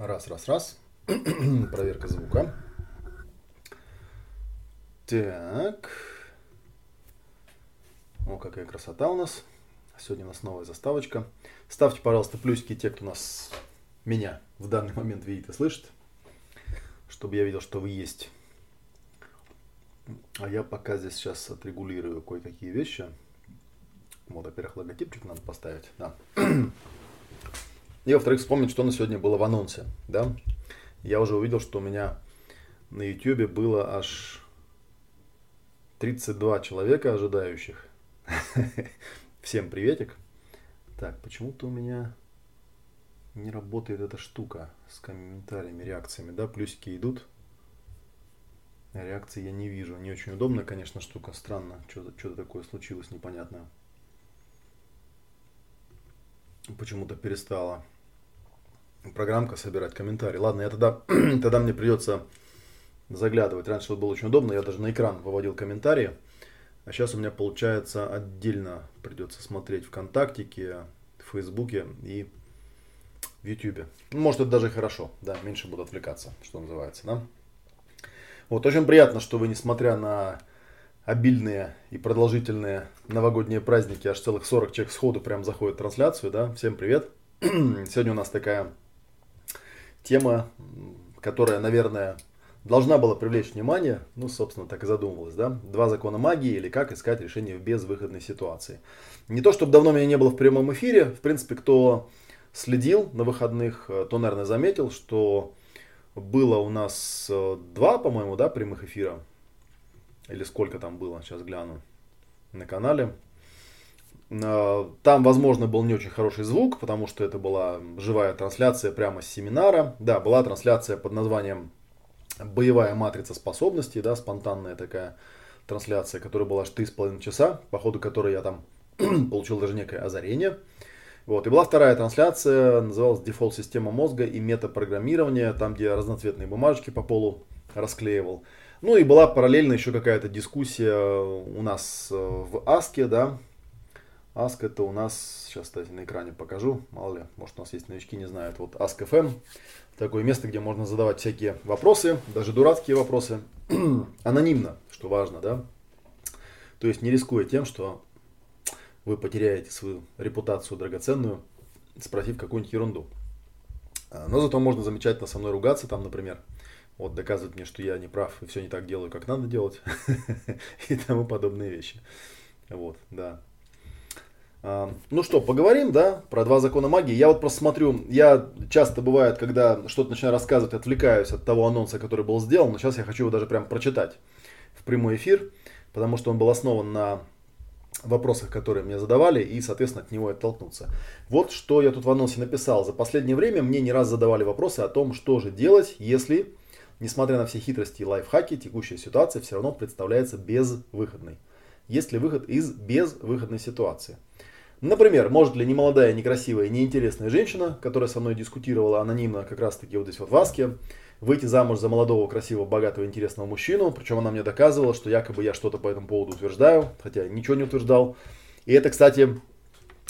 Раз, раз, раз. Проверка звука. Так. О, какая красота у нас. Сегодня у нас новая заставочка. Ставьте, пожалуйста, плюсики те, кто нас, меня в данный момент видит и слышит. Чтобы я видел, что вы есть. А я пока здесь сейчас отрегулирую кое-какие вещи. Вот, во-первых, логотипчик надо поставить. Да. И, во-вторых, вспомнить, что на сегодня было в анонсе. Да? Я уже увидел, что у меня на YouTube было аж 32 человека ожидающих. Всем приветик. Так, почему-то у меня не работает эта штука с комментариями, реакциями, да, плюсики идут. Реакции я не вижу. Не очень удобная, конечно, штука. Странно, что-то такое случилось непонятное. Почему-то перестала программка собирать комментарии. Ладно, я тогда, тогда мне придется заглядывать. Раньше вот было очень удобно, я даже на экран выводил комментарии. А сейчас у меня получается отдельно придется смотреть ВКонтактике, в Фейсбуке и в Ютубе. Ну, может, это даже хорошо, да, меньше буду отвлекаться, что называется, да. Вот, очень приятно, что вы, несмотря на обильные и продолжительные новогодние праздники, аж целых 40 человек сходу прям заходят в трансляцию, да. Всем привет. Сегодня у нас такая тема, которая, наверное, должна была привлечь внимание, ну, собственно, так и задумывалась, да, два закона магии или как искать решение в безвыходной ситуации. Не то, чтобы давно меня не было в прямом эфире, в принципе, кто следил на выходных, то, наверное, заметил, что было у нас э, два, по-моему, да, прямых эфира, или сколько там было, сейчас гляну, на канале. Э, там, возможно, был не очень хороший звук, потому что это была живая трансляция прямо с семинара. Да, была трансляция под названием «Боевая матрица способностей», да, спонтанная такая трансляция, которая была аж 3,5 часа, по ходу которой я там получил даже некое озарение. Вот. И была вторая трансляция, называлась «Дефолт система мозга и метапрограммирование», там, где разноцветные бумажки по полу расклеивал. Ну и была параллельно еще какая-то дискуссия у нас э, в Аске, да, Ask это у нас, сейчас, кстати, на экране покажу, мало ли, может у нас есть новички, не знают. Вот Ask FM, такое место, где можно задавать всякие вопросы, даже дурацкие вопросы, анонимно, что важно, да. То есть не рискуя тем, что вы потеряете свою репутацию драгоценную, спросив какую-нибудь ерунду. А, но зато можно замечательно со мной ругаться там, например. Вот, доказывать мне, что я не прав и все не так делаю, как надо делать. И тому подобные вещи. Вот, да. Ну что, поговорим, да, про два закона магии. Я вот просто смотрю, я часто бывает, когда что-то начинаю рассказывать, отвлекаюсь от того анонса, который был сделан, но сейчас я хочу его даже прям прочитать в прямой эфир, потому что он был основан на вопросах, которые мне задавали, и, соответственно, от него оттолкнуться. Вот что я тут в анонсе написал. За последнее время мне не раз задавали вопросы о том, что же делать, если, несмотря на все хитрости и лайфхаки, текущая ситуация все равно представляется безвыходной. Есть ли выход из безвыходной ситуации? Например, может ли немолодая, некрасивая, неинтересная женщина, которая со мной дискутировала анонимно как раз таки вот здесь вот в Аске, выйти замуж за молодого, красивого, богатого, интересного мужчину, причем она мне доказывала, что якобы я что-то по этому поводу утверждаю, хотя ничего не утверждал. И это, кстати,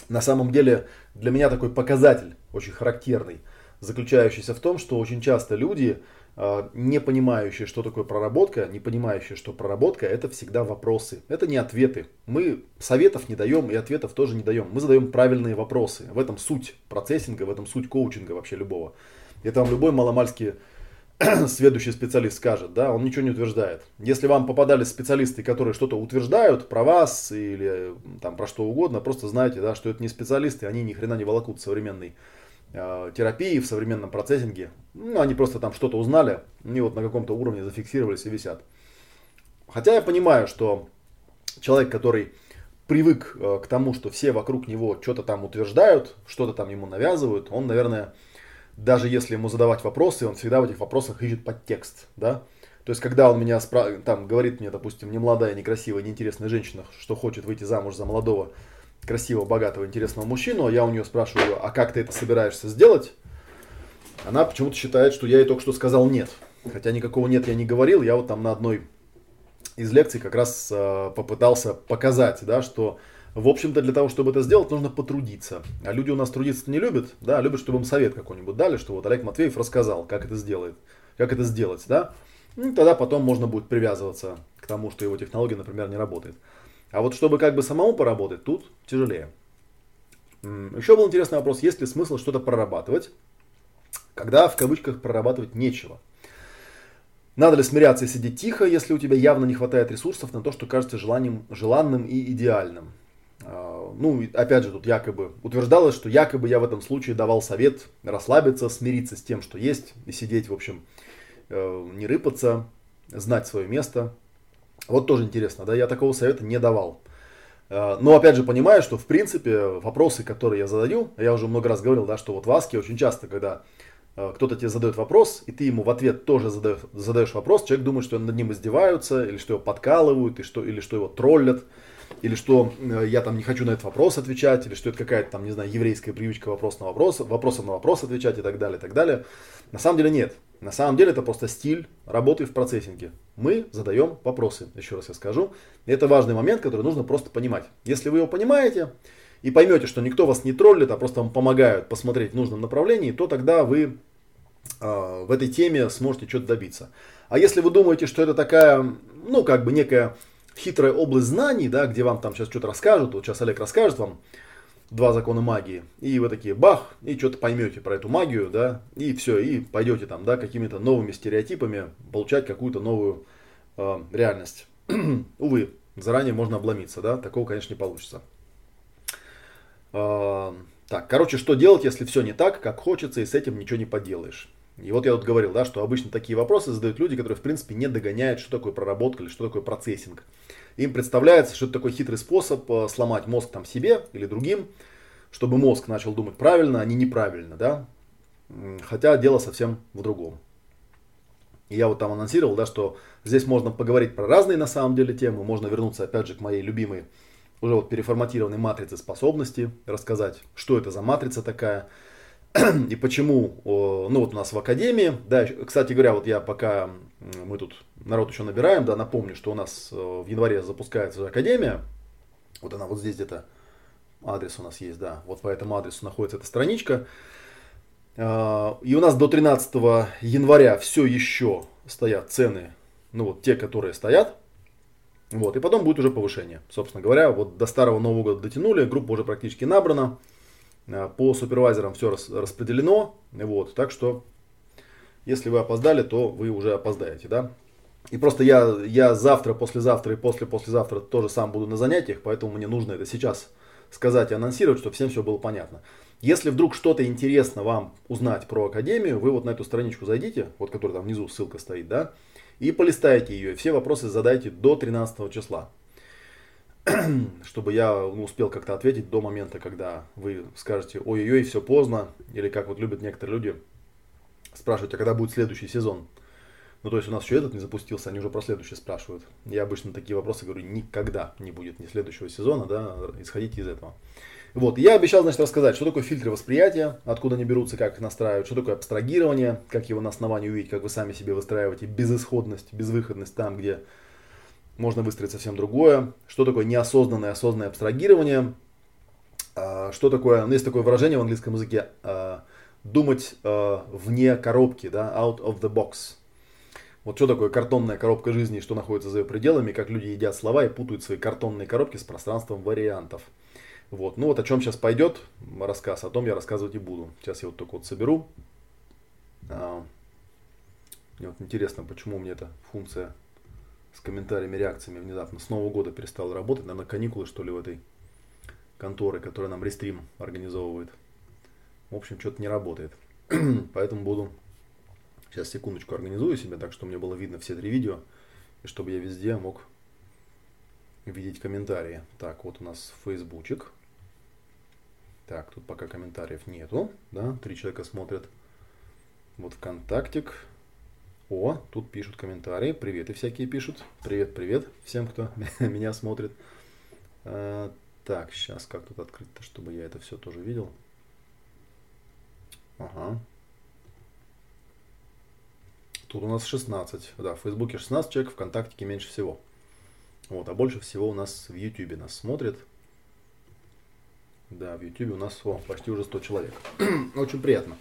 на самом деле для меня такой показатель очень характерный, заключающийся в том, что очень часто люди не понимающие, что такое проработка, не понимающие, что проработка, это всегда вопросы. Это не ответы. Мы советов не даем и ответов тоже не даем. Мы задаем правильные вопросы. В этом суть процессинга, в этом суть коучинга вообще любого. Это вам любой маломальский следующий специалист скажет, да, он ничего не утверждает. Если вам попадались специалисты, которые что-то утверждают про вас или там про что угодно, просто знайте, да, что это не специалисты, они ни хрена не волокут современный Э, терапии, в современном процессинге. Ну, они просто там что-то узнали, они вот на каком-то уровне зафиксировались и висят. Хотя я понимаю, что человек, который привык э, к тому, что все вокруг него что-то там утверждают, что-то там ему навязывают, он, наверное, даже если ему задавать вопросы, он всегда в этих вопросах ищет подтекст, да. То есть, когда он меня спра- там говорит мне, допустим, не молодая, некрасивая, неинтересная женщина, что хочет выйти замуж за молодого красивого, богатого, интересного мужчину, я у нее спрашиваю, а как ты это собираешься сделать? Она почему-то считает, что я ей только что сказал нет. Хотя никакого нет я не говорил, я вот там на одной из лекций как раз э, попытался показать, да, что В общем-то, для того, чтобы это сделать, нужно потрудиться. А люди у нас трудиться не любят, да, любят, чтобы им совет какой-нибудь дали, что вот Олег Матвеев рассказал, как это сделает, как это сделать, да. Ну, тогда потом можно будет привязываться к тому, что его технология, например, не работает. А вот чтобы как бы самому поработать, тут тяжелее. Еще был интересный вопрос, есть ли смысл что-то прорабатывать, когда в кавычках прорабатывать нечего. Надо ли смиряться и сидеть тихо, если у тебя явно не хватает ресурсов на то, что кажется желанием, желанным и идеальным? А, ну, опять же, тут якобы утверждалось, что якобы я в этом случае давал совет расслабиться, смириться с тем, что есть, и сидеть, в общем, э, не рыпаться, знать свое место. Вот тоже интересно, да, я такого совета не давал. А, но опять же понимаю, что в принципе вопросы, которые я задаю, я уже много раз говорил, да, что вот в Аске очень часто, когда э, кто-то тебе задает вопрос, и ты ему в ответ тоже задаешь, задаешь вопрос, человек думает, что над ним издеваются, или что его подкалывают, и что, или что его троллят или что э, я там не хочу на этот вопрос отвечать, или что это какая-то там, не знаю, еврейская привычка вопрос на вопрос, вопросом на вопрос отвечать и так далее, и так далее. На самом деле нет. На самом деле это просто стиль работы в процессинге. Мы задаем вопросы, еще раз я скажу. Это важный момент, который нужно просто понимать. Если вы его понимаете и поймете, что никто вас не троллит, а просто вам помогают посмотреть в нужном направлении, то тогда вы э, в этой теме сможете что-то добиться. А если вы думаете, что это такая, ну, как бы некая хитрая область знаний, да, где вам там сейчас что-то расскажут, вот сейчас Олег расскажет вам два закона магии, и вы такие бах, и что-то поймете про эту магию, да, и все, и пойдете там, да, какими-то новыми стереотипами получать какую-то новую э, реальность. Увы, заранее можно обломиться, да, такого, конечно, не получится. Э, так, короче, что делать, если все не так, как хочется, и с этим ничего не поделаешь? И вот я вот говорил, да, что обычно такие вопросы задают люди, которые, в принципе, не догоняют, что такое проработка или что такое процессинг. Им представляется, что это такой хитрый способ э, сломать мозг там себе или другим, чтобы мозг начал думать правильно, а не неправильно, да. Хотя дело совсем в другом. И я вот там анонсировал, да, что здесь можно поговорить про разные на самом деле темы, можно вернуться опять же к моей любимой уже вот переформатированной матрице способностей, рассказать, что это за матрица такая, и почему, ну вот у нас в академии, да, кстати говоря, вот я пока мы тут народ еще набираем, да, напомню, что у нас э, в январе запускается академия, вот она вот здесь где-то, адрес у нас есть, да, вот по этому адресу находится эта страничка, а, и у нас до 13 января все еще стоят цены, ну вот те, которые стоят, вот, и потом будет уже повышение, собственно говоря, вот до старого Нового года дотянули, группа уже практически набрана, по супервайзерам все распределено. Вот, так что, если вы опоздали, то вы уже опоздаете. Да? И просто я, я завтра, послезавтра и после-послезавтра тоже сам буду на занятиях, поэтому мне нужно это сейчас сказать и анонсировать, чтобы всем все было понятно. Если вдруг что-то интересно вам узнать про Академию, вы вот на эту страничку зайдите, вот которая там внизу ссылка стоит, да, и полистайте ее, и все вопросы задайте до 13 числа. чтобы я ну, успел как-то ответить до момента, когда вы скажете, ой-ой-ой, все поздно, или как вот любят некоторые люди спрашивать, а когда будет следующий сезон? Ну, то есть у нас еще этот не запустился, они уже про следующий спрашивают. Я обычно такие вопросы говорю, никогда не будет ни следующего сезона, да, исходите из этого. Вот, я обещал, значит, рассказать, что такое фильтры восприятия, откуда они берутся, как их настраивать, что такое абстрагирование, как его на основании увидеть, как вы сами себе выстраиваете безысходность, безвыходность там, где можно выстроить совсем другое. Что такое неосознанное, осознанное абстрагирование? А, что такое, ну есть такое выражение в английском языке, а, думать а, вне коробки, да, out of the box. Вот что такое картонная коробка жизни, что находится за ее пределами, как люди едят слова и путают свои картонные коробки с пространством вариантов. Вот. Ну вот о чем сейчас пойдет рассказ, о том я рассказывать и буду. Сейчас я вот только вот соберу. Мне вот интересно, почему мне эта функция с комментариями, реакциями внезапно с Нового года перестал работать. Наверное, каникулы, что ли, в этой конторы, которая нам рестрим организовывает. В общем, что-то не работает. Поэтому буду... Сейчас секундочку организую себе, так что мне было видно все три видео. И чтобы я везде мог видеть комментарии. Так, вот у нас фейсбучик. Так, тут пока комментариев нету. Да, три человека смотрят. Вот ВКонтактик. О, тут пишут комментарии, приветы всякие пишут. Привет, привет всем, кто меня смотрит. А, так, сейчас как тут открыть-то, чтобы я это все тоже видел. Ага. Тут у нас 16. Да, в Фейсбуке 16 человек, ВКонтакте меньше всего. Вот, а больше всего у нас в Ютубе нас смотрит. Да, в YouTube у нас о, почти уже 100 человек. Очень приятно.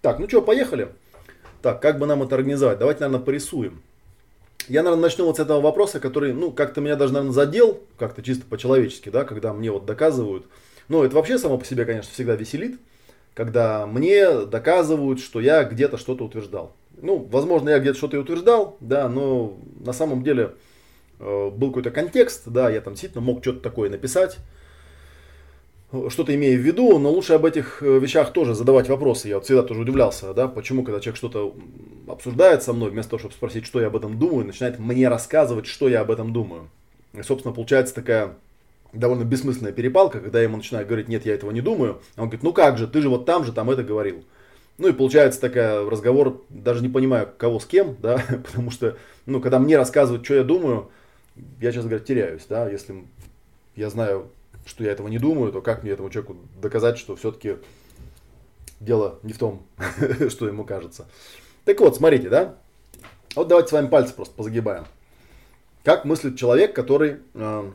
Так, ну что, поехали. Так, как бы нам это организовать? Давайте, наверное, порисуем. Я, наверное, начну вот с этого вопроса, который, ну, как-то меня даже, наверное, задел, как-то чисто по-человечески, да, когда мне вот доказывают. Ну, это вообще само по себе, конечно, всегда веселит, когда мне доказывают, что я где-то что-то утверждал. Ну, возможно, я где-то что-то и утверждал, да, но на самом деле э, был какой-то контекст, да, я там действительно мог что-то такое написать, что-то имея в виду, но лучше об этих э, вещах тоже задавать вопросы. Я вот всегда тоже удивлялся, да, почему, когда человек что-то обсуждает со мной, вместо того, чтобы спросить, что я об этом думаю, начинает мне рассказывать, что я об этом думаю. И, собственно, получается такая довольно бессмысленная перепалка, когда я ему начинаю говорить, нет, я этого не думаю. Он говорит, ну как же, ты же вот там же, там это говорил. Ну и получается такая разговор, даже не понимаю, кого с кем, да, потому что, ну, когда мне рассказывают, что я думаю, я, честно говоря, теряюсь, да, если я знаю что я этого не думаю, то как мне этому человеку доказать, что все-таки дело не в том, что ему кажется. Так вот, смотрите, да? Вот давайте с вами пальцы просто позагибаем. Как мыслит человек, который, э,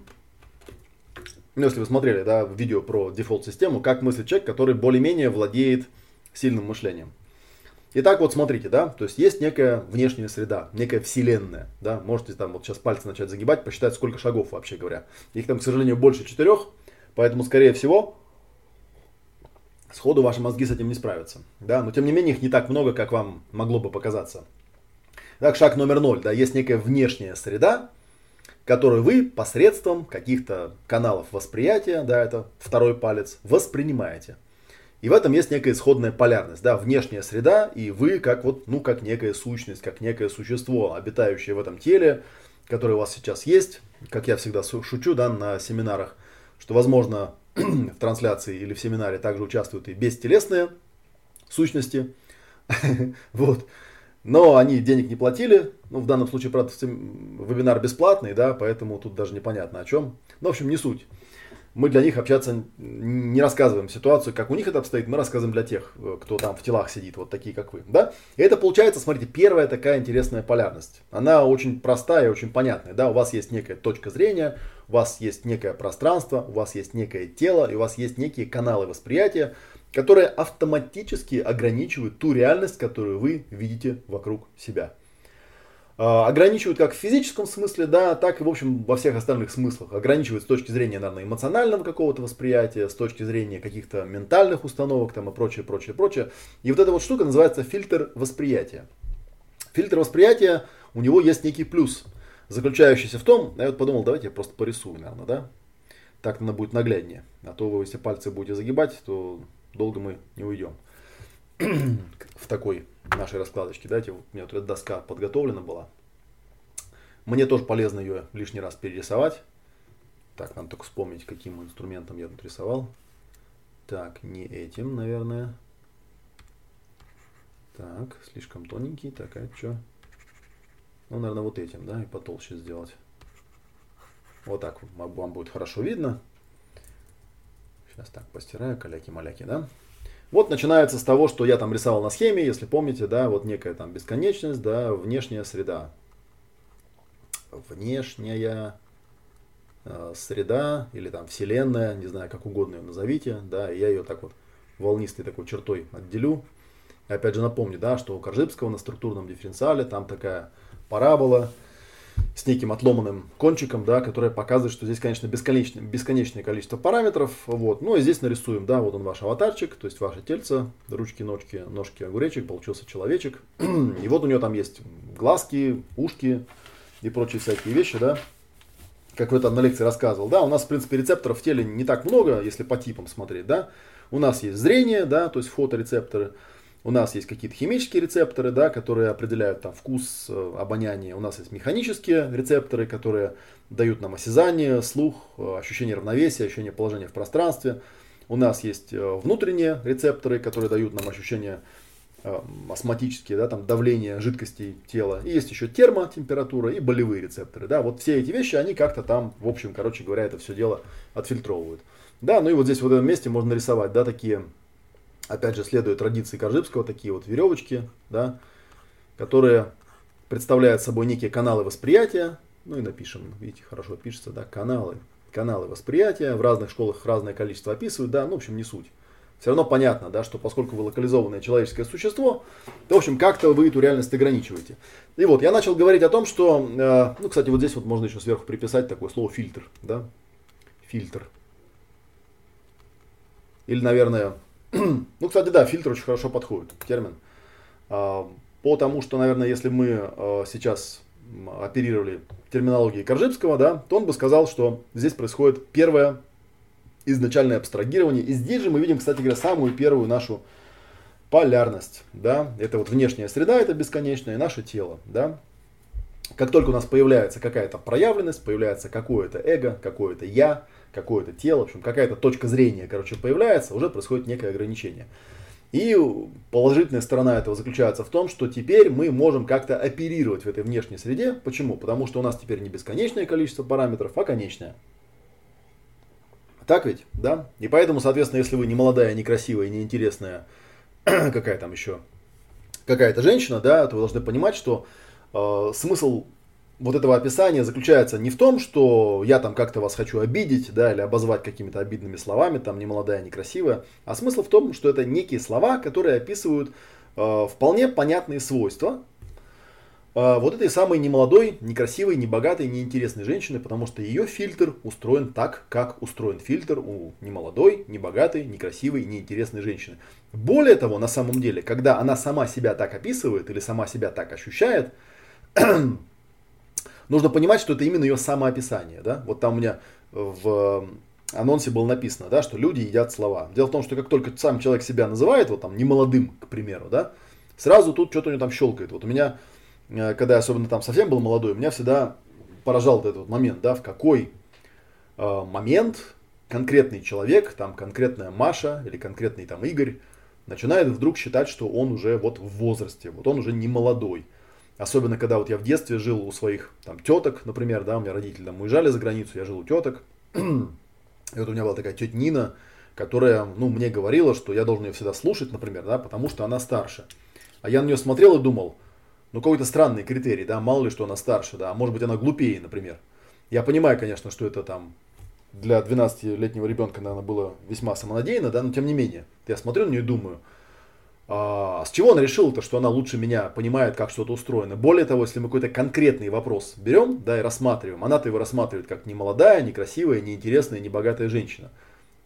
ну, если вы смотрели, да, видео про дефолт-систему, как мыслит человек, который более-менее владеет сильным мышлением. Итак, вот смотрите, да, то есть есть некая внешняя среда, некая вселенная, да, можете там вот сейчас пальцы начать загибать, посчитать, сколько шагов вообще говоря. Их там, к сожалению, больше четырех, поэтому, скорее всего, сходу ваши мозги с этим не справятся, да, но тем не менее их не так много, как вам могло бы показаться. Так, шаг номер ноль, да, есть некая внешняя среда, которую вы посредством каких-то каналов восприятия, да, это второй палец, воспринимаете. И в этом есть некая исходная полярность, да, внешняя среда, и вы как вот, ну, как некая сущность, как некое существо, обитающее в этом теле, которое у вас сейчас есть, как я всегда шучу, да, на семинарах, что, возможно, в трансляции или в семинаре также участвуют и бестелесные сущности, вот, но они денег не платили, ну, в данном случае, правда, вебинар бесплатный, да, поэтому тут даже непонятно о чем, ну, в общем, не суть мы для них общаться не рассказываем ситуацию, как у них это обстоит, мы рассказываем для тех, э, кто там в телах сидит, вот такие, как вы. Да? И это получается, смотрите, первая такая интересная полярность. Она очень простая и очень понятная. Да? У вас есть некая точка зрения, у вас есть некое пространство, у вас есть некое тело, и у вас есть некие каналы восприятия, которые автоматически ограничивают ту реальность, которую вы видите вокруг себя. А, ограничивают как в физическом смысле, да, так и, в общем, во всех остальных смыслах. Ограничивают с точки зрения, наверное, эмоционального какого-то восприятия, с точки зрения каких-то ментальных установок там и прочее, прочее, прочее. И вот эта вот штука называется фильтр восприятия. Фильтр восприятия, у него есть некий плюс, заключающийся в том, я вот подумал, давайте я просто порисую, наверное, да, так она будет нагляднее. А то вы, если пальцы будете загибать, то долго мы не уйдем в такой нашей раскладочки. Дайте, вот у меня тут доска подготовлена была. Мне тоже полезно ее лишний раз перерисовать. Так, надо только вспомнить, каким инструментом я тут рисовал. Так, не этим, наверное. Так, слишком тоненький. Так, а что? Ну, наверное, вот этим, да, и потолще сделать. Вот так вам будет хорошо видно. Сейчас так постираю, каляки-маляки, да? Вот начинается с того, что я там рисовал на схеме, если помните, да, вот некая там бесконечность, да, внешняя среда. Внешняя э, среда или там вселенная, не знаю, как угодно ее назовите, да, и я ее так вот волнистой такой чертой отделю. И опять же напомню, да, что у Коржибского на структурном дифференциале там такая парабола, с неким отломанным кончиком, да, которая показывает, что здесь, конечно, бесконечное, бесконечное количество параметров. Вот. Ну и здесь нарисуем, да, вот он ваш аватарчик, то есть ваше тельце, ручки, ножки, ножки, огуречек, получился человечек. И вот у него там есть глазки, ушки и прочие всякие вещи, да, как вы там на лекции рассказывал. Да, у нас, в принципе, рецепторов в теле не так много, если по типам смотреть, да. У нас есть зрение, да, то есть фоторецепторы. У нас есть какие-то химические рецепторы, да, которые определяют там, вкус, э, обоняние. У нас есть механические рецепторы, которые дают нам осязание, слух, э, ощущение равновесия, ощущение положения в пространстве. У нас есть э, внутренние рецепторы, которые дают нам ощущение астматические, да, там давление жидкостей тела. И есть еще термотемпература и болевые рецепторы. Да, вот все эти вещи, они как-то там, в общем, короче говоря, это все дело отфильтровывают. Да, ну и вот здесь в этом месте можно нарисовать, да, такие опять же, следуя традиции Коржибского, такие вот веревочки, да, которые представляют собой некие каналы восприятия, ну и напишем, видите, хорошо пишется, да, каналы, каналы восприятия, в разных школах разное количество описывают, да, ну, в общем, не суть. Все равно понятно, да, что поскольку вы локализованное человеческое существо, то, в общем, как-то вы эту реальность ограничиваете. И вот, я начал говорить о том, что, э, ну, кстати, вот здесь вот можно еще сверху приписать такое слово фильтр, да, фильтр. Или, наверное, ну, кстати, да, фильтр очень хорошо подходит, термин. А, потому что, наверное, если мы э, сейчас оперировали терминологией Коржибского, да, то он бы сказал, что здесь происходит первое изначальное абстрагирование. И здесь же мы видим, кстати говоря, самую первую нашу полярность. Да? Это вот внешняя среда, это бесконечное, и наше тело. Да? Как только у нас появляется какая-то проявленность, появляется какое-то эго, какое-то я, какое-то тело, в общем, какая-то точка зрения, короче, появляется, уже происходит некое ограничение. И положительная сторона этого заключается в том, что теперь мы можем как-то оперировать в этой внешней среде. Почему? Потому что у нас теперь не бесконечное количество параметров, а конечное. Так ведь, да? И поэтому, соответственно, если вы не молодая, не красивая, не интересная, какая там еще, какая-то женщина, да, то вы должны понимать, что э, смысл вот этого описания заключается не в том, что я там как-то вас хочу обидеть, да, или обозвать какими-то обидными словами, там, не молодая, не красивая, а смысл в том, что это некие слова, которые описывают э, вполне понятные свойства э, вот этой самой немолодой, некрасивой, небогатой, неинтересной женщины, потому что ее фильтр устроен так, как устроен фильтр у немолодой, небогатой, некрасивой, неинтересной женщины. Более того, на самом деле, когда она сама себя так описывает или сама себя так ощущает, нужно понимать, что это именно ее самоописание. Да? Вот там у меня в анонсе было написано, да, что люди едят слова. Дело в том, что как только сам человек себя называет, вот там, не молодым, к примеру, да, сразу тут что-то у него там щелкает. Вот у меня, э, когда я особенно там совсем был молодой, меня всегда поражал вот этот вот момент, да, в какой э, момент конкретный человек, там конкретная Маша или конкретный там Игорь, начинает вдруг считать, что он уже вот в возрасте, вот он уже не молодой. Особенно, когда вот я в детстве жил у своих там теток, например, да, у меня родители там уезжали за границу, я жил у теток. И вот у меня была такая тетя Нина, которая, ну, мне говорила, что я должен ее всегда слушать, например, да, потому что она старше. А я на нее смотрел и думал, ну, какой-то странный критерий, да, мало ли, что она старше, да, а может быть, она глупее, например. Я понимаю, конечно, что это там для 12-летнего ребенка, наверное, было весьма самонадеянно, да, но тем не менее, я смотрю на нее и думаю, а, с чего он решил то, что она лучше меня понимает, как что-то устроено? Более того, если мы какой-то конкретный вопрос берем, да, и рассматриваем, она-то его рассматривает как не молодая, не красивая, не интересная, не богатая женщина.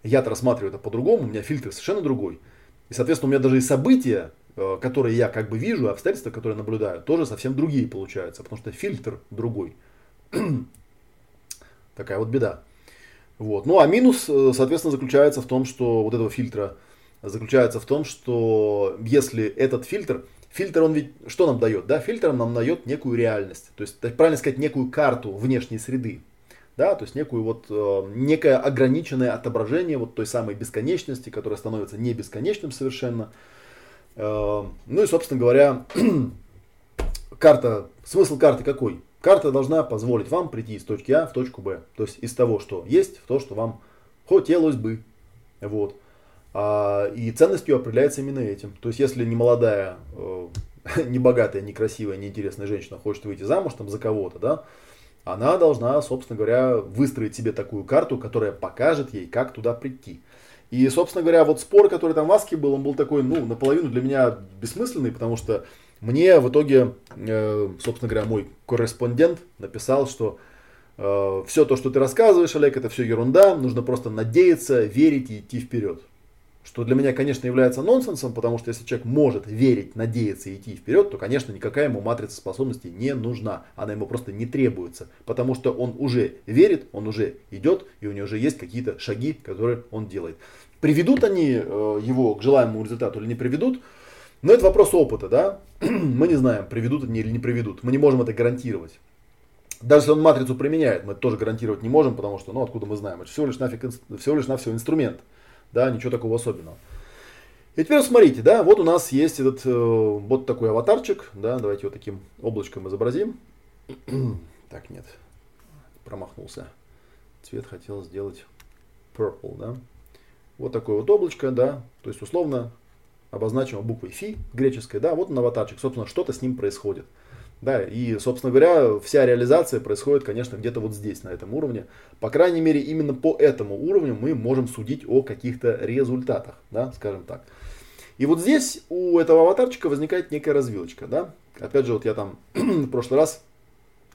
Я-то рассматриваю это по-другому, у меня фильтр совершенно другой. И, соответственно, у меня даже и события, э, которые я как бы вижу, обстоятельства, которые наблюдаю, тоже совсем другие получаются, потому что фильтр другой. Такая вот беда. Вот. Ну а минус, э, соответственно, заключается в том, что вот этого фильтра заключается в том, что если этот фильтр, фильтр он ведь что нам дает? Да, фильтр нам дает некую реальность, то есть, правильно сказать, некую карту внешней среды. Да, то есть некую вот, э, некое ограниченное отображение вот той самой бесконечности, которая становится не бесконечным совершенно. Э, ну и, собственно говоря, карта, смысл карты какой? Карта должна позволить вам прийти из точки А в точку Б. То есть из того, что есть, в то, что вам хотелось бы. Вот. А, и ценность ее определяется именно этим. То есть, если не молодая, э, не богатая, не красивая, не интересная женщина хочет выйти замуж там, за кого-то, да, она должна, собственно говоря, выстроить себе такую карту, которая покажет ей, как туда прийти. И, собственно говоря, вот спор, который там в Аске был, он был такой, ну, наполовину для меня бессмысленный, потому что мне в итоге, э, собственно говоря, мой корреспондент написал, что э, все то, что ты рассказываешь, Олег, это все ерунда, нужно просто надеяться, верить и идти вперед. Что для меня, конечно, является нонсенсом, потому что если человек может верить, надеяться и идти вперед, то, конечно, никакая ему матрица способностей не нужна. Она ему просто не требуется, потому что он уже верит, он уже идет, и у него уже есть какие-то шаги, которые он делает. Приведут они э, его к желаемому результату или не приведут, но это вопрос опыта, да? Мы не знаем, приведут они или не приведут. Мы не можем это гарантировать. Даже если он матрицу применяет, мы это тоже гарантировать не можем, потому что, ну, откуда мы знаем, это всего лишь, нафиг, всего лишь навсего инструмент да, ничего такого особенного. И теперь смотрите, да, вот у нас есть этот э, вот такой аватарчик, да, давайте его таким облачком изобразим. так, нет, промахнулся. Цвет хотел сделать purple, да. Вот такое вот облачко, да, то есть условно обозначим буквой фи греческой, да, вот он аватарчик, собственно, что-то с ним происходит. Да, и, собственно говоря, вся реализация происходит, конечно, где-то вот здесь, на этом уровне. По крайней мере, именно по этому уровню мы можем судить о каких-то результатах, да, скажем так. И вот здесь у этого аватарчика возникает некая развилочка, да. Опять же, вот я там в прошлый раз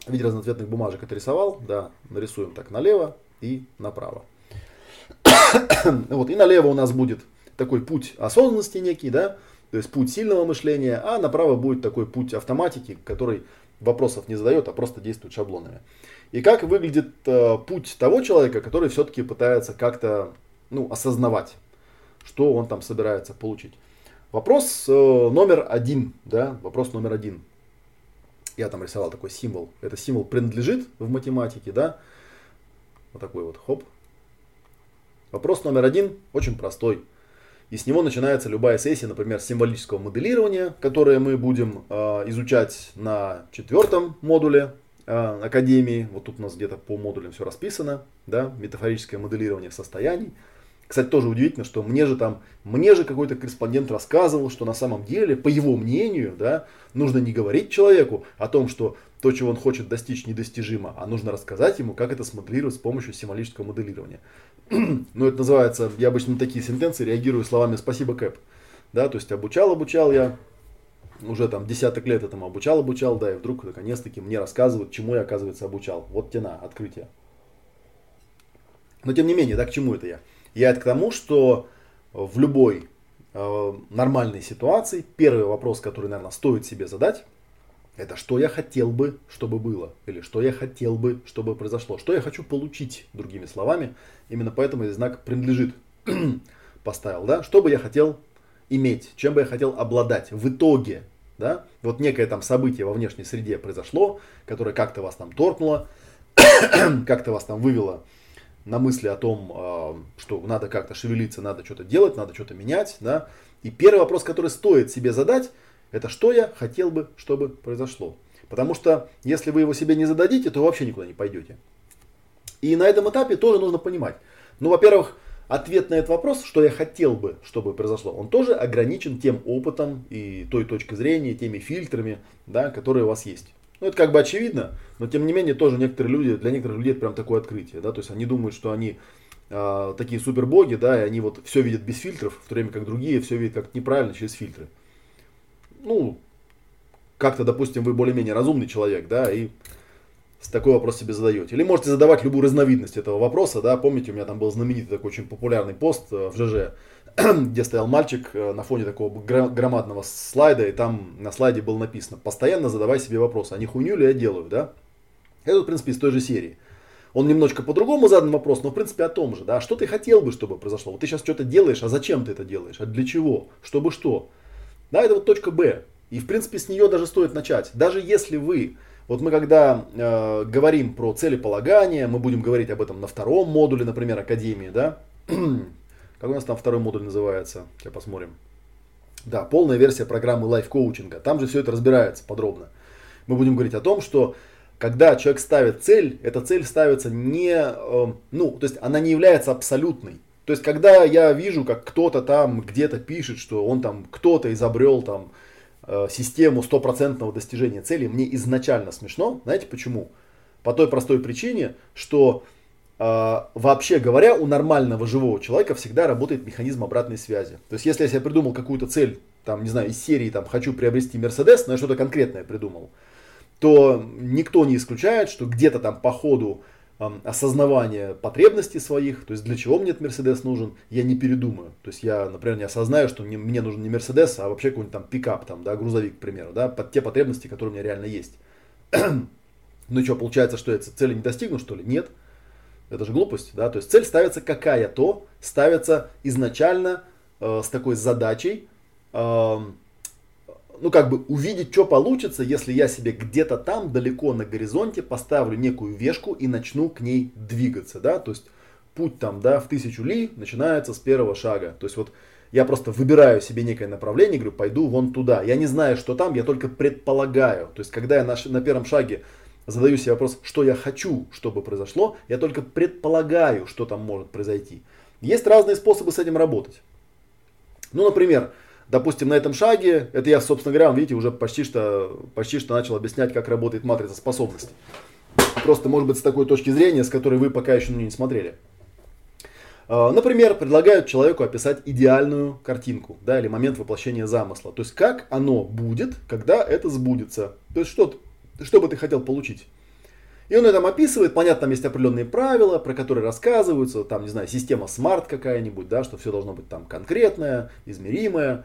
в виде разноцветных бумажек это рисовал, да, нарисуем так налево и направо. вот, и налево у нас будет такой путь осознанности некий, да, то есть путь сильного мышления, а направо будет такой путь автоматики, который вопросов не задает, а просто действует шаблонами. И как выглядит э, путь того человека, который все-таки пытается как-то ну, осознавать, что он там собирается получить. Вопрос э, номер один, да, вопрос номер один. Я там рисовал такой символ. Это символ принадлежит в математике, да. Вот такой вот, хоп. Вопрос номер один очень простой. И с него начинается любая сессия, например, символического моделирования, которое мы будем э, изучать на четвертом модуле э, Академии. Вот тут у нас где-то по модулям все расписано. Да? Метафорическое моделирование состояний. Кстати, тоже удивительно, что мне же там, мне же какой-то корреспондент рассказывал, что на самом деле, по его мнению, да, нужно не говорить человеку о том, что то, чего он хочет достичь, недостижимо, а нужно рассказать ему, как это смоделировать с помощью символического моделирования. ну, это называется, я обычно на такие сентенции реагирую словами «спасибо, Кэп». Да, то есть обучал, обучал я, уже там десяток лет этому обучал, обучал, да, и вдруг наконец-таки мне рассказывают, чему я, оказывается, обучал. Вот тена, открытие. Но тем не менее, да, к чему это я? Я это к тому, что в любой э, нормальной ситуации первый вопрос, который, наверное, стоит себе задать, это что я хотел бы, чтобы было, или что я хотел бы, чтобы произошло, что я хочу получить, другими словами. Именно поэтому я знак принадлежит поставил, да, что бы я хотел иметь, чем бы я хотел обладать в итоге, да, вот некое там событие во внешней среде произошло, которое как-то вас там торкнуло, как-то вас там вывело на мысли о том, а, что надо как-то шевелиться, надо что-то делать, надо что-то менять. Да? И первый вопрос, который стоит себе задать, это что я хотел бы, чтобы произошло. Потому что если вы его себе не зададите, то вообще никуда не пойдете. И на этом этапе тоже нужно понимать. Ну, во-первых, ответ на этот вопрос, что я хотел бы, чтобы произошло, он тоже ограничен тем опытом и той точкой зрения, теми фильтрами, да, которые у вас есть. Ну, это как бы очевидно, но тем не менее тоже некоторые люди, для некоторых людей это прям такое открытие, да, то есть они думают, что они э, такие супербоги, да, и они вот все видят без фильтров, в то время как другие все видят как неправильно через фильтры. Ну, как-то, допустим, вы более-менее разумный человек, да, и такой вопрос себе задаете. Или можете задавать любую разновидность этого вопроса, да, помните, у меня там был знаменитый такой очень популярный пост э, в ЖЖ, где стоял мальчик э, на фоне такого громадного слайда, и там на слайде было написано, постоянно задавай себе вопросы, а не хуйню ли я делаю, да? Это, в принципе, из той же серии. Он немножечко по-другому задан вопрос, но в принципе о том же, да, что ты хотел бы, чтобы произошло? Вот ты сейчас что-то делаешь, а зачем ты это делаешь? А для чего? Чтобы что? Да, это вот точка Б. И в принципе с нее даже стоит начать. Даже если вы, вот мы когда э, говорим про целеполагание, мы будем говорить об этом на втором модуле, например, Академии, да, Как у нас там второй модуль называется? Сейчас посмотрим. Да, полная версия программы лайф-коучинга. Там же все это разбирается подробно. Мы будем говорить о том, что когда человек ставит цель, эта цель ставится не, э, ну, то есть она не является абсолютной. То есть, когда я вижу, как кто-то там где-то пишет, что он там, кто-то изобрел там э, систему стопроцентного достижения цели, мне изначально смешно. Знаете почему? По той простой причине, что а, вообще говоря, у нормального живого человека всегда работает механизм обратной связи. То есть, если я себе придумал какую-то цель, там, не знаю, из серии, там, хочу приобрести Мерседес, но я что-то конкретное придумал, то никто не исключает, что где-то там по ходу осознавания потребностей своих, то есть для чего мне этот Мерседес нужен, я не передумаю. То есть я, например, не осознаю, что мне, мне нужен не Мерседес, а вообще какой-нибудь там пикап, там, да, грузовик, к примеру, да, под те потребности, которые у меня реально есть. ну и что, получается, что я цели не достигну, что ли? Нет. Это же глупость, да? То есть цель ставится какая-то, ставится изначально э, с такой задачей, э, ну как бы увидеть, что получится, если я себе где-то там, далеко на горизонте, поставлю некую вешку и начну к ней двигаться, да? То есть путь там, да, в тысячу ли начинается с первого шага. То есть вот я просто выбираю себе некое направление, говорю, пойду вон туда. Я не знаю, что там, я только предполагаю. То есть когда я на, на первом шаге задаю себе вопрос, что я хочу, чтобы произошло, я только предполагаю, что там может произойти. Есть разные способы с этим работать. Ну, например, Допустим, на этом шаге, это я, собственно говоря, видите, уже почти что, почти что начал объяснять, как работает матрица способностей. Просто, может быть, с такой точки зрения, с которой вы пока еще ну, не смотрели. А, например, предлагают человеку описать идеальную картинку, да, или момент воплощения замысла. То есть, как оно будет, когда это сбудется. То есть, что, что бы ты хотел получить. И он это описывает, понятно, там есть определенные правила, про которые рассказываются, там, не знаю, система смарт какая-нибудь, да, что все должно быть там конкретное, измеримое,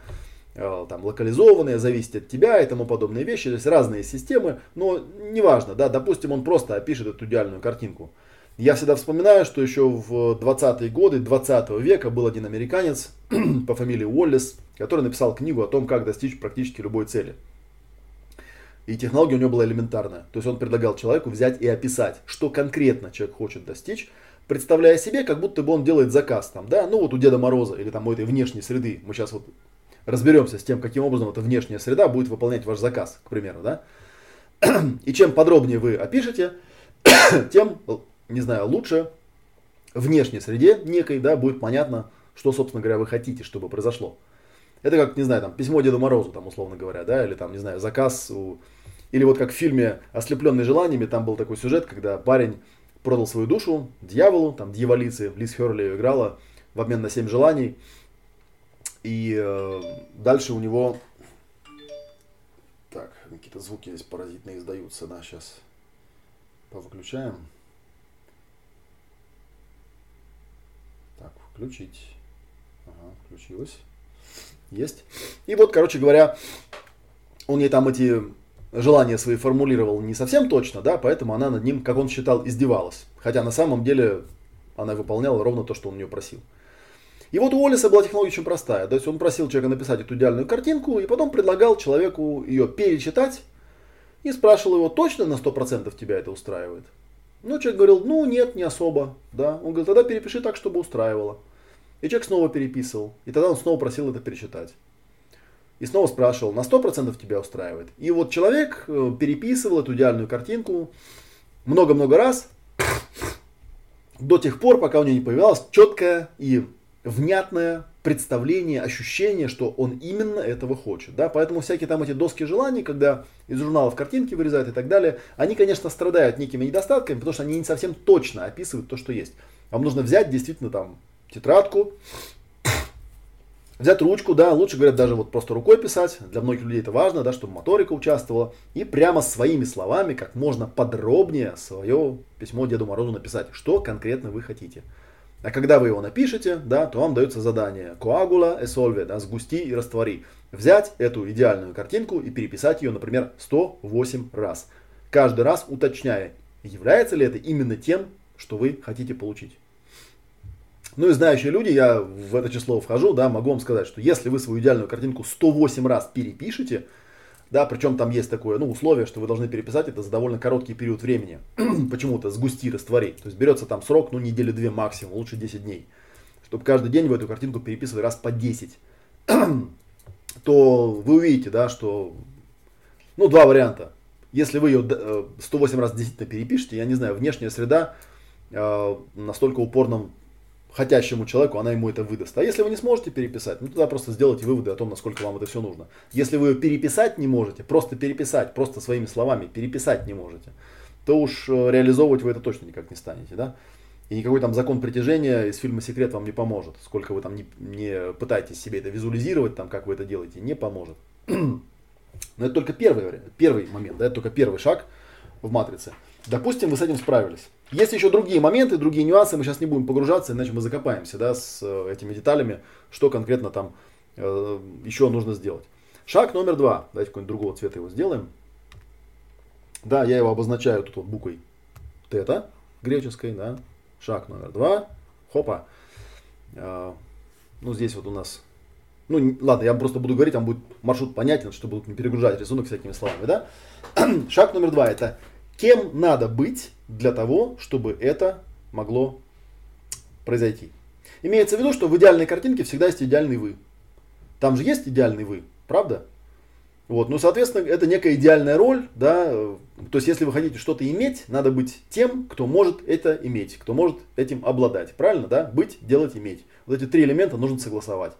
э, там, локализованное, зависит от тебя и тому подобные вещи, то есть разные системы, но неважно, да, допустим, он просто опишет эту идеальную картинку. Я всегда вспоминаю, что еще в 20-е годы 20 века был один американец по фамилии Уоллес, который написал книгу о том, как достичь практически любой цели. И технология у него была элементарная. То есть он предлагал человеку взять и описать, что конкретно человек хочет достичь, представляя себе, как будто бы он делает заказ там, да, ну вот у Деда Мороза или там у этой внешней среды. Мы сейчас вот разберемся с тем, каким образом эта внешняя среда будет выполнять ваш заказ, к примеру, да. И чем подробнее вы опишете, тем, не знаю, лучше внешней среде некой, да, будет понятно, что, собственно говоря, вы хотите, чтобы произошло. Это как, не знаю, там, письмо Деду Морозу, там, условно говоря, да, или там, не знаю, заказ у... Или вот как в фильме «Ослепленный желаниями», там был такой сюжет, когда парень продал свою душу дьяволу, там, дьяволицы, Лиз Херли ее играла в обмен на семь желаний. И э, дальше у него... Так, какие-то звуки здесь паразитные издаются, да, сейчас повыключаем. Так, включить. Ага, включилось. Есть. И вот, короче говоря, он ей там эти желания свои формулировал не совсем точно, да, поэтому она над ним, как он считал, издевалась. Хотя на самом деле она выполняла ровно то, что он у нее просил. И вот у Олиса была технология очень простая. То есть он просил человека написать эту идеальную картинку, и потом предлагал человеку ее перечитать и спрашивал его, точно на 100% тебя это устраивает? Ну, человек говорил, ну нет, не особо. Да? Он говорит, тогда перепиши так, чтобы устраивало. И человек снова переписывал. И тогда он снова просил это перечитать. И снова спрашивал, на 100% тебя устраивает. И вот человек э, переписывал эту идеальную картинку много-много раз, до тех пор, пока у него не появилось четкое и внятное представление, ощущение, что он именно этого хочет. Да? Поэтому всякие там эти доски желаний, когда из журналов картинки вырезают и так далее, они, конечно, страдают некими недостатками, потому что они не совсем точно описывают то, что есть. Вам нужно взять действительно там тетрадку, взять ручку, да, лучше, говорят, даже вот просто рукой писать, для многих людей это важно, да, чтобы моторика участвовала, и прямо своими словами, как можно подробнее свое письмо Деду Морозу написать, что конкретно вы хотите. А когда вы его напишете, да, то вам дается задание коагула эсольве, да, сгусти и раствори. Взять эту идеальную картинку и переписать ее, например, 108 раз. Каждый раз уточняя, является ли это именно тем, что вы хотите получить. Ну и знающие люди, я в это число вхожу, да, могу вам сказать, что если вы свою идеальную картинку 108 раз перепишете, да, причем там есть такое, ну, условие, что вы должны переписать это за довольно короткий период времени. Почему-то сгусти, раствори. То есть берется там срок, ну, недели две максимум, лучше 10 дней. Чтобы каждый день вы эту картинку переписывали раз по 10. то вы увидите, да, что, ну, два варианта. Если вы ее 108 раз действительно перепишете, я не знаю, внешняя среда э, настолько упорным хотящему человеку, она ему это выдаст. А если вы не сможете переписать, ну тогда просто сделайте выводы о том, насколько вам это все нужно. Если вы переписать не можете, просто переписать, просто своими словами переписать не можете, то уж э, реализовывать вы это точно никак не станете, да? И никакой там закон притяжения из фильма «Секрет» вам не поможет. Сколько вы там не, не пытаетесь себе это визуализировать, там, как вы это делаете, не поможет. Но это только первый, первый момент, да, это только первый шаг в матрице. Допустим, вы с этим справились. Есть еще другие моменты, другие нюансы, мы сейчас не будем погружаться, иначе мы закопаемся да, с э, этими деталями, что конкретно там э, еще нужно сделать. Шаг номер два. Давайте какой-нибудь другого цвета его сделаем. Да, я его обозначаю тут вот буквой тета греческой, да. Шаг номер два. Хопа. Э, ну, здесь вот у нас ну, ладно, я просто буду говорить, там будет маршрут понятен, что будут не перегружать рисунок всякими словами, да? Шаг номер два – это кем надо быть для того, чтобы это могло произойти. Имеется в виду, что в идеальной картинке всегда есть идеальный вы. Там же есть идеальный вы, правда? Вот, ну, соответственно, это некая идеальная роль, да, то есть, если вы хотите что-то иметь, надо быть тем, кто может это иметь, кто может этим обладать, правильно, да, быть, делать, иметь. Вот эти три элемента нужно согласовать.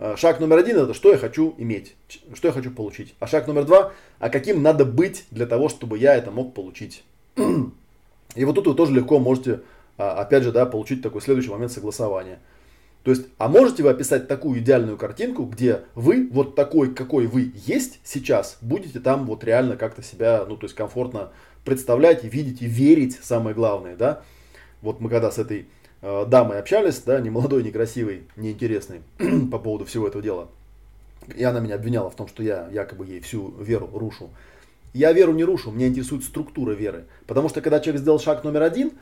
Э, шаг номер один это что я хочу иметь, что я хочу получить. А шаг номер два, а каким надо быть для того, чтобы я это мог получить. И вот тут вы тоже легко можете, а, опять же, да, получить такой следующий момент согласования. То есть, а можете вы описать такую идеальную картинку, где вы вот такой, какой вы есть сейчас, будете там вот реально как-то себя, ну, то есть комфортно представлять, видеть и верить, самое главное, да. Вот мы когда с этой э, дамой общались, да, не молодой, не красивой, не интересной по поводу всего этого дела. И она меня обвиняла в том, что я якобы ей всю веру рушу. Я веру не рушу, меня интересует структура веры. Потому что когда человек сделал шаг номер один,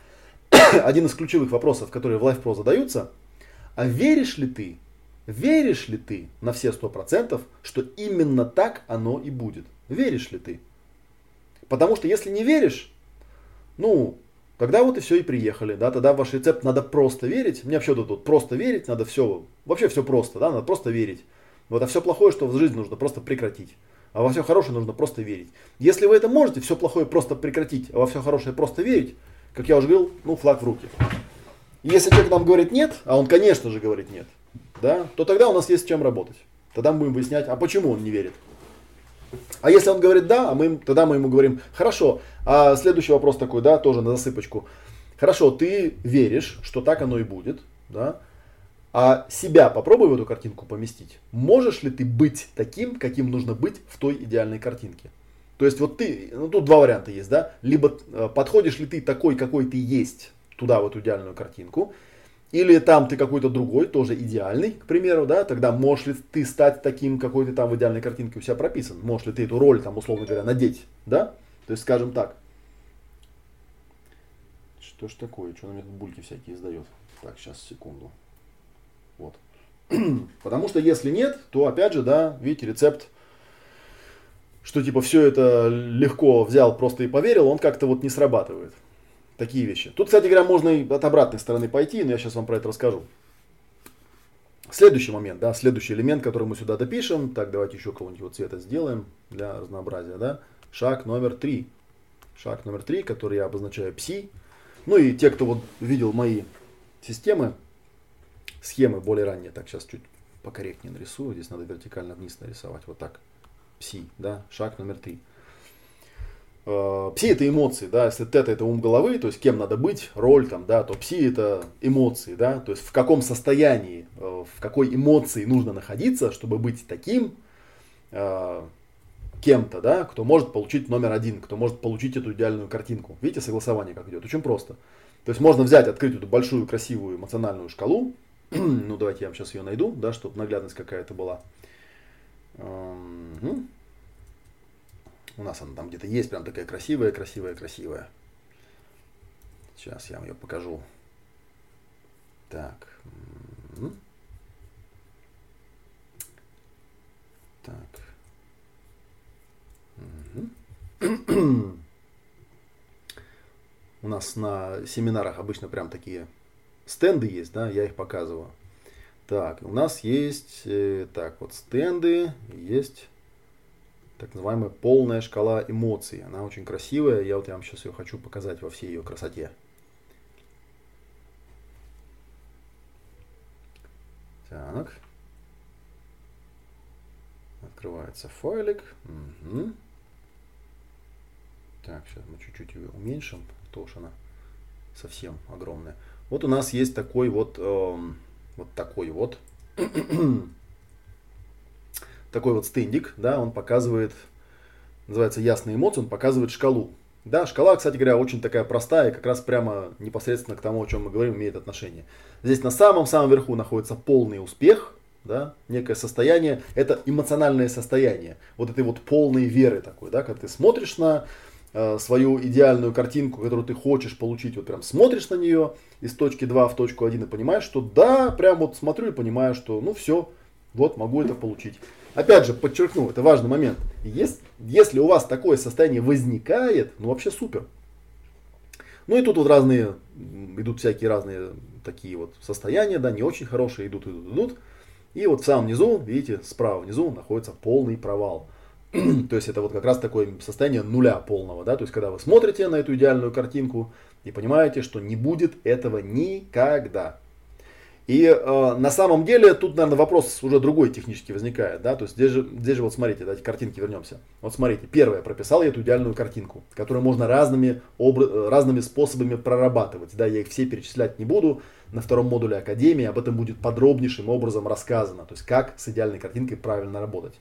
один из ключевых вопросов, которые в LifePro задаются – а веришь ли ты, веришь ли ты на все сто процентов, что именно так оно и будет? Веришь ли ты? Потому что если не веришь, ну, тогда вот и все и приехали, да, тогда в ваш рецепт надо просто верить. Мне вообще тут, просто верить, надо все, вообще все просто, да, надо просто верить. Вот, а все плохое, что в жизни нужно просто прекратить. А во все хорошее нужно просто верить. Если вы это можете, все плохое просто прекратить, а во все хорошее просто верить, как я уже говорил, ну, флаг в руки. Если человек нам говорит нет, а он, конечно же, говорит нет, да, то тогда у нас есть с чем работать. Тогда мы будем выяснять, а почему он не верит. А если он говорит да, а мы, тогда мы ему говорим, хорошо, а следующий вопрос такой, да, тоже на засыпочку. Хорошо, ты веришь, что так оно и будет, да, а себя попробуй в эту картинку поместить. Можешь ли ты быть таким, каким нужно быть в той идеальной картинке? То есть вот ты, ну тут два варианта есть, да, либо э, подходишь ли ты такой, какой ты есть туда, в эту идеальную картинку. Или там ты какой-то другой, тоже идеальный, к примеру, да, тогда можешь ли ты стать таким, какой ты там в идеальной картинке у себя прописан? Можешь ли ты эту роль, там, условно говоря, надеть, да? То есть, скажем так. Что ж такое? Что на меня тут бульки всякие издает? Так, сейчас, секунду. Вот. Потому что если нет, то опять же, да, видите, рецепт, что типа все это легко взял, просто и поверил, он как-то вот не срабатывает такие вещи. Тут, кстати говоря, можно и от обратной стороны пойти, но я сейчас вам про это расскажу. Следующий момент, да, следующий элемент, который мы сюда допишем. Так, давайте еще кого-нибудь вот цвета сделаем для разнообразия, да. Шаг номер три. Шаг номер три, который я обозначаю пси. Ну и те, кто вот видел мои системы, схемы более ранние, так сейчас чуть покорректнее нарисую. Здесь надо вертикально вниз нарисовать, вот так. Пси, да, шаг номер три. Э, пси это эмоции, да, если тета это ум головы, то есть кем надо быть, роль там, да, то пси это эмоции, да, то есть в каком состоянии, э, в какой эмоции нужно находиться, чтобы быть таким э, кем-то, да, кто может получить номер один, кто может получить эту идеальную картинку. Видите, согласование как идет, очень просто. То есть можно взять, открыть эту большую красивую эмоциональную шкалу, ну давайте я вам сейчас ее найду, да, чтобы наглядность какая-то была. Угу. У нас она там где-то есть, прям такая красивая, красивая, красивая. Сейчас я вам ее покажу. Так. Так. У нас на семинарах обычно прям такие стенды есть, да, я их показываю. Так, у нас есть, э, так, вот стенды, есть так называемая полная шкала эмоций. Она очень красивая, я вот я вам сейчас ее хочу показать во всей ее красоте. Так. Открывается файлик. Угу. Так, сейчас мы чуть-чуть ее уменьшим, потому что она совсем огромная. Вот у нас есть такой вот, э, вот такой вот такой вот стендик, да, он показывает, называется ясные эмоции, он показывает шкалу. Да, шкала, кстати говоря, очень такая простая, как раз прямо непосредственно к тому, о чем мы говорим, имеет отношение. Здесь на самом-самом верху находится полный успех, да, некое состояние, это эмоциональное состояние, вот этой вот полной веры такой, да, когда ты смотришь на свою идеальную картинку, которую ты хочешь получить, вот прям смотришь на нее из точки 2 в точку 1 и понимаешь, что да, прям вот смотрю и понимаю, что ну все, вот могу это получить. Опять же, подчеркну, это важный момент. Если, если у вас такое состояние возникает, ну вообще супер. Ну и тут вот разные, идут всякие разные такие вот состояния, да, не очень хорошие, идут, идут, идут. И вот в самом низу, видите, справа внизу находится полный провал. То есть это вот как раз такое состояние нуля полного, да, то есть когда вы смотрите на эту идеальную картинку и понимаете, что не будет этого никогда. И э, на самом деле тут, наверное, вопрос уже другой технически возникает, да, то есть здесь же, здесь же вот смотрите, давайте картинки вернемся. Вот смотрите, первое, прописал я эту идеальную картинку, которую можно разными, обра- разными способами прорабатывать, да, я их все перечислять не буду, на втором модуле Академии об этом будет подробнейшим образом рассказано, то есть как с идеальной картинкой правильно работать.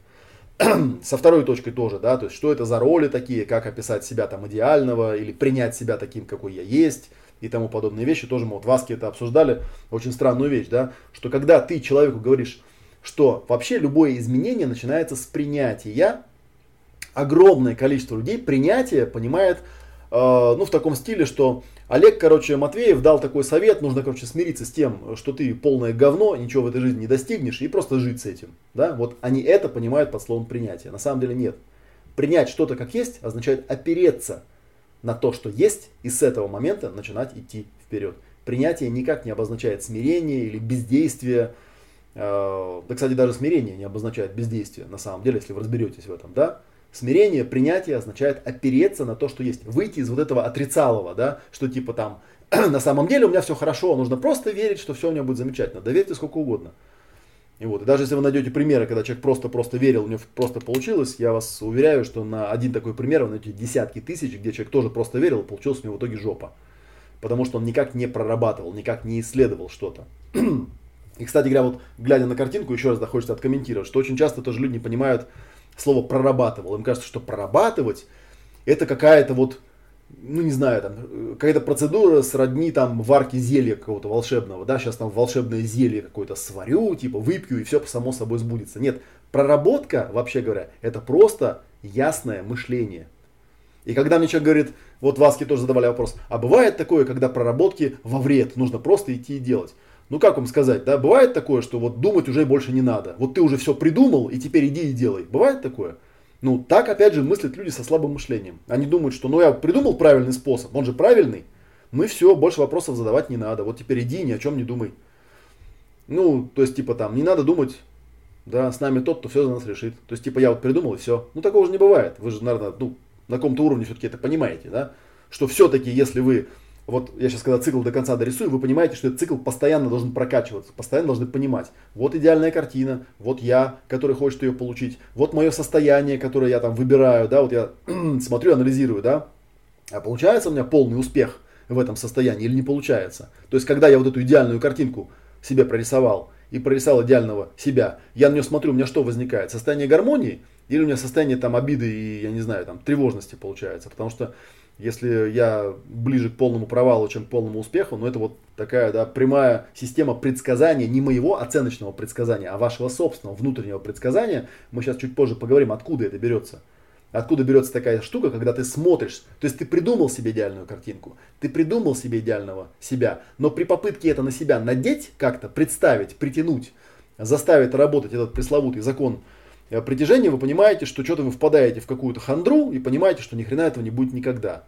Со второй точкой тоже, да, то есть что это за роли такие, как описать себя там идеального или принять себя таким, какой я есть, и тому подобные вещи. Тоже мы вот в это обсуждали. Очень странную вещь, да, что когда ты человеку говоришь, что вообще любое изменение начинается с принятия, огромное количество людей принятие понимает, э, ну, в таком стиле, что Олег, короче, Матвеев дал такой совет, нужно, короче, смириться с тем, что ты полное говно, ничего в этой жизни не достигнешь, и просто жить с этим, да, вот они это понимают под словом принятие, на самом деле нет. Принять что-то как есть означает опереться на то, что есть, и с этого момента начинать идти вперед. Принятие никак не обозначает смирение или бездействие. Э, да, кстати, даже смирение не обозначает бездействие, на самом деле, если вы разберетесь в этом, да. Смирение, принятие означает опереться на то, что есть. Выйти из вот этого отрицалого, да, что типа там, на самом деле у меня все хорошо, нужно просто верить, что все у меня будет замечательно. Доверьте сколько угодно. И вот, и даже если вы найдете примеры, когда человек просто-просто верил, у него просто получилось, я вас уверяю, что на один такой пример вы найдете десятки тысяч, где человек тоже просто верил, и получилось у него в итоге жопа. Потому что он никак не прорабатывал, никак не исследовал что-то. И, кстати говоря, вот глядя на картинку, еще раз да, хочется откомментировать, что очень часто тоже люди не понимают слово прорабатывал. Им кажется, что прорабатывать это какая-то вот ну не знаю, там, какая-то процедура сродни там варки зелья какого-то волшебного, да, сейчас там волшебное зелье какое-то сварю, типа выпью и все само собой сбудется. Нет, проработка, вообще говоря, это просто ясное мышление. И когда мне человек говорит, вот Васки тоже задавали вопрос, а бывает такое, когда проработки во вред, нужно просто идти и делать. Ну как вам сказать, да, бывает такое, что вот думать уже больше не надо. Вот ты уже все придумал, и теперь иди и делай. Бывает такое? Ну, так, опять же, мыслят люди со слабым мышлением. Они думают, что, ну, я придумал правильный способ, он же правильный, ну и все, больше вопросов задавать не надо. Вот теперь иди, ни о чем не думай. Ну, то есть, типа там, не надо думать, да, с нами тот, кто все за нас решит. То есть, типа, я вот придумал и все. Ну, такого же не бывает. Вы же, наверное, ну, на каком-то уровне все-таки это понимаете, да? Что все-таки, если вы вот я сейчас когда цикл до конца дорисую, вы понимаете, что этот цикл постоянно должен прокачиваться, постоянно должны понимать. Вот идеальная картина, вот я, который хочет ее получить, вот мое состояние, которое я там выбираю, да, вот я смотрю, анализирую, да, а получается у меня полный успех в этом состоянии или не получается. То есть, когда я вот эту идеальную картинку себе прорисовал и прорисовал идеального себя, я на нее смотрю, у меня что возникает? Состояние гармонии или у меня состояние там обиды и, я не знаю, там тревожности получается? Потому что если я ближе к полному провалу, чем к полному успеху, но это вот такая да, прямая система предсказания, не моего оценочного предсказания, а вашего собственного внутреннего предсказания. Мы сейчас чуть позже поговорим, откуда это берется. Откуда берется такая штука, когда ты смотришь, то есть ты придумал себе идеальную картинку, ты придумал себе идеального себя, но при попытке это на себя надеть, как-то представить, притянуть, заставить работать этот пресловутый закон притяжения, вы понимаете, что что-то вы впадаете в какую-то хандру и понимаете, что ни хрена этого не будет никогда.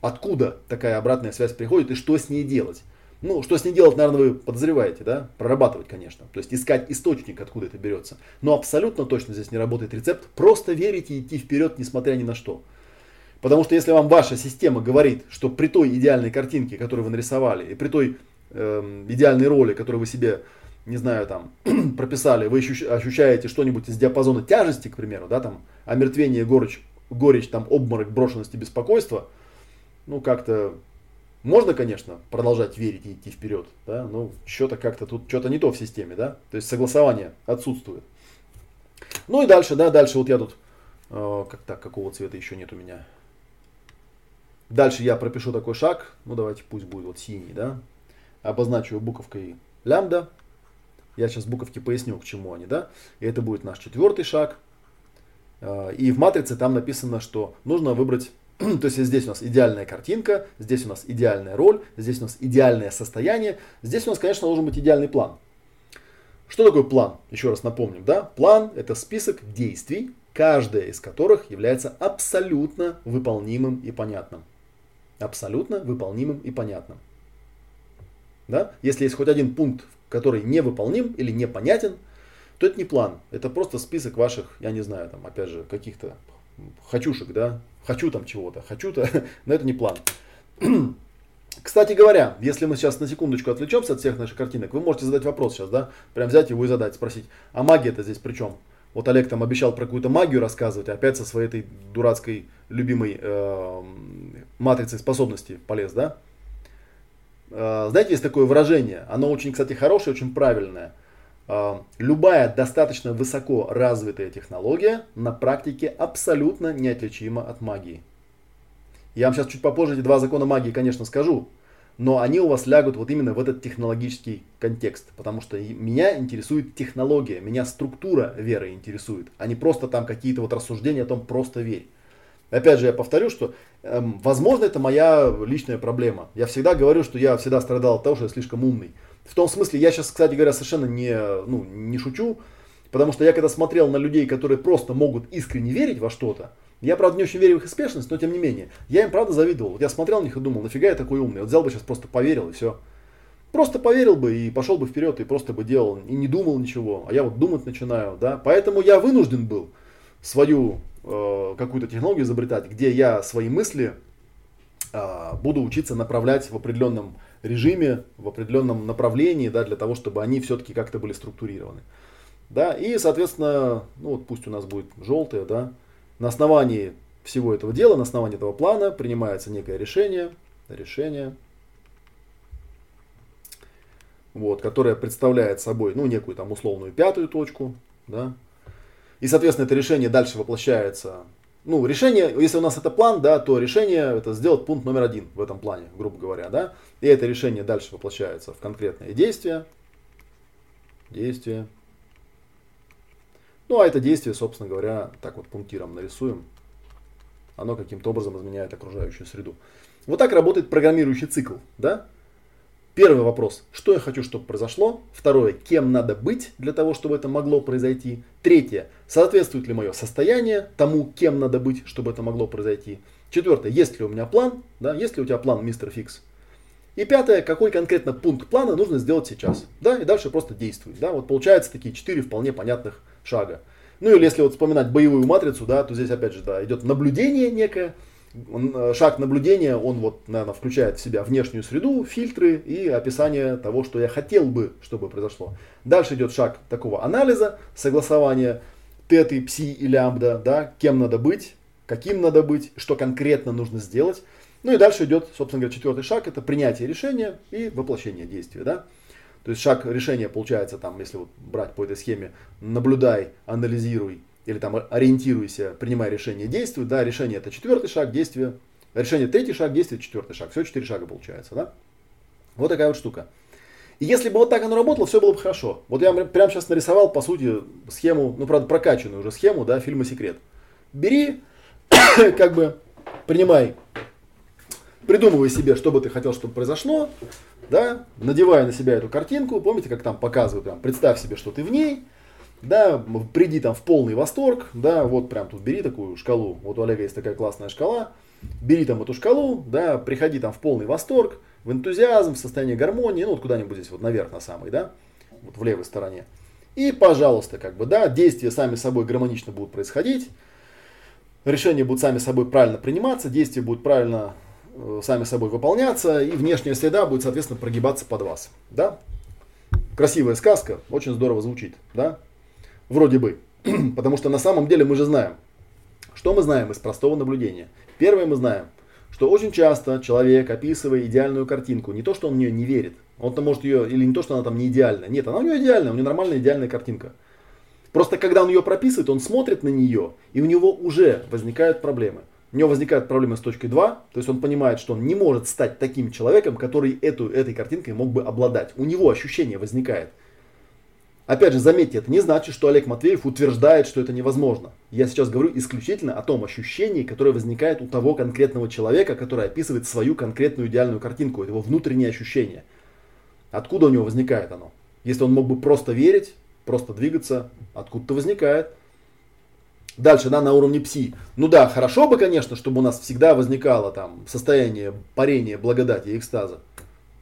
Откуда такая обратная связь приходит и что с ней делать? Ну, что с ней делать, наверное, вы подозреваете, да? Прорабатывать, конечно. То есть искать источник, откуда это берется. Но абсолютно точно здесь не работает рецепт. Просто верить и идти вперед, несмотря ни на что. Потому что если вам ваша система говорит, что при той идеальной картинке, которую вы нарисовали, и при той э, идеальной роли, которую вы себе не знаю, там, прописали, вы ощущаете что-нибудь из диапазона тяжести, к примеру, да, там, омертвение, горечь, горечь, там, обморок, брошенность и беспокойство, ну, как-то можно, конечно, продолжать верить и идти вперед, да, но что-то как-то тут, что-то не то в системе, да, то есть согласование отсутствует. Ну и дальше, да, дальше вот я тут, э, как так, какого цвета еще нет у меня. Дальше я пропишу такой шаг, ну давайте пусть будет вот синий, да, обозначу буковкой лямбда, я сейчас буковки поясню, к чему они, да. И это будет наш четвертый шаг. А, и в матрице там написано, что нужно выбрать, то есть здесь у нас идеальная картинка, здесь у нас идеальная роль, здесь у нас идеальное состояние, здесь у нас, конечно, должен быть идеальный план. Что такое план? Еще раз напомним, да? План это список действий, каждая из которых является абсолютно выполнимым и понятным. Абсолютно выполнимым и понятным. Да? Если есть хоть один пункт, который невыполним или непонятен, то это не план. Это просто список ваших, я не знаю, там, опять же, каких-то хочушек, да, хочу там чего-то, хочу-то, но это не план. Кстати говоря, если мы сейчас на секундочку отвлечемся от всех наших картинок, вы можете задать вопрос сейчас, да? Прям взять его и задать, спросить, а магия это здесь при чем? Вот Олег там обещал про какую-то магию рассказывать, опять со своей этой дурацкой любимой э, матрицей способностей полез, да? Э, знаете, есть такое выражение, оно очень, кстати, хорошее, очень правильное. Э, любая достаточно высоко развитая технология на практике абсолютно неотличима от магии. Я вам сейчас чуть попозже эти два закона магии, конечно, скажу, но они у вас лягут вот именно в этот технологический контекст, потому что меня интересует технология, меня структура веры интересует, а не просто там какие-то вот рассуждения о том, просто верь. Опять же, я повторю, что, эм, возможно, это моя личная проблема. Я всегда говорю, что я всегда страдал от того, что я слишком умный. В том смысле, я сейчас, кстати говоря, совершенно не, ну, не шучу, потому что я когда смотрел на людей, которые просто могут искренне верить во что-то, я, правда, не очень верю в их успешность, но тем не менее, я им, правда, завидовал. Вот я смотрел на них и думал, нафига я такой умный, вот взял бы сейчас просто поверил и все. Просто поверил бы и пошел бы вперед, и просто бы делал, и не думал ничего, а я вот думать начинаю, да. Поэтому я вынужден был свою э, какую-то технологию изобретать, где я свои мысли э, буду учиться направлять в определенном режиме, в определенном направлении, да, для того, чтобы они все-таки как-то были структурированы. Да, и, соответственно, ну вот пусть у нас будет желтое, да, на основании всего этого дела, на основании этого плана принимается некое решение, решение, вот, которое представляет собой ну, некую там условную пятую точку. Да? И, соответственно, это решение дальше воплощается. Ну, решение, если у нас это план, да, то решение это сделать пункт номер один в этом плане, грубо говоря. Да? И это решение дальше воплощается в конкретные действия. Действия. Ну, а это действие, собственно говоря, так вот пунктиром нарисуем. Оно каким-то образом изменяет окружающую среду. Вот так работает программирующий цикл, да? Первый вопрос, что я хочу, чтобы произошло. Второе, кем надо быть для того, чтобы это могло произойти. Третье, соответствует ли мое состояние тому, кем надо быть, чтобы это могло произойти. Четвертое, есть ли у меня план, да, есть ли у тебя план, мистер Фикс. И пятое, какой конкретно пункт плана нужно сделать сейчас. Да, и дальше просто действуй. Да, вот получается такие четыре вполне понятных шага. Ну или если вот вспоминать боевую матрицу, да, то здесь опять же да, идет наблюдение некое. Э, шаг наблюдения, он вот, наверное, включает в себя внешнюю среду, фильтры и описание того, что я хотел бы, чтобы произошло. Дальше идет шаг такого анализа, согласования теты, пси и лямбда, да, кем надо быть, каким надо быть, что конкретно нужно сделать. Ну и дальше идет, собственно говоря, четвертый шаг, это принятие решения и воплощение действия, да. То есть шаг решения получается там, если вот брать по этой схеме, наблюдай, анализируй или там ориентируйся, принимай решение, действуй. Да, решение это четвертый шаг, действие. Решение третий шаг, действие четвертый шаг. Все четыре шага получается, да? Вот такая вот штука. И если бы вот так оно работало, все было бы хорошо. Вот я прямо сейчас нарисовал, по сути, схему, ну, правда, прокачанную уже схему, да, фильма «Секрет». Бери, как бы, принимай придумывай себе, что бы ты хотел, чтобы произошло, да, надевая на себя эту картинку, помните, как там показывают, прям, представь себе, что ты в ней, да, приди там в полный восторг, да, вот прям тут бери такую шкалу, вот у Олега есть такая классная шкала, бери там эту шкалу, да, приходи там в полный восторг, в энтузиазм, в состоянии гармонии, ну вот куда-нибудь здесь вот наверх на самый, да, вот в левой стороне. И, пожалуйста, как бы, да, действия сами собой гармонично будут происходить, решения будут сами собой правильно приниматься, действия будут правильно Э, сами собой выполняться, и внешняя среда будет, соответственно, прогибаться под вас. Да? Красивая сказка, очень здорово звучит, да? Вроде бы. Потому что на самом деле мы же знаем, что мы знаем из простого наблюдения. Первое мы знаем, что очень часто человек, описывая идеальную картинку, не то, что он в нее не верит, он-то может ее, или не то, что она там не идеальная, нет, она у него идеальная, у него нормальная идеальная картинка. Просто когда он ее прописывает, он смотрит на нее, и у него уже возникают проблемы у него возникает проблема с точкой 2, то есть он понимает, что он не может стать таким человеком, который эту, этой картинкой мог бы обладать. У него ощущение возникает. Опять же, заметьте, это не значит, что Олег Матвеев утверждает, что это невозможно. Я сейчас говорю исключительно о том ощущении, которое возникает у того конкретного человека, который описывает свою конкретную идеальную картинку, его внутреннее ощущение. Откуда у него возникает оно? Если он мог бы просто верить, просто двигаться, откуда-то возникает. Дальше, да, на уровне пси. Ну да, хорошо бы, конечно, чтобы у нас всегда возникало там состояние парения, благодати экстаза.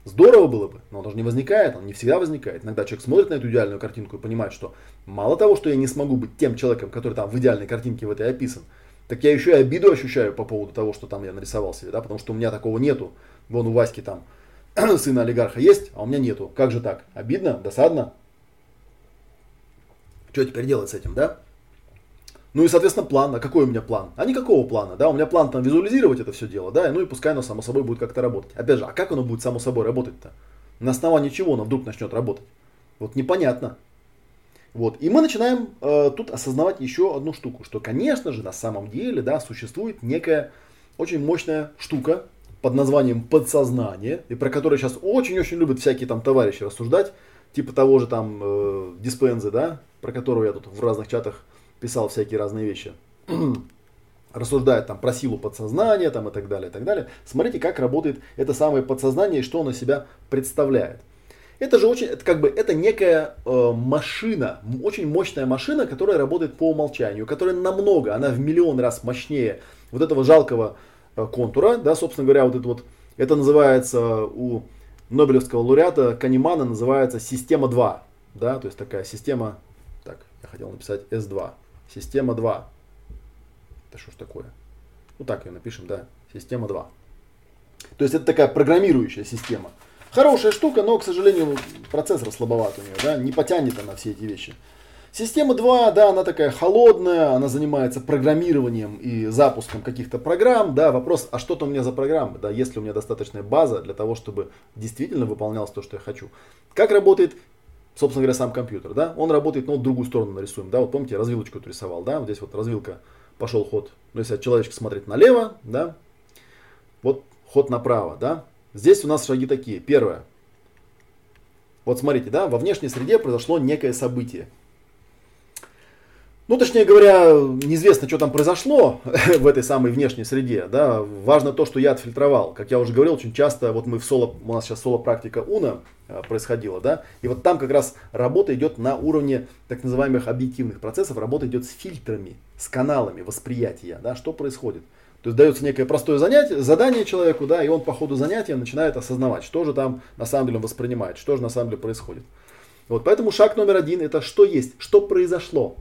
Здорово было бы, но оно же не возникает, оно не всегда возникает. Иногда человек смотрит на эту идеальную картинку и понимает, что мало того, что я не смогу быть тем человеком, который там в идеальной картинке в этой описан, так я еще и обиду ощущаю по поводу того, что там я нарисовал себе, да, потому что у меня такого нету. Вон у Васьки там сына олигарха есть, а у меня нету. Как же так? Обидно, досадно. Что теперь делать с этим, да? Ну и, соответственно, план. А какой у меня план? А никакого плана, да? У меня план там визуализировать это все дело, да? Ну и пускай оно само собой будет как-то работать. Опять же, а как оно будет само собой работать-то? На основании чего оно вдруг начнет работать? Вот непонятно. Вот. И мы начинаем э, тут осознавать еще одну штуку, что, конечно же, на самом деле, да, существует некая очень мощная штука под названием подсознание, и про которую сейчас очень-очень любят всякие там товарищи рассуждать, типа того же там э, диспензы, да, про которого я тут в разных чатах писал всякие разные вещи. рассуждает там про силу подсознания там и так далее, и так далее. Смотрите, как работает это самое подсознание и что оно себя представляет. Это же очень, это как бы, это некая э, машина, очень мощная машина, которая работает по умолчанию, которая намного, она в миллион раз мощнее вот этого жалкого э, контура, да, собственно говоря, вот это вот, это называется у Нобелевского лауреата Канемана называется система 2, да, то есть такая система, так, я хотел написать S2, система 2, это что ж такое? Ну так ее напишем, да, система 2. То есть это такая программирующая система. Хорошая штука, но, к сожалению, процессор слабоват у нее, да, не потянет она все эти вещи. Система 2, да, она такая холодная, она занимается программированием и запуском каких-то программ, да, вопрос, а что-то у меня за программы, да, есть ли у меня достаточная база для того, чтобы действительно выполнялось то, что я хочу. Как работает, собственно говоря, сам компьютер, да, он работает, ну, вот другую сторону нарисуем, да, вот помните, развилочку рисовал, да, вот здесь вот развилка, пошел ход, ну, если от человечка смотреть налево, да, вот ход направо, да, Здесь у нас шаги такие. Первое. Вот смотрите, да, во внешней среде произошло некое событие. Ну, точнее говоря, неизвестно, что там произошло в этой самой внешней среде. Да. Важно то, что я отфильтровал. Как я уже говорил, очень часто, вот мы в соло, у нас сейчас соло-практика УНА э, происходила, да, и вот там как раз работа идет на уровне так называемых объективных процессов, работа идет с фильтрами, с каналами восприятия, да, что происходит. То есть дается некое простое занятие, задание человеку, да, и он по ходу занятия начинает осознавать, что же там на самом деле он воспринимает, что же на самом деле происходит. Вот, поэтому шаг номер один это что есть, что произошло.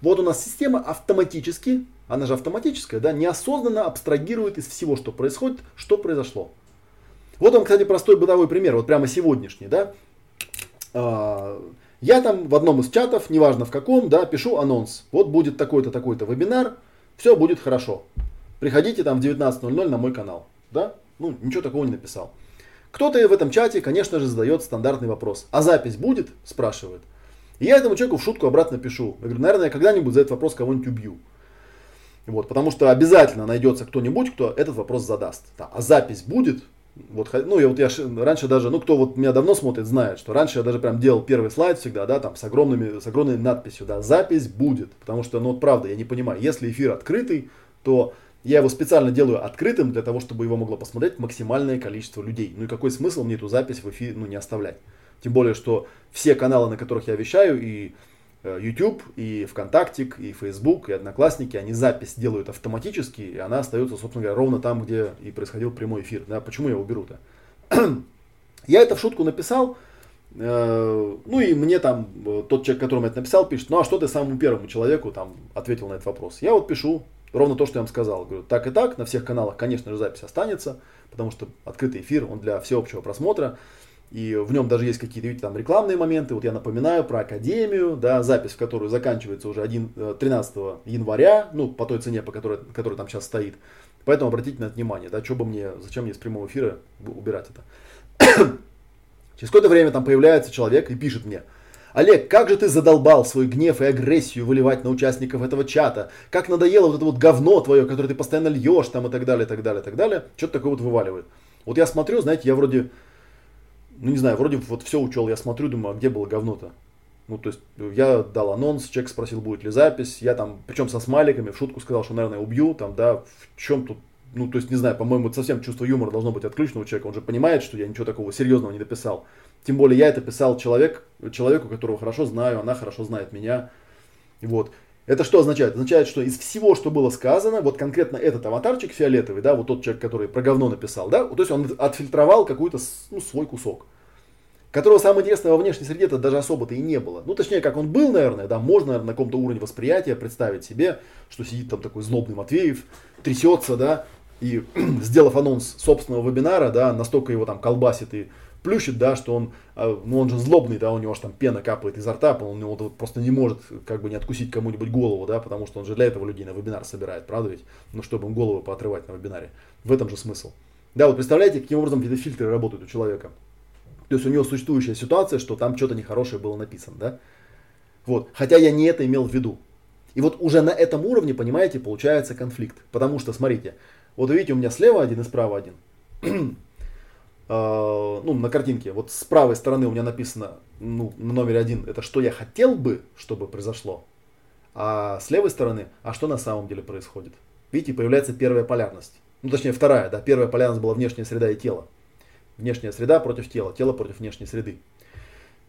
Вот у нас система автоматически, она же автоматическая, да, неосознанно абстрагирует из всего, что происходит, что произошло. Вот он, кстати, простой бытовой пример, вот прямо сегодняшний, да. А, я там в одном из чатов, неважно в каком, да, пишу анонс. Вот будет такой-то, такой-то вебинар, все будет хорошо приходите там в 19.00 на мой канал. Да? Ну, ничего такого не написал. Кто-то в этом чате, конечно же, задает стандартный вопрос. А запись будет? Спрашивает. И я этому человеку в шутку обратно пишу. Я говорю, наверное, я когда-нибудь за этот вопрос кого-нибудь убью. Вот, потому что обязательно найдется кто-нибудь, кто этот вопрос задаст. Да, а запись будет? Вот, ну, я вот я раньше даже, ну, кто вот меня давно смотрит, знает, что раньше я даже прям делал первый слайд всегда, да, там, с огромными, с огромной надписью, да, запись будет. Потому что, ну, вот правда, я не понимаю, если эфир открытый, то я его специально делаю открытым для того, чтобы его могло посмотреть максимальное количество людей. Ну и какой смысл мне эту запись в эфире ну, не оставлять? Тем более, что все каналы, на которых я вещаю, и э, YouTube, и ВКонтакте, и Facebook, и Одноклассники, они запись делают автоматически, и она остается, собственно говоря, ровно там, где и происходил прямой эфир. Да, почему я его беру-то? я это в шутку написал, э, ну и мне там э, тот человек, которому я это написал, пишет, ну а что ты самому первому человеку там ответил на этот вопрос? Я вот пишу, Ровно то, что я вам сказал. Говорю, так и так, на всех каналах, конечно же, запись останется, потому что открытый эфир, он для всеобщего просмотра. И в нем даже есть какие-то, видите, там рекламные моменты. Вот я напоминаю про Академию, да, запись, в которую заканчивается уже 1, 13 э, января, ну, по той цене, по которой, которая там сейчас стоит. Поэтому обратите на это внимание, да, что бы мне, зачем мне с прямого эфира убирать это. Через какое-то время там появляется человек и пишет мне – Олег, как же ты задолбал свой гнев и агрессию выливать на участников этого чата? Как надоело вот это вот говно твое, которое ты постоянно льешь там и так далее, и так далее, и так далее. Что-то такое вот вываливает. Вот я смотрю, знаете, я вроде, ну не знаю, вроде вот все учел, я смотрю, думаю, а где было говно-то? Ну, то есть, я дал анонс, человек спросил, будет ли запись, я там, причем со смайликами, в шутку сказал, что, наверное, убью, там, да, в чем тут, ну, то есть, не знаю, по-моему, совсем чувство юмора должно быть отключено у человека, он же понимает, что я ничего такого серьезного не дописал. Тем более я это писал человек, человеку, которого хорошо знаю, она хорошо знает меня. Вот. Это что означает? Означает, что из всего, что было сказано, вот конкретно этот аватарчик фиолетовый, да, вот тот человек, который про говно написал, да, то есть он отфильтровал какой-то ну, свой кусок. которого самое интересное во внешней среде это даже особо-то и не было. Ну, точнее, как он был, наверное, да, можно, наверное, на каком-то уровне восприятия представить себе, что сидит там такой злобный Матвеев, трясется, да, и сделав анонс собственного вебинара, да, настолько его там колбасит и плющит, да, что он, а, ну он же злобный, да, у него аж там пена капает изо рта, он, он просто не может как бы не откусить кому-нибудь голову, да, потому что он же для этого людей на вебинар собирает, правда ведь? Ну, чтобы им голову поотрывать на вебинаре. В этом же смысл. Да, вот представляете, каким образом эти фильтры работают у человека. То есть у него существующая ситуация, что там что-то нехорошее было написано, да? Вот. Хотя я не это имел в виду. И вот уже на этом уровне, понимаете, получается конфликт. Потому что, смотрите, вот видите, у меня слева один и справа один. Ну, на картинке, вот с правой стороны у меня написано, ну, на номере один, это что я хотел бы, чтобы произошло. А с левой стороны, а что на самом деле происходит. Видите, появляется первая полярность. Ну, точнее, вторая, да, первая полярность была внешняя среда и тело. Внешняя среда против тела, тело против внешней среды.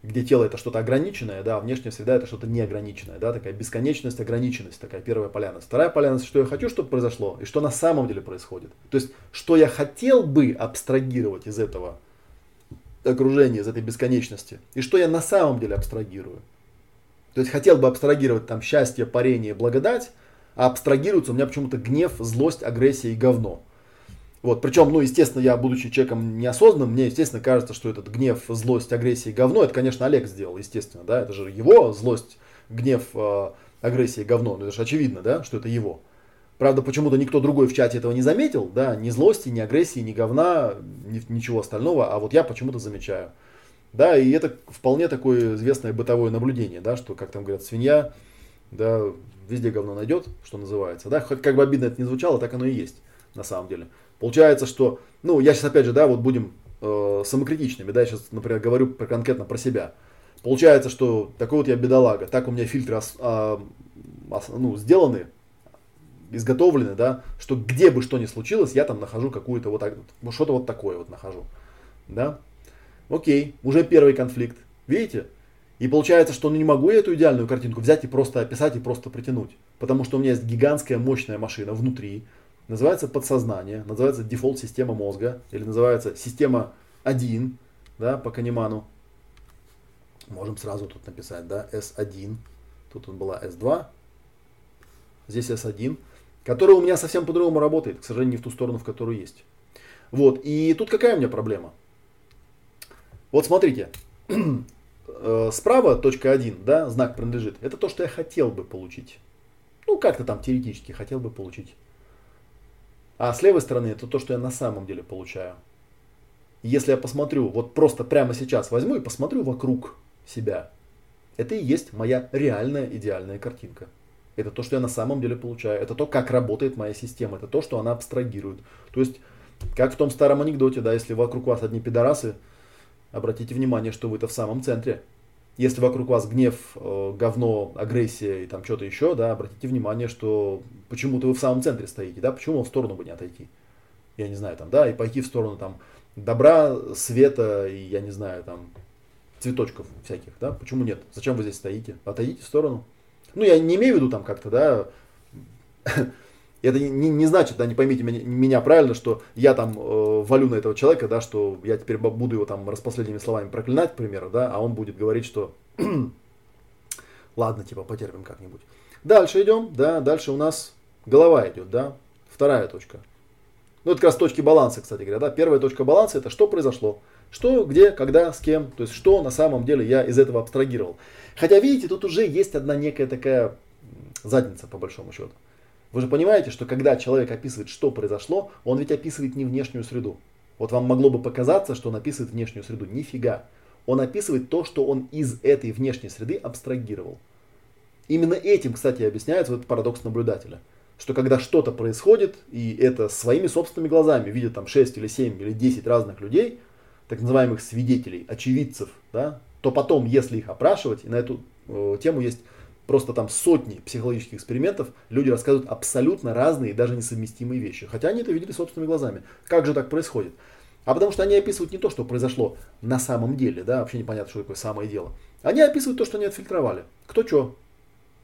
Где тело это что-то ограниченное, да, а внешняя среда это что-то неограниченное, да, такая бесконечность, ограниченность, такая первая полярность. Вторая полярность, что я хочу, чтобы произошло, и что на самом деле происходит. То есть, что я хотел бы абстрагировать из этого окружения, из этой бесконечности, и что я на самом деле абстрагирую. То есть, хотел бы абстрагировать там счастье, парение, благодать, а абстрагируется у меня почему-то гнев, злость, агрессия и говно. Вот, причем, ну, естественно, я, будучи человеком неосознанным, мне, естественно, кажется, что этот гнев, злость, агрессия и говно, это, конечно, Олег сделал, естественно, да, это же его злость, гнев, э, агрессия и говно, ну, это же очевидно, да, что это его. Правда, почему-то никто другой в чате этого не заметил, да, ни злости, ни агрессии, ни говна, ни, ничего остального, а вот я почему-то замечаю. Да, и это вполне такое известное бытовое наблюдение, да, что, как там говорят, свинья, да, везде говно найдет, что называется, да, хоть как бы обидно это не звучало, так оно и есть, на самом деле. Получается, что, ну, я сейчас опять же, да, вот будем э, самокритичными, да, я сейчас, например, говорю про, конкретно про себя. Получается, что такой вот я бедолага, так у меня фильтры ос, а, ну, сделаны, изготовлены, да, что где бы что ни случилось, я там нахожу какую-то вот, вот что-то вот такое вот нахожу, да. Окей, уже первый конфликт, видите? И получается, что ну, не могу я эту идеальную картинку взять и просто описать и просто притянуть. Потому что у меня есть гигантская мощная машина внутри, называется подсознание, называется дефолт система мозга, или называется система 1, да, по Канеману. Можем сразу тут написать, да, S1. Тут он была S2, здесь S1, которая у меня совсем по-другому работает, к сожалению, не в ту сторону, в которую есть. Вот, и тут какая у меня проблема? Вот смотрите, э, справа точка 1, да, знак принадлежит, это то, что я хотел бы получить. Ну, как-то там теоретически хотел бы получить. А с левой стороны это то, что я на самом деле получаю. Если я посмотрю, вот просто прямо сейчас возьму и посмотрю вокруг себя, это и есть моя реальная идеальная картинка. Это то, что я на самом деле получаю. Это то, как работает моя система. Это то, что она абстрагирует. То есть, как в том старом анекдоте, да, если вокруг вас одни пидорасы, обратите внимание, что вы-то в самом центре. Если вокруг вас гнев, э, говно, агрессия и там что-то еще, да, обратите внимание, что почему-то вы в самом центре стоите, да, почему в сторону бы не отойти? Я не знаю, там, да, и пойти в сторону там добра, света и, я не знаю, там, цветочков всяких, да, почему нет? Зачем вы здесь стоите? Отойдите в сторону. Ну, я не имею в виду там как-то, да, это не, не значит, да, не поймите меня, меня правильно, что я там э, валю на этого человека, да, что я теперь буду его там распоследними словами проклинать, к примеру, да, а он будет говорить, что ладно, типа, потерпим как-нибудь. Дальше идем, да, дальше у нас голова идет, да, вторая точка. Ну, это как раз точки баланса, кстати говоря, да. Первая точка баланса это что произошло. Что, где, когда, с кем, то есть что на самом деле я из этого абстрагировал. Хотя, видите, тут уже есть одна некая такая задница, по большому счету. Вы же понимаете, что когда человек описывает, что произошло, он ведь описывает не внешнюю среду. Вот вам могло бы показаться, что он описывает внешнюю среду. Нифига. Он описывает то, что он из этой внешней среды абстрагировал. Именно этим, кстати, объясняется вот парадокс наблюдателя. Что когда что-то происходит, и это своими собственными глазами видят там 6 или 7 или 10 разных людей, так называемых свидетелей, очевидцев, да, то потом, если их опрашивать, и на эту э, тему есть просто там сотни психологических экспериментов, люди рассказывают абсолютно разные и даже несовместимые вещи. Хотя они это видели собственными глазами. Как же так происходит? А потому что они описывают не то, что произошло на самом деле, да, вообще непонятно, что такое самое дело. Они описывают то, что они отфильтровали. Кто что.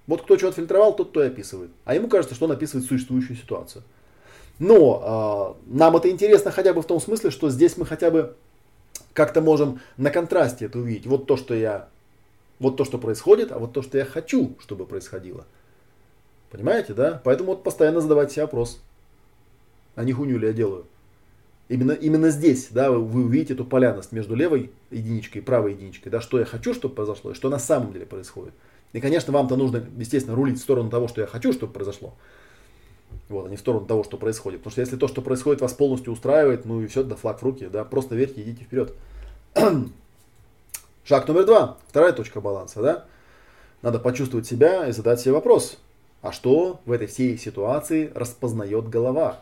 Вот кто что отфильтровал, тот то и описывает. А ему кажется, что он описывает существующую ситуацию. Но э, нам это интересно хотя бы в том смысле, что здесь мы хотя бы как-то можем на контрасте это увидеть. Вот то, что я, вот то, что происходит, а вот то, что я хочу, чтобы происходило. Понимаете, да? Поэтому вот постоянно задавайте себе вопрос. А не хуню ли я делаю? Именно, именно здесь, да, вы увидите эту поляность между левой единичкой и правой единичкой, да, что я хочу, чтобы произошло, и что на самом деле происходит. И, конечно, вам-то нужно, естественно, рулить в сторону того, что я хочу, чтобы произошло. Вот, а не в сторону того, что происходит. Потому что если то, что происходит, вас полностью устраивает, ну и все, да флаг в руки, да, просто верьте, идите вперед. Шаг номер два, вторая точка баланса, да. Надо почувствовать себя и задать себе вопрос, а что в этой всей ситуации распознает голова?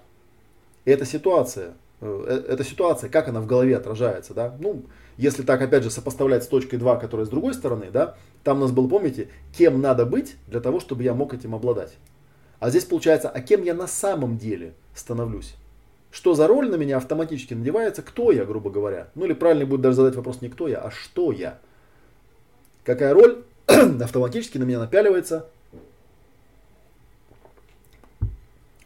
Эта ситуация, э, э, эта ситуация, как она в голове отражается, да? Ну, если так, опять же, сопоставлять с точкой 2, которая с другой стороны, да, там у нас было, помните, кем надо быть для того, чтобы я мог этим обладать. А здесь получается, а кем я на самом деле становлюсь? Что за роль на меня автоматически надевается, кто я, грубо говоря? Ну или правильно будет даже задать вопрос не кто я, а что я. Какая роль автоматически на меня напяливается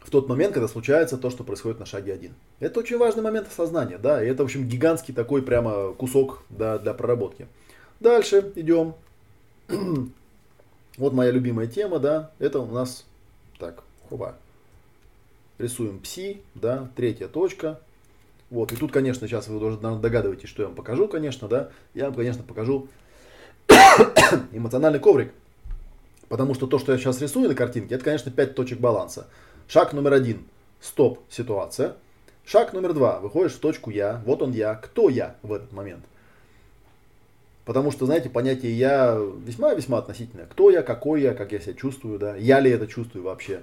в тот момент, когда случается то, что происходит на шаге один. Это очень важный момент осознания, да, и это, в общем, гигантский такой прямо кусок да, для проработки. Дальше идем. вот моя любимая тема, да, это у нас, так, хуба, рисуем пси, да, третья точка. Вот, и тут, конечно, сейчас вы уже догадываетесь, что я вам покажу, конечно, да, я вам, конечно, покажу эмоциональный коврик. Потому что то, что я сейчас рисую на картинке, это, конечно, 5 точек баланса. Шаг номер один. Стоп, ситуация. Шаг номер два. Выходишь в точку я. Вот он я. Кто я в этот момент? Потому что, знаете, понятие я весьма-весьма относительное. Кто я, какой я, как я себя чувствую, да. Я ли это чувствую вообще?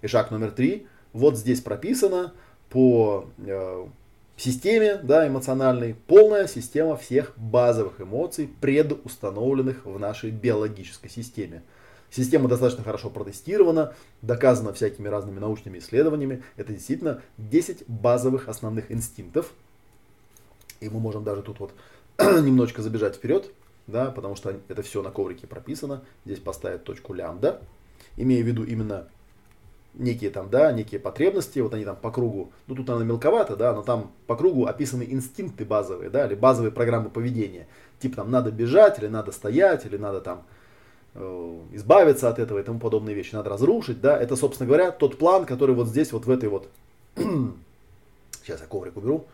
И шаг номер три. Вот здесь прописано по э, системе да, эмоциональной полная система всех базовых эмоций, предустановленных в нашей биологической системе. Система достаточно хорошо протестирована, доказана всякими разными научными исследованиями. Это действительно 10 базовых основных инстинктов. И мы можем даже тут вот немножечко забежать вперед, да, потому что это все на коврике прописано. Здесь поставить точку лямбда, имея в виду именно некие там, да, некие потребности, вот они там по кругу, ну тут она мелковато, да, но там по кругу описаны инстинкты базовые, да, или базовые программы поведения. Типа там надо бежать, или надо стоять, или надо там Э, избавиться от этого и тому подобные вещи, надо разрушить, да, это, собственно говоря, тот план, который вот здесь, вот в этой вот, сейчас я коврик уберу,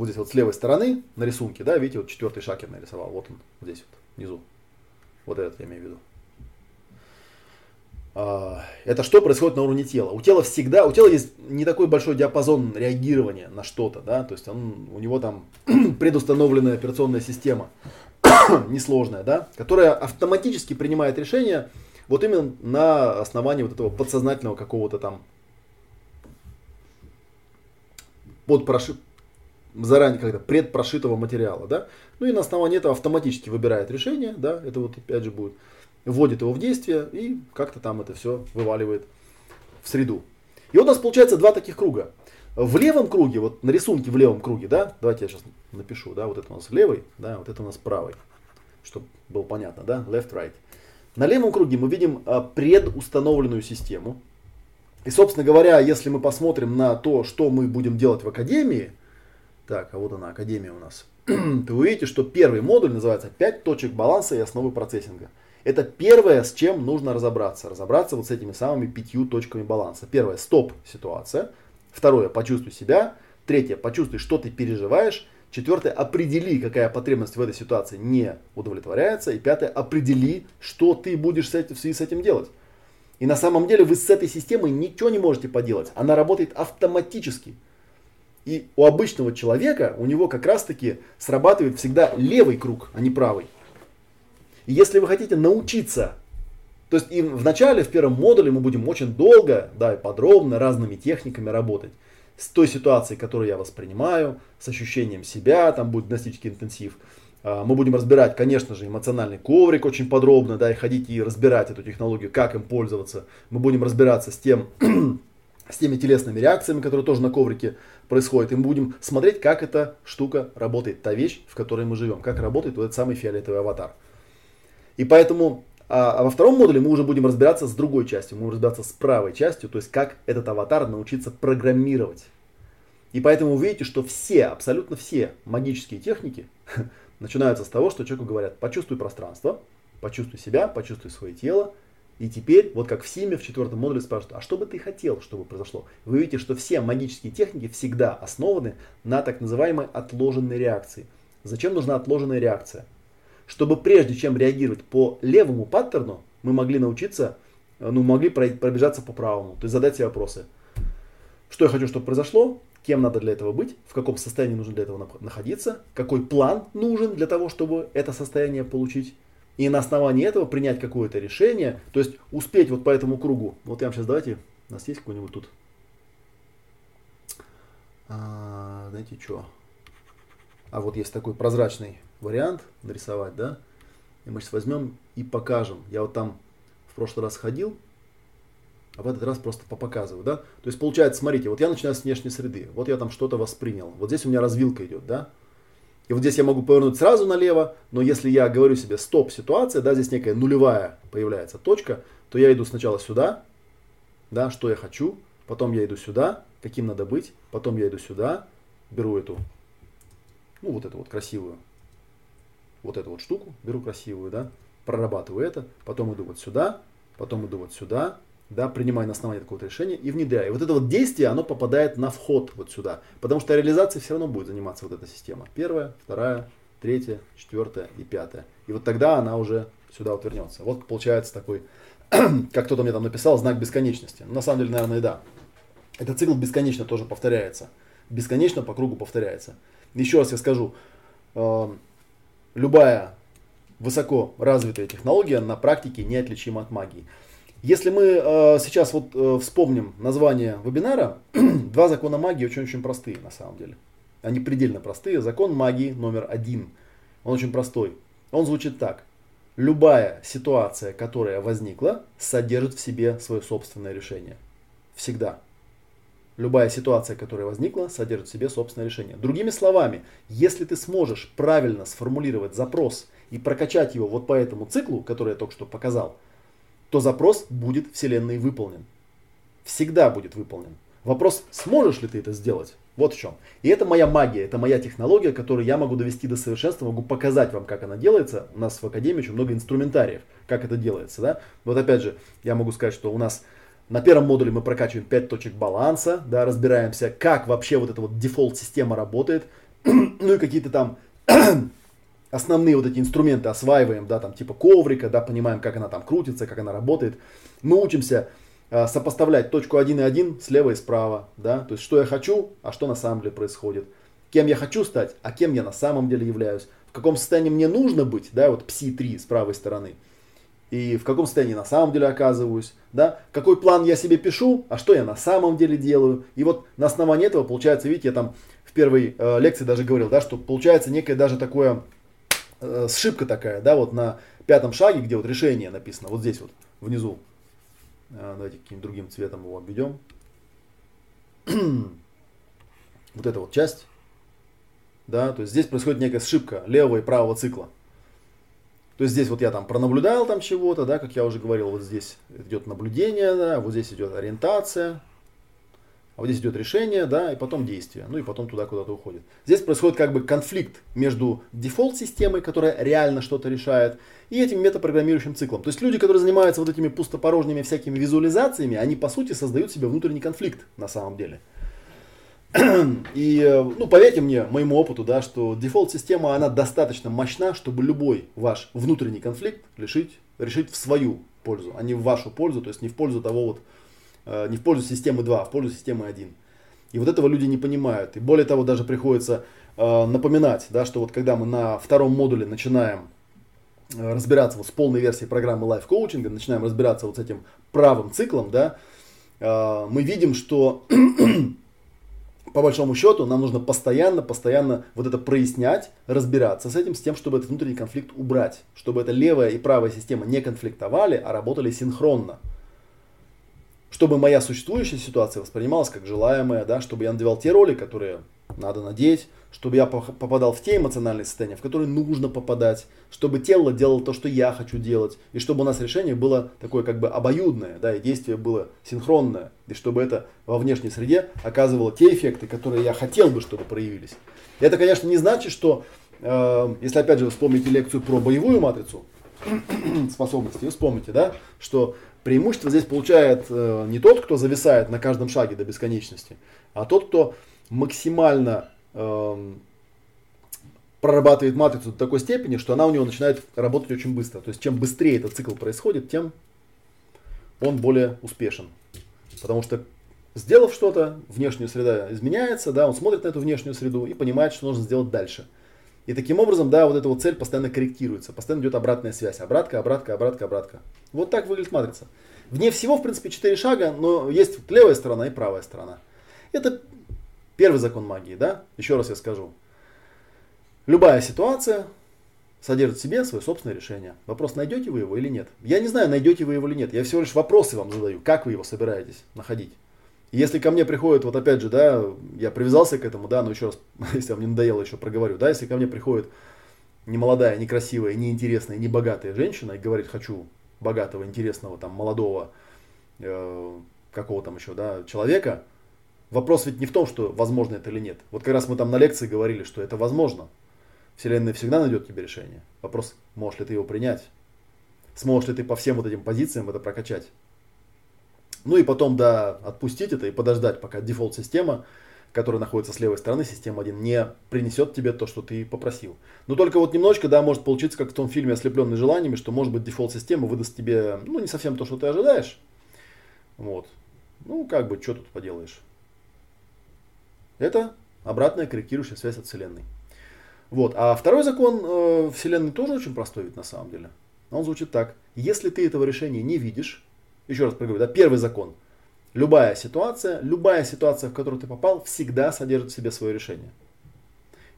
вот здесь вот с левой стороны на рисунке, да, видите, вот четвертый шаг я нарисовал, вот он, здесь вот, внизу, вот этот я имею в виду. А, это что происходит на уровне тела? У тела всегда, у тела есть не такой большой диапазон реагирования на что-то, да, то есть он, у него там предустановленная операционная система. несложная, да, которая автоматически принимает решение вот именно на основании вот этого подсознательного какого-то там под. Заранее как-то предпрошитого материала, да, ну и на основании этого автоматически выбирает решение, да, это вот опять же будет, вводит его в действие и как-то там это все вываливает в среду. И вот у нас получается два таких круга. В левом круге, вот на рисунке в левом круге, да, давайте я сейчас напишу, да, вот это у нас левый, да, вот это у нас правый чтобы было понятно, да, left, right. На левом круге мы видим а, предустановленную систему. И, собственно говоря, если мы посмотрим на то, что мы будем делать в академии, так, а вот она, академия у нас, то вы увидите, что первый модуль называется «5 точек баланса и основы процессинга». Это первое, с чем нужно разобраться. Разобраться вот с этими самыми пятью точками баланса. Первое – стоп ситуация. Второе – почувствуй себя. Третье – почувствуй, что ты переживаешь. Четвертое, определи, какая потребность в этой ситуации не удовлетворяется. И пятое, определи, что ты будешь с этим, в связи с этим делать. И на самом деле вы с этой системой ничего не можете поделать. Она работает автоматически. И у обычного человека, у него как раз таки срабатывает всегда левый круг, а не правый. И если вы хотите научиться, то есть и в начале, в первом модуле мы будем очень долго, да, и подробно разными техниками работать с той ситуацией, которую я воспринимаю, с ощущением себя, там будет гностический интенсив. А, мы будем разбирать, конечно же, эмоциональный коврик очень подробно, да, и ходить и разбирать эту технологию, как им пользоваться. Мы будем разбираться с тем, с теми телесными реакциями, которые тоже на коврике происходят. И мы будем смотреть, как эта штука работает, та вещь, в которой мы живем, как работает вот этот самый фиолетовый аватар. И поэтому а, а во втором модуле мы уже будем разбираться с другой частью, мы будем разбираться с правой частью, то есть как этот аватар научиться программировать. И поэтому вы видите, что все, абсолютно все магические техники начинаются с того, что человеку говорят, почувствуй пространство, почувствуй себя, почувствуй свое тело. И теперь, вот как в Симе в четвертом модуле спрашивают, а что бы ты хотел, чтобы произошло? Вы видите, что все магические техники всегда основаны на так называемой отложенной реакции. Зачем нужна отложенная реакция? Чтобы прежде чем реагировать по левому паттерну, мы могли научиться, ну, могли пробежаться по правому, то есть задать себе вопросы. Что я хочу, чтобы произошло, кем надо для этого быть, в каком состоянии нужно для этого находиться, какой план нужен для того, чтобы это состояние получить. И на основании этого принять какое-то решение, то есть успеть вот по этому кругу. Вот я вам сейчас давайте, у нас есть какой-нибудь тут, а, знаете что, а вот есть такой прозрачный вариант нарисовать, да, и мы сейчас возьмем и покажем. Я вот там в прошлый раз ходил, а в этот раз просто попоказываю, да. То есть получается, смотрите, вот я начинаю с внешней среды, вот я там что-то воспринял, вот здесь у меня развилка идет, да. И вот здесь я могу повернуть сразу налево, но если я говорю себе стоп ситуация, да, здесь некая нулевая появляется точка, то я иду сначала сюда, да, что я хочу, потом я иду сюда, каким надо быть, потом я иду сюда, беру эту, ну вот эту вот красивую, вот эту вот штуку, беру красивую, да, прорабатываю это, потом иду вот сюда, потом иду вот сюда, да, принимая на основании такого решения и внедряя. И вот это вот действие, оно попадает на вход вот сюда. Потому что реализацией все равно будет заниматься вот эта система. Первая, вторая, третья, четвертая и пятая. И вот тогда она уже сюда вот вернется. Вот получается такой, как кто-то мне там написал, знак бесконечности. Ну, на самом деле, наверное, и да. Этот цикл бесконечно тоже повторяется. Бесконечно по кругу повторяется. Еще раз я скажу, э, любая высоко развитая технология на практике неотличима от магии. Если мы э, сейчас вот э, вспомним название вебинара, два закона магии очень-очень простые на самом деле. Они предельно простые. Закон магии номер один. Он очень простой. Он звучит так. Любая ситуация, которая возникла, содержит в себе свое собственное решение. Всегда. Любая ситуация, которая возникла, содержит в себе собственное решение. Другими словами, если ты сможешь правильно сформулировать запрос и прокачать его вот по этому циклу, который я только что показал, то запрос будет Вселенной выполнен. Всегда будет выполнен. Вопрос, сможешь ли ты это сделать? Вот в чем. И это моя магия, это моя технология, которую я могу довести до совершенства, могу показать вам, как она делается. У нас в Академии очень много инструментариев, как это делается. Да? Вот опять же, я могу сказать, что у нас на первом модуле мы прокачиваем 5 точек баланса, да, разбираемся, как вообще вот эта вот дефолт-система работает, ну и какие-то там основные вот эти инструменты осваиваем, да, там типа коврика, да, понимаем, как она там крутится, как она работает. Мы учимся э, сопоставлять точку 1 и 1 слева и справа, да, то есть что я хочу, а что на самом деле происходит. Кем я хочу стать, а кем я на самом деле являюсь. В каком состоянии мне нужно быть, да, вот пси-3 с правой стороны. И в каком состоянии на самом деле оказываюсь, да, какой план я себе пишу, а что я на самом деле делаю. И вот на основании этого получается, видите, я там в первой э, лекции даже говорил, да, что получается некое даже такое э, сшибка такая, да, вот на пятом шаге, где вот решение написано, вот здесь вот, внизу. Э, давайте каким-нибудь другим цветом его обведем. вот эта вот часть, да, то есть здесь происходит некая сшибка левого и правого цикла. То есть здесь вот я там пронаблюдал там чего-то, да, как я уже говорил, вот здесь идет наблюдение, да, вот здесь идет ориентация, а вот здесь идет решение, да, и потом действие, ну и потом туда куда-то уходит. Здесь происходит как бы конфликт между дефолт-системой, которая реально что-то решает, и этим метапрограммирующим циклом. То есть люди, которые занимаются вот этими пустопорожними всякими визуализациями, они по сути создают себе внутренний конфликт на самом деле. И, ну, поверьте мне, моему опыту, да, что дефолт-система, она достаточно мощна, чтобы любой ваш внутренний конфликт решить, решить в свою пользу, а не в вашу пользу, то есть не в пользу того вот Э, не в пользу системы 2, а в пользу системы 1. И вот этого люди не понимают. И более того, даже приходится э, напоминать, да, что вот когда мы на втором модуле начинаем э, разбираться вот с полной версией программы Coaching, начинаем разбираться вот с этим правым циклом, да, мы видим, что по большому счету нам нужно постоянно, постоянно вот это прояснять, разбираться с этим, с тем, чтобы этот внутренний конфликт убрать, чтобы эта левая и правая система не конфликтовали, а работали синхронно чтобы моя существующая ситуация воспринималась как желаемая, да, чтобы я надевал те роли, которые надо надеть, чтобы я попадал в те эмоциональные состояния, в которые нужно попадать, чтобы тело делало то, что я хочу делать, и чтобы у нас решение было такое как бы обоюдное, да, и действие было синхронное, и чтобы это во внешней среде оказывало те эффекты, которые я хотел бы, чтобы проявились. Это, конечно, не значит, что, э, если опять же вспомните лекцию про боевую матрицу способностей, вспомните, да, что преимущество здесь получает э, не тот, кто зависает на каждом шаге до бесконечности, а тот, кто максимально Эм, прорабатывает матрицу до такой степени, что она у него начинает работать очень быстро. То есть чем быстрее этот цикл происходит, тем он более успешен. Потому что сделав что-то, внешняя среда изменяется, да, он смотрит на эту внешнюю среду и понимает, что нужно сделать дальше. И таким образом, да, вот эта вот цель постоянно корректируется, постоянно идет обратная связь. Обратка, обратка, обратка, обратка. Вот так выглядит матрица. Вне всего, в принципе, четыре шага, но есть левая сторона и правая сторона. Это Первый закон магии, да? Еще раз я скажу. Любая ситуация содержит в себе свое собственное решение. Вопрос, найдете вы его или нет. Я не знаю, найдете вы его или нет. Я всего лишь вопросы вам задаю, как вы его собираетесь находить. Если ко мне приходит, вот опять же, да, я привязался к этому, да, но еще раз, если вам не надоело, еще проговорю, да, если ко мне приходит не молодая, не красивая, не интересная, не богатая женщина и говорит, хочу богатого, интересного, там, молодого, э, какого там еще, да, человека, Вопрос ведь не в том, что возможно это или нет. Вот как раз мы там на лекции говорили, что это возможно. Вселенная всегда найдет тебе решение. Вопрос, можешь ли ты его принять? Сможешь ли ты по всем вот этим позициям это прокачать? Ну и потом, да, отпустить это и подождать, пока дефолт-система, которая находится с левой стороны, система 1, не принесет тебе то, что ты попросил. Но только вот немножечко, да, может получиться, как в том фильме «Ослепленный желаниями», что, может быть, дефолт-система выдаст тебе, ну, не совсем то, что ты ожидаешь. Вот. Ну, как бы, что тут поделаешь. Это обратная корректирующая связь от Вселенной. Вот. А второй закон э, Вселенной тоже очень простой ведь на самом деле. Он звучит так. Если ты этого решения не видишь, еще раз проговорю, да, первый закон. Любая ситуация, любая ситуация, в которую ты попал, всегда содержит в себе свое решение.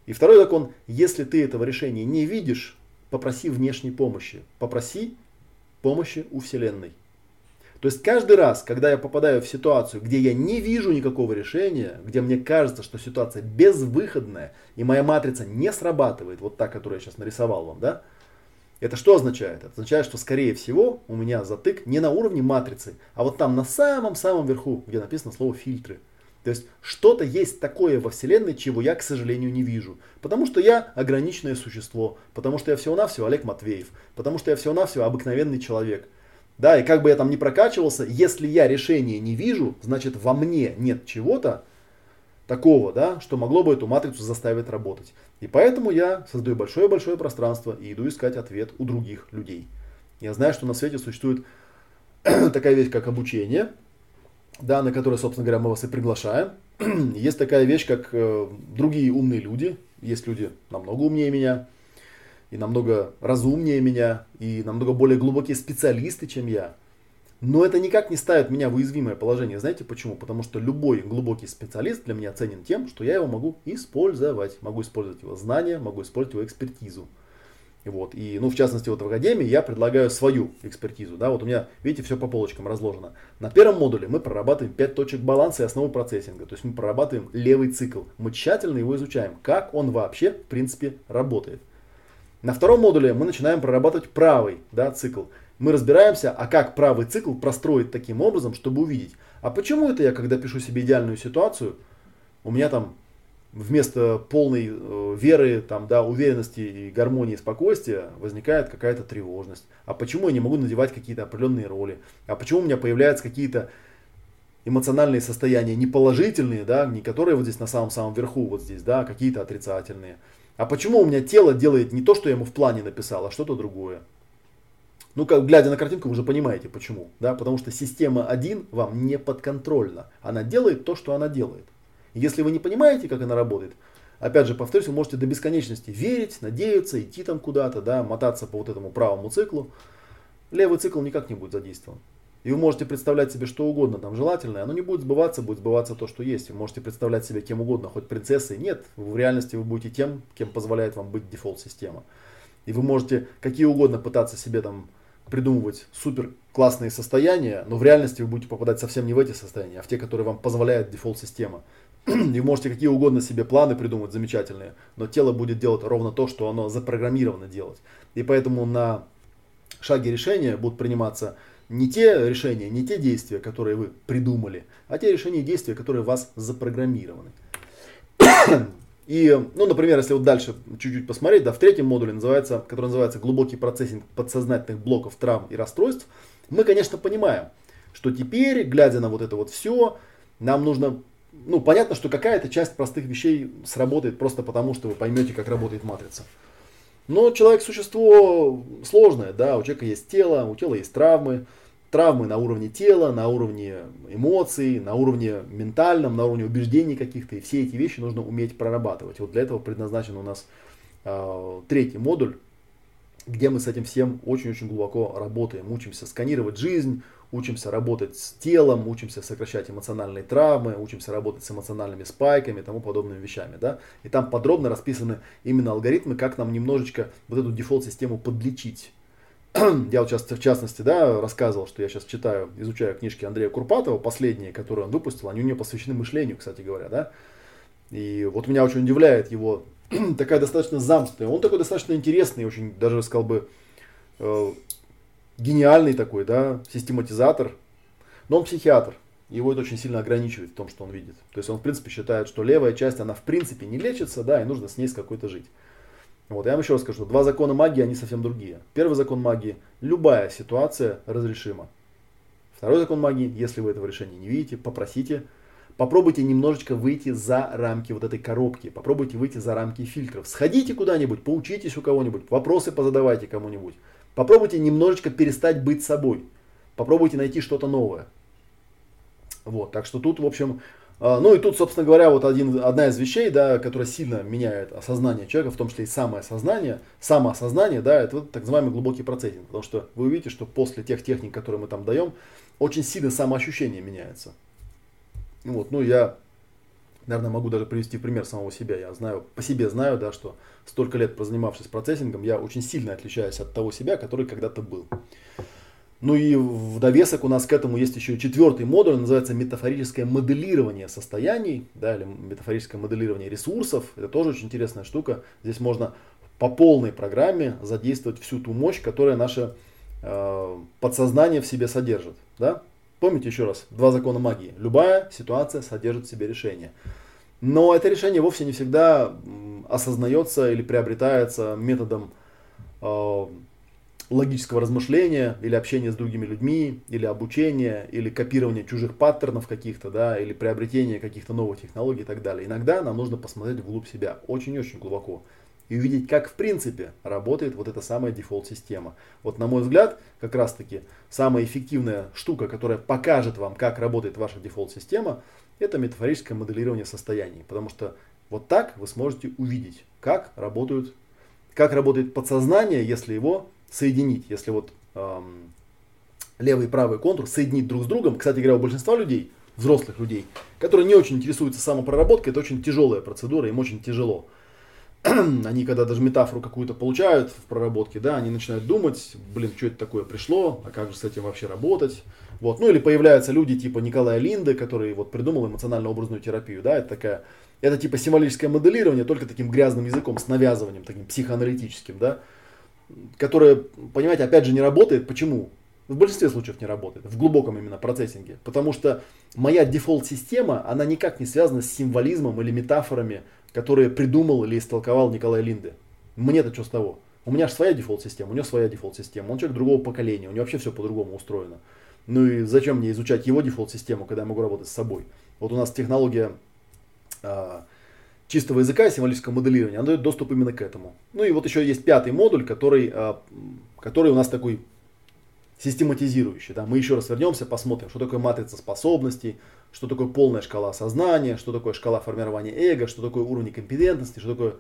И второй закон, если ты этого решения не видишь, попроси внешней помощи. Попроси помощи у Вселенной. То есть каждый раз, когда я попадаю в ситуацию, где я не вижу никакого решения, где мне кажется, что ситуация безвыходная, и моя матрица не срабатывает, вот та, которую я сейчас нарисовал вам, да, это что означает? Это означает, что скорее всего у меня затык не на уровне матрицы, а вот там на самом-самом верху, где написано слово фильтры. То есть что-то есть такое во Вселенной, чего я, к сожалению, не вижу. Потому что я ограниченное существо, потому что я всего-навсего Олег Матвеев, потому что я всего-навсего обыкновенный человек – да, и как бы я там ни прокачивался, если я решения не вижу, значит во мне нет чего-то такого, да, что могло бы эту матрицу заставить работать. И поэтому я создаю большое-большое пространство и иду искать ответ у других людей. Я знаю, что на свете существует такая вещь, как обучение, да, на которое, собственно говоря, мы вас и приглашаем. Есть такая вещь, как э, другие умные люди. Есть люди намного умнее меня, и намного разумнее меня, и намного более глубокие специалисты, чем я. Но это никак не ставит меня в уязвимое положение. Знаете почему? Потому что любой глубокий специалист для меня ценен тем, что я его могу использовать. Могу использовать его знания, могу использовать его экспертизу. И вот, и, ну, в частности, вот в Академии я предлагаю свою экспертизу. Да, вот у меня, видите, все по полочкам разложено. На первом модуле мы прорабатываем 5 точек баланса и основу процессинга. То есть мы прорабатываем левый цикл. Мы тщательно его изучаем, как он вообще, в принципе, работает. На втором модуле мы начинаем прорабатывать правый да, цикл. Мы разбираемся, а как правый цикл простроить таким образом, чтобы увидеть, а почему это я, когда пишу себе идеальную ситуацию, у меня там вместо полной э, веры, там, да, уверенности и гармонии, спокойствия возникает какая-то тревожность. А почему я не могу надевать какие-то определенные роли? А почему у меня появляются какие-то эмоциональные состояния не положительные, да, не которые вот здесь на самом-самом верху, вот здесь, да, а какие-то отрицательные. А почему у меня тело делает не то, что я ему в плане написал, а что-то другое? Ну, как глядя на картинку, вы уже понимаете почему. Да? Потому что система 1 вам не подконтрольна. Она делает то, что она делает. Если вы не понимаете, как она работает, опять же, повторюсь, вы можете до бесконечности верить, надеяться, идти там куда-то, да, мотаться по вот этому правому циклу. Левый цикл никак не будет задействован. И вы можете представлять себе что угодно там желательное, оно не будет сбываться, будет сбываться то, что есть. Вы можете представлять себе кем угодно, хоть принцессой. Нет, в реальности вы будете тем, кем позволяет вам быть дефолт-система. И вы можете какие угодно пытаться себе там придумывать супер классные состояния, но в реальности вы будете попадать совсем не в эти состояния, а в те, которые вам позволяет дефолт-система. И можете какие угодно себе планы придумать замечательные, но тело будет делать ровно то, что оно запрограммировано делать. И поэтому на шаге решения будут приниматься не те решения, не те действия, которые вы придумали, а те решения и действия, которые у вас запрограммированы. И, ну, например, если вот дальше чуть-чуть посмотреть, да, в третьем модуле, называется, который называется глубокий процессинг подсознательных блоков травм и расстройств, мы, конечно, понимаем, что теперь, глядя на вот это вот все, нам нужно, ну, понятно, что какая-то часть простых вещей сработает просто потому, что вы поймете, как работает матрица. Но человек существо сложное, да, у человека есть тело, у тела есть травмы, травмы на уровне тела, на уровне эмоций, на уровне ментальном, на уровне убеждений каких-то. И все эти вещи нужно уметь прорабатывать. Вот для этого предназначен у нас э, третий модуль, где мы с этим всем очень-очень глубоко работаем. Учимся сканировать жизнь, учимся работать с телом, учимся сокращать эмоциональные травмы, учимся работать с эмоциональными спайками и тому подобными вещами. Да? И там подробно расписаны именно алгоритмы, как нам немножечко вот эту дефолт-систему подлечить я вот в частности, да, рассказывал, что я сейчас читаю, изучаю книжки Андрея Курпатова, последние, которые он выпустил, они у него посвящены мышлению, кстати говоря, да. И вот меня очень удивляет его такая достаточно замкнутая, он такой достаточно интересный, очень, даже сказал бы, э, гениальный такой, да, систематизатор, но он психиатр. Его это очень сильно ограничивает в том, что он видит. То есть он, в принципе, считает, что левая часть, она в принципе не лечится, да, и нужно с ней с какой-то жить. Вот, я вам еще раз скажу, два закона магии, они совсем другие. Первый закон магии, любая ситуация разрешима. Второй закон магии, если вы этого решения не видите, попросите, попробуйте немножечко выйти за рамки вот этой коробки, попробуйте выйти за рамки фильтров. Сходите куда-нибудь, поучитесь у кого-нибудь, вопросы позадавайте кому-нибудь. Попробуйте немножечко перестать быть собой. Попробуйте найти что-то новое. Вот, так что тут, в общем, ну и тут, собственно говоря, вот один, одна из вещей, да, которая сильно меняет осознание человека, в том числе и самое сознание, самоосознание, да, это вот так называемый глубокий процессинг. Потому что вы увидите, что после тех техник, которые мы там даем, очень сильно самоощущение меняется. Вот, ну я, наверное, могу даже привести пример самого себя. Я знаю, по себе знаю, да, что столько лет прозанимавшись процессингом, я очень сильно отличаюсь от того себя, который когда-то был. Ну и в довесок у нас к этому есть еще четвертый модуль, называется метафорическое моделирование состояний, да, или метафорическое моделирование ресурсов. Это тоже очень интересная штука. Здесь можно по полной программе задействовать всю ту мощь, которая наше э, подсознание в себе содержит. Да? Помните еще раз, два закона магии. Любая ситуация содержит в себе решение. Но это решение вовсе не всегда осознается или приобретается методом э, логического размышления или общения с другими людьми, или обучения, или копирования чужих паттернов каких-то, да, или приобретения каких-то новых технологий и так далее. Иногда нам нужно посмотреть вглубь себя, очень-очень глубоко, и увидеть, как в принципе работает вот эта самая дефолт-система. Вот на мой взгляд, как раз таки, самая эффективная штука, которая покажет вам, как работает ваша дефолт-система, это метафорическое моделирование состояний. Потому что вот так вы сможете увидеть, как работают как работает подсознание, если его соединить, если вот эм, левый и правый контур соединить друг с другом, кстати говоря, у большинства людей, взрослых людей, которые не очень интересуются самопроработкой, это очень тяжелая процедура, им очень тяжело. они когда даже метафору какую-то получают в проработке, да, они начинают думать, блин, что это такое пришло, а как же с этим вообще работать. Вот. Ну или появляются люди типа Николая Линды, который вот придумал эмоционально-образную терапию, да, это такая, это типа символическое моделирование, только таким грязным языком, с навязыванием, таким психоаналитическим, да которая, понимаете, опять же не работает. Почему? В большинстве случаев не работает, в глубоком именно процессинге. Потому что моя дефолт-система, она никак не связана с символизмом или метафорами, которые придумал или истолковал Николай Линде. Мне-то что с того? У меня же своя дефолт-система, у него своя дефолт-система. Он человек другого поколения, у него вообще все по-другому устроено. Ну и зачем мне изучать его дефолт-систему, когда я могу работать с собой? Вот у нас технология а, чистого языка и символического моделирования, она дает доступ именно к этому. Ну и вот еще есть пятый модуль, который, а, который у нас такой систематизирующий. Да. Мы еще раз вернемся, посмотрим, что такое матрица способностей, что такое полная шкала сознания, что такое шкала формирования эго, что такое уровень компетентности, что такое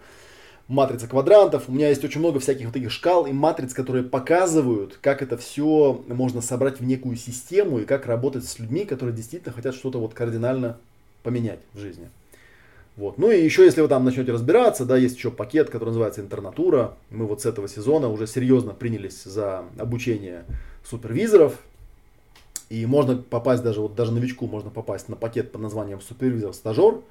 матрица квадрантов. У меня есть очень много всяких вот таких шкал и матриц, которые показывают, как это все можно собрать в некую систему и как работать с людьми, которые действительно хотят что-то вот кардинально поменять в жизни. Вот. Ну и еще, если вы там начнете разбираться, да, есть еще пакет, который называется интернатура. Мы вот с этого сезона уже серьезно принялись за обучение супервизоров. И можно попасть даже, вот даже новичку можно попасть на пакет под названием супервизор-стажер.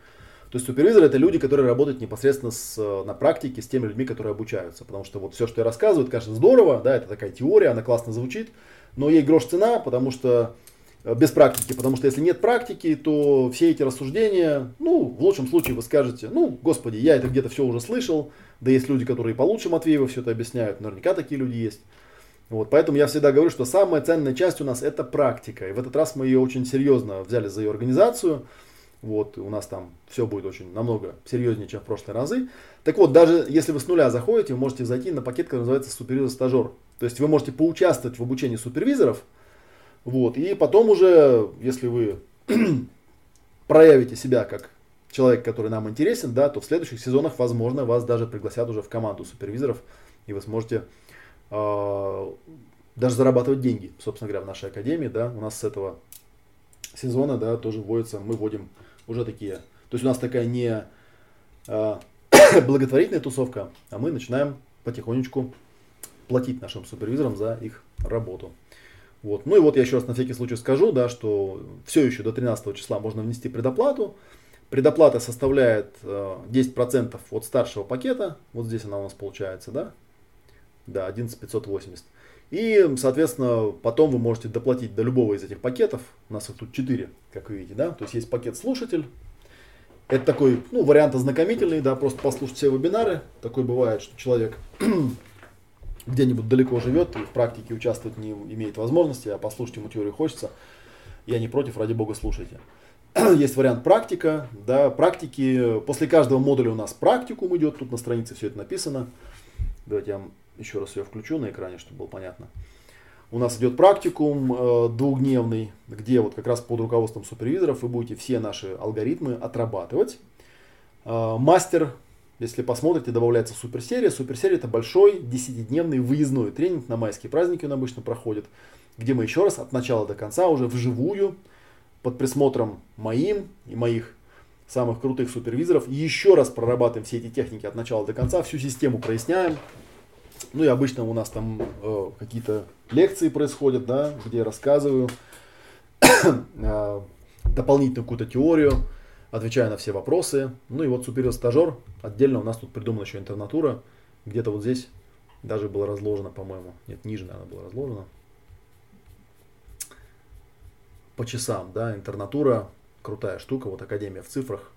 То есть супервизоры это люди, которые работают непосредственно с, э, на практике с теми людьми, которые обучаются. Потому что вот все, что я рассказываю, это, конечно, здорово, да, это такая теория, она классно звучит, но ей грош цена, потому что без практики, потому что если нет практики, то все эти рассуждения, ну, в лучшем случае вы скажете, ну, господи, я это где-то все уже слышал, да есть люди, которые получше Матвеева все это объясняют, наверняка такие люди есть. Вот, поэтому я всегда говорю, что самая ценная часть у нас это практика. И в этот раз мы ее очень серьезно взяли за ее организацию. Вот, у нас там все будет очень намного серьезнее, чем в прошлые разы. Так вот, даже если вы с нуля заходите, вы можете зайти на пакет, который называется супервизор-стажер. То есть вы можете поучаствовать в обучении супервизоров, вот, и потом уже, если вы проявите себя как человек, который нам интересен, да, то в следующих сезонах, возможно, вас даже пригласят уже в команду супервизоров, и вы сможете э, даже зарабатывать деньги, собственно говоря, в нашей академии, да, у нас с этого сезона, да, тоже вводится, мы вводим уже такие. То есть у нас такая не э, благотворительная тусовка, а мы начинаем потихонечку платить нашим супервизорам за их работу. Вот. Ну и вот я еще раз на всякий случай скажу, да, что все еще до 13 числа можно внести предоплату. Предоплата составляет э, 10% от старшего пакета. Вот здесь она у нас получается, да? Да, 11580. И, соответственно, потом вы можете доплатить до любого из этих пакетов. У нас их тут 4, как вы видите, да. То есть есть пакет слушатель. Это такой, ну, вариант ознакомительный, да, просто послушать все вебинары. Такой бывает, что человек где-нибудь далеко живет и в практике участвовать не имеет возможности, а послушать ему теорию хочется. Я не против, ради бога, слушайте. Есть вариант практика, да, практики, после каждого модуля у нас практикум идет, тут на странице все это написано. Давайте я еще раз ее включу на экране, чтобы было понятно. У нас идет практикум э, двухдневный, где вот как раз под руководством супервизоров вы будете все наши алгоритмы отрабатывать. Э, мастер, если посмотрите, добавляется суперсерия. Суперсерия это большой 10-дневный выездной тренинг на майские праздники он обычно проходит, где мы еще раз от начала до конца уже вживую под присмотром моим и моих самых крутых супервизоров еще раз прорабатываем все эти техники от начала до конца, всю систему проясняем, ну и обычно у нас там э, какие-то лекции происходят, да, где я рассказываю э, дополнительную какую-то теорию, отвечаю на все вопросы. Ну и вот супериор стажер, отдельно у нас тут придумана еще интернатура, где-то вот здесь даже было разложено, по-моему, нет, ниже, наверное, было разложено. По часам, да, интернатура, крутая штука, вот Академия в цифрах,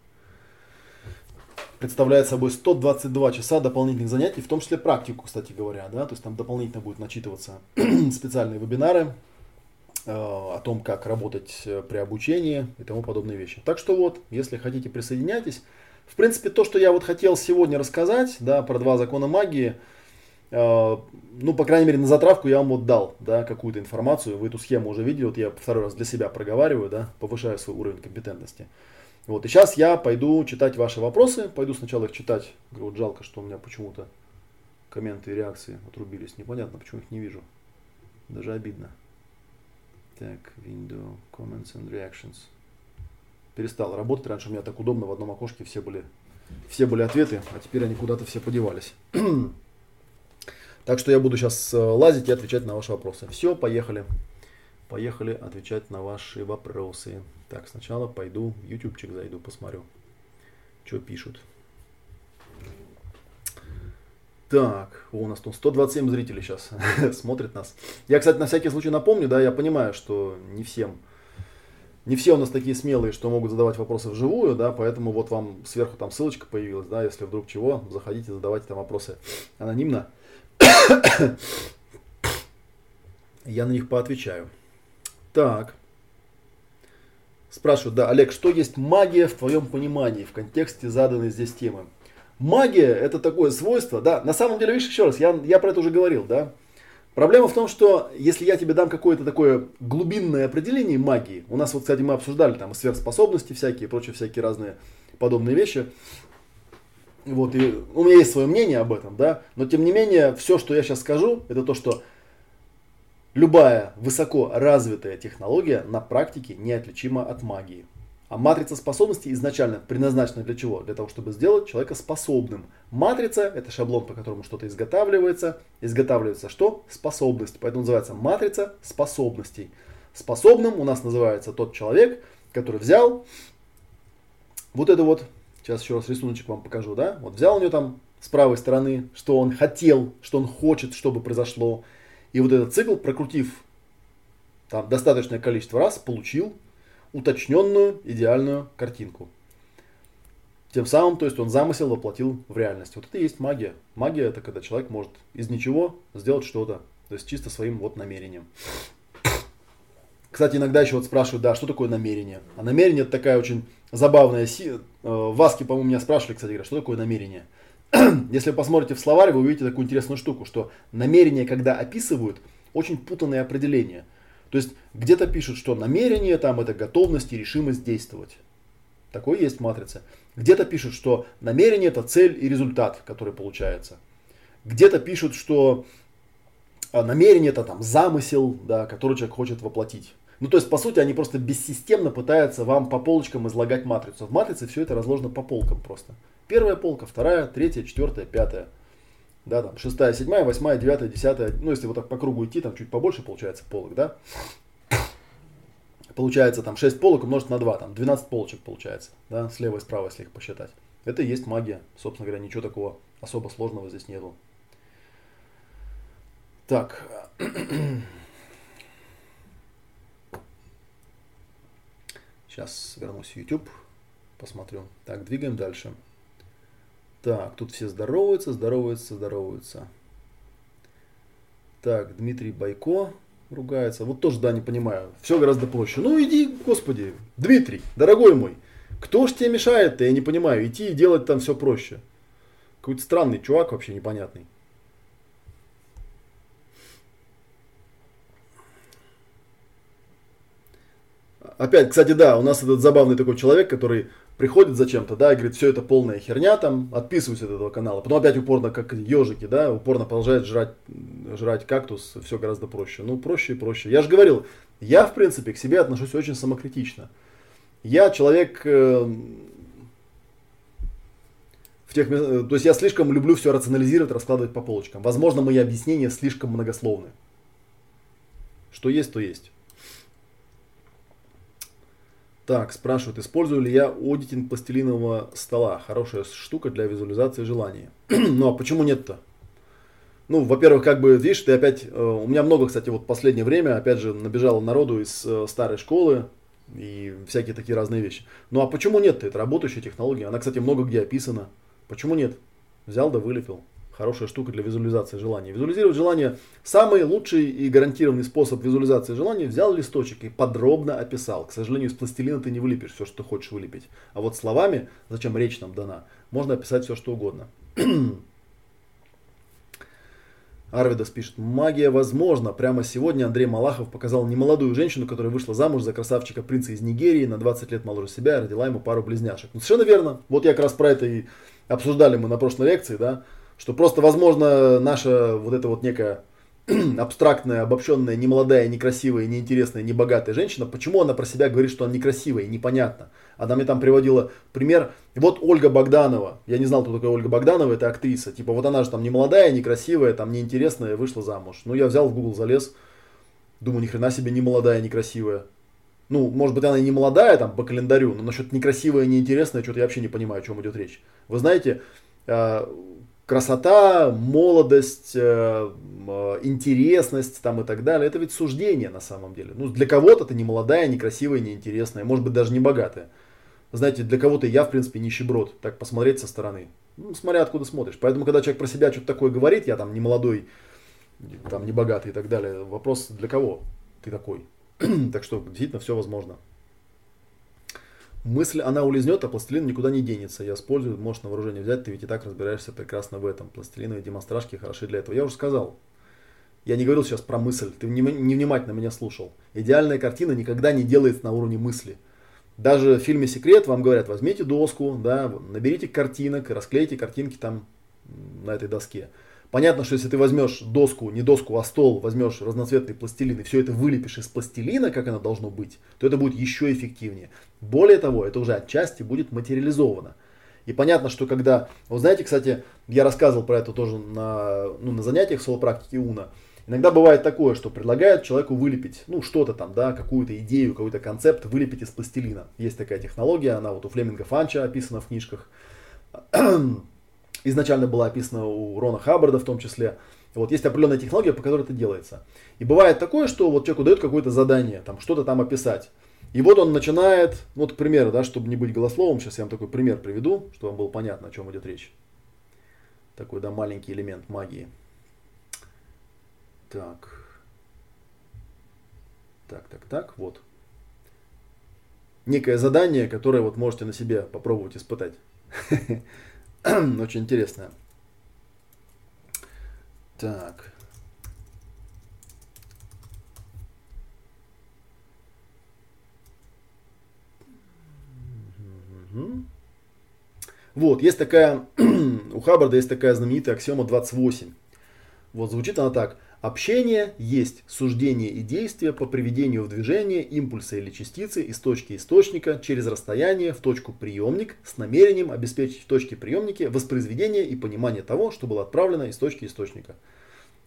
представляет собой 122 часа дополнительных занятий, в том числе практику, кстати говоря, да, то есть там дополнительно будут начитываться специальные вебинары о том, как работать э, при обучении и тому подобные вещи. Так что вот, если хотите, присоединяйтесь. В принципе, то, что я вот хотел сегодня рассказать, да, про два закона магии, э, ну, по крайней мере, на затравку я вам вот дал, да, какую-то информацию, вы эту схему уже видели, вот я второй раз для себя проговариваю, да, повышаю свой уровень компетентности. Вот, и сейчас я пойду читать ваши вопросы. Пойду сначала их читать. Вот жалко, что у меня почему-то комменты и реакции отрубились. Непонятно, почему их не вижу. Даже обидно. Так, window, comments and reactions. Перестал работать. Раньше у меня так удобно в одном окошке все были, все были ответы, а теперь они куда-то все подевались. так что я буду сейчас э, лазить и отвечать на ваши вопросы. Все, поехали. Поехали отвечать на ваши вопросы. Так, сначала пойду в ютубчик зайду, посмотрю, что пишут. Так, у нас тут 127 зрителей сейчас смотрят нас. Я, кстати, на всякий случай напомню, да, я понимаю, что не всем, не все у нас такие смелые, что могут задавать вопросы вживую, да, поэтому вот вам сверху там ссылочка появилась, да, если вдруг чего, заходите, задавайте там вопросы анонимно. я на них поотвечаю. Так. Спрашивают, да, Олег, что есть магия в твоем понимании в контексте заданной здесь темы? Магия это такое свойство, да, на самом деле, видишь, еще раз, я, я про это уже говорил, да. Проблема в том, что если я тебе дам какое-то такое глубинное определение магии, у нас вот, кстати, мы обсуждали там сверхспособности всякие, прочие всякие разные подобные вещи, вот, и у меня есть свое мнение об этом, да, но тем не менее, все, что я сейчас скажу, это то, что Любая высоко развитая технология на практике неотличима от магии. А матрица способностей изначально предназначена для чего? Для того, чтобы сделать человека способным. Матрица – это шаблон, по которому что-то изготавливается. Изготавливается что? Способность. Поэтому называется матрица способностей. Способным у нас называется тот человек, который взял вот эту вот Сейчас еще раз рисуночек вам покажу, да? Вот взял у него там с правой стороны, что он хотел, что он хочет, чтобы произошло. И вот этот цикл, прокрутив там достаточное количество раз, получил уточненную идеальную картинку. Тем самым, то есть он замысел воплотил в реальность. Вот это и есть магия. Магия это когда человек может из ничего сделать что-то. То есть чисто своим вот намерением. Кстати, иногда еще вот спрашивают, да, что такое намерение? А намерение это такая очень забавная сила. Э, Васки, по-моему, меня спрашивали, кстати, что такое намерение? Если вы посмотрите в словарь, вы увидите такую интересную штуку, что намерение, когда описывают, очень путанное определение. То есть где-то пишут, что намерение там это готовность и решимость действовать. Такое есть в матрице. Где-то пишут, что намерение это цель и результат, который получается. Где-то пишут, что а, намерение это там замысел, да, который человек хочет воплотить. Ну, то есть, по сути, они просто бессистемно пытаются вам по полочкам излагать матрицу. В матрице все это разложено по полкам просто. Первая полка, вторая, третья, четвертая, пятая. Да, там, шестая, седьмая, восьмая, девятая, десятая. Ну, если вот так по кругу идти, там чуть побольше получается полок, да. Получается там 6 полок умножить на 2, там 12 полочек получается, да, слева и справа, если их посчитать. Это и есть магия. Собственно говоря, ничего такого особо сложного здесь нету. Так. Сейчас вернусь в YouTube, посмотрю. Так, двигаем дальше. Так, тут все здороваются, здороваются, здороваются. Так, Дмитрий Байко ругается. Вот тоже, да, не понимаю. Все гораздо проще. Ну иди, господи, Дмитрий, дорогой мой, кто ж тебе мешает-то, я не понимаю, идти и делать там все проще. Какой-то странный чувак вообще непонятный. Опять, кстати, да, у нас этот забавный такой человек, который приходит зачем-то, да, и говорит, все это полная херня, там, отписываюсь от этого канала. Потом опять упорно, как ежики, да, упорно продолжает жрать, жрать кактус, все гораздо проще. Ну, проще и проще. Я же говорил, я, в принципе, к себе отношусь очень самокритично. Я человек, э, в тех, то есть я слишком люблю все рационализировать, раскладывать по полочкам. Возможно, мои объяснения слишком многословны. Что есть, то есть. Так, спрашивают, использую ли я аудитинг пластилинового стола? Хорошая штука для визуализации желаний. ну а почему нет-то? Ну, во-первых, как бы, видишь, ты опять, э, у меня много, кстати, вот последнее время, опять же, набежало народу из э, старой школы и всякие такие разные вещи. Ну, а почему нет-то? Это работающая технология. Она, кстати, много где описана. Почему нет? Взял да вылепил хорошая штука для визуализации желания. Визуализировать желание самый лучший и гарантированный способ визуализации желания. Взял листочек и подробно описал. К сожалению, из пластилина ты не вылепишь все, что ты хочешь вылепить. А вот словами, зачем речь нам дана, можно описать все, что угодно. Арвидас пишет, магия возможна. Прямо сегодня Андрей Малахов показал немолодую женщину, которая вышла замуж за красавчика принца из Нигерии, на 20 лет моложе себя, и родила ему пару близняшек. Ну, совершенно верно. Вот я как раз про это и обсуждали мы на прошлой лекции, да что просто, возможно, наша вот эта вот некая абстрактная, обобщенная, немолодая, некрасивая, неинтересная, небогатая женщина, почему она про себя говорит, что она некрасивая, непонятно. Она мне там приводила пример, вот Ольга Богданова, я не знал, кто такая Ольга Богданова, это актриса, типа вот она же там не молодая, некрасивая, там неинтересная, вышла замуж. Ну я взял в Google, залез, думаю, ни хрена себе не молодая, некрасивая. Ну, может быть, она и не молодая там по календарю, но насчет некрасивая, неинтересная, что-то я вообще не понимаю, о чем идет речь. Вы знаете, а, красота, молодость, э, э, интересность там и так далее, это ведь суждение на самом деле. Ну, для кого-то ты не молодая, не красивая, не интересная, может быть, даже не богатая. Знаете, для кого-то я, в принципе, нищеброд, так посмотреть со стороны. Ну, смотря откуда смотришь. Поэтому, когда человек про себя что-то такое говорит, я там не молодой, там не богатый и так далее, вопрос для кого ты такой. так что, действительно, все возможно. Мысль, она улизнет, а пластилин никуда не денется. Я использую, можешь на вооружение взять, ты ведь и так разбираешься прекрасно в этом. Пластилиновые демонстражки хороши для этого. Я уже сказал. Я не говорил сейчас про мысль, ты невнимательно меня слушал. Идеальная картина никогда не делается на уровне мысли. Даже в фильме «Секрет» вам говорят, возьмите доску, да, наберите картинок, расклейте картинки там на этой доске. Понятно, что если ты возьмешь доску, не доску, а стол, возьмешь разноцветный пластилин и все это вылепишь из пластилина, как оно должно быть, то это будет еще эффективнее. Более того, это уже отчасти будет материализовано. И понятно, что когда, вы знаете, кстати, я рассказывал про это тоже на, ну, на занятиях соло-практики УНА, Иногда бывает такое, что предлагают человеку вылепить, ну, что-то там, да, какую-то идею, какой-то концепт вылепить из пластилина. Есть такая технология, она вот у Флеминга Фанча описана в книжках. Изначально была описана у Рона Хаббарда в том числе. Вот есть определенная технология, по которой это делается. И бывает такое, что вот человеку дают какое-то задание, там что-то там описать. И вот он начинает, ну, вот, к примеру, да, чтобы не быть голословом, сейчас я вам такой пример приведу, чтобы вам было понятно, о чем идет речь. Такой, да, маленький элемент магии. Так. Так, так, так, вот. Некое задание, которое вот можете на себе попробовать испытать. Очень интересное. Так. Вот, есть такая, у Хаббарда есть такая знаменитая аксиома 28. Вот звучит она так. Общение есть суждение и действие по приведению в движение импульса или частицы из точки источника через расстояние в точку приемник с намерением обеспечить в точке приемники воспроизведение и понимание того, что было отправлено из точки источника.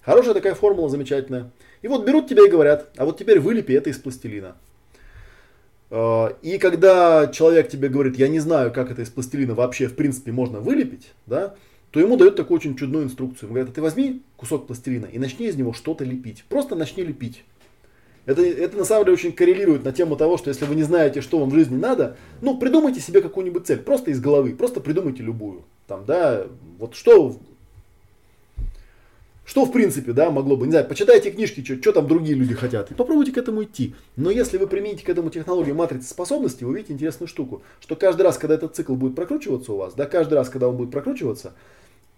Хорошая такая формула, замечательная. И вот берут тебя и говорят, а вот теперь вылепи это из пластилина. А, и когда человек тебе говорит, я не знаю, как это из пластилина вообще в принципе можно вылепить, да, то ему дают такую очень чудную инструкцию. Говорят, а ты возьми кусок пластилина и начни из него что-то лепить. Просто начни лепить. Это, это на самом деле очень коррелирует на тему того, что если вы не знаете, что вам в жизни надо, ну, придумайте себе какую-нибудь цель, просто из головы, просто придумайте любую. Там, да, вот что что, в принципе, да, могло бы, не знаю, почитайте книжки, что, что там другие люди хотят, и попробуйте к этому идти. Но если вы примените к этому технологию матрицы способностей, вы увидите интересную штуку, что каждый раз, когда этот цикл будет прокручиваться у вас, да, каждый раз, когда он будет прокручиваться,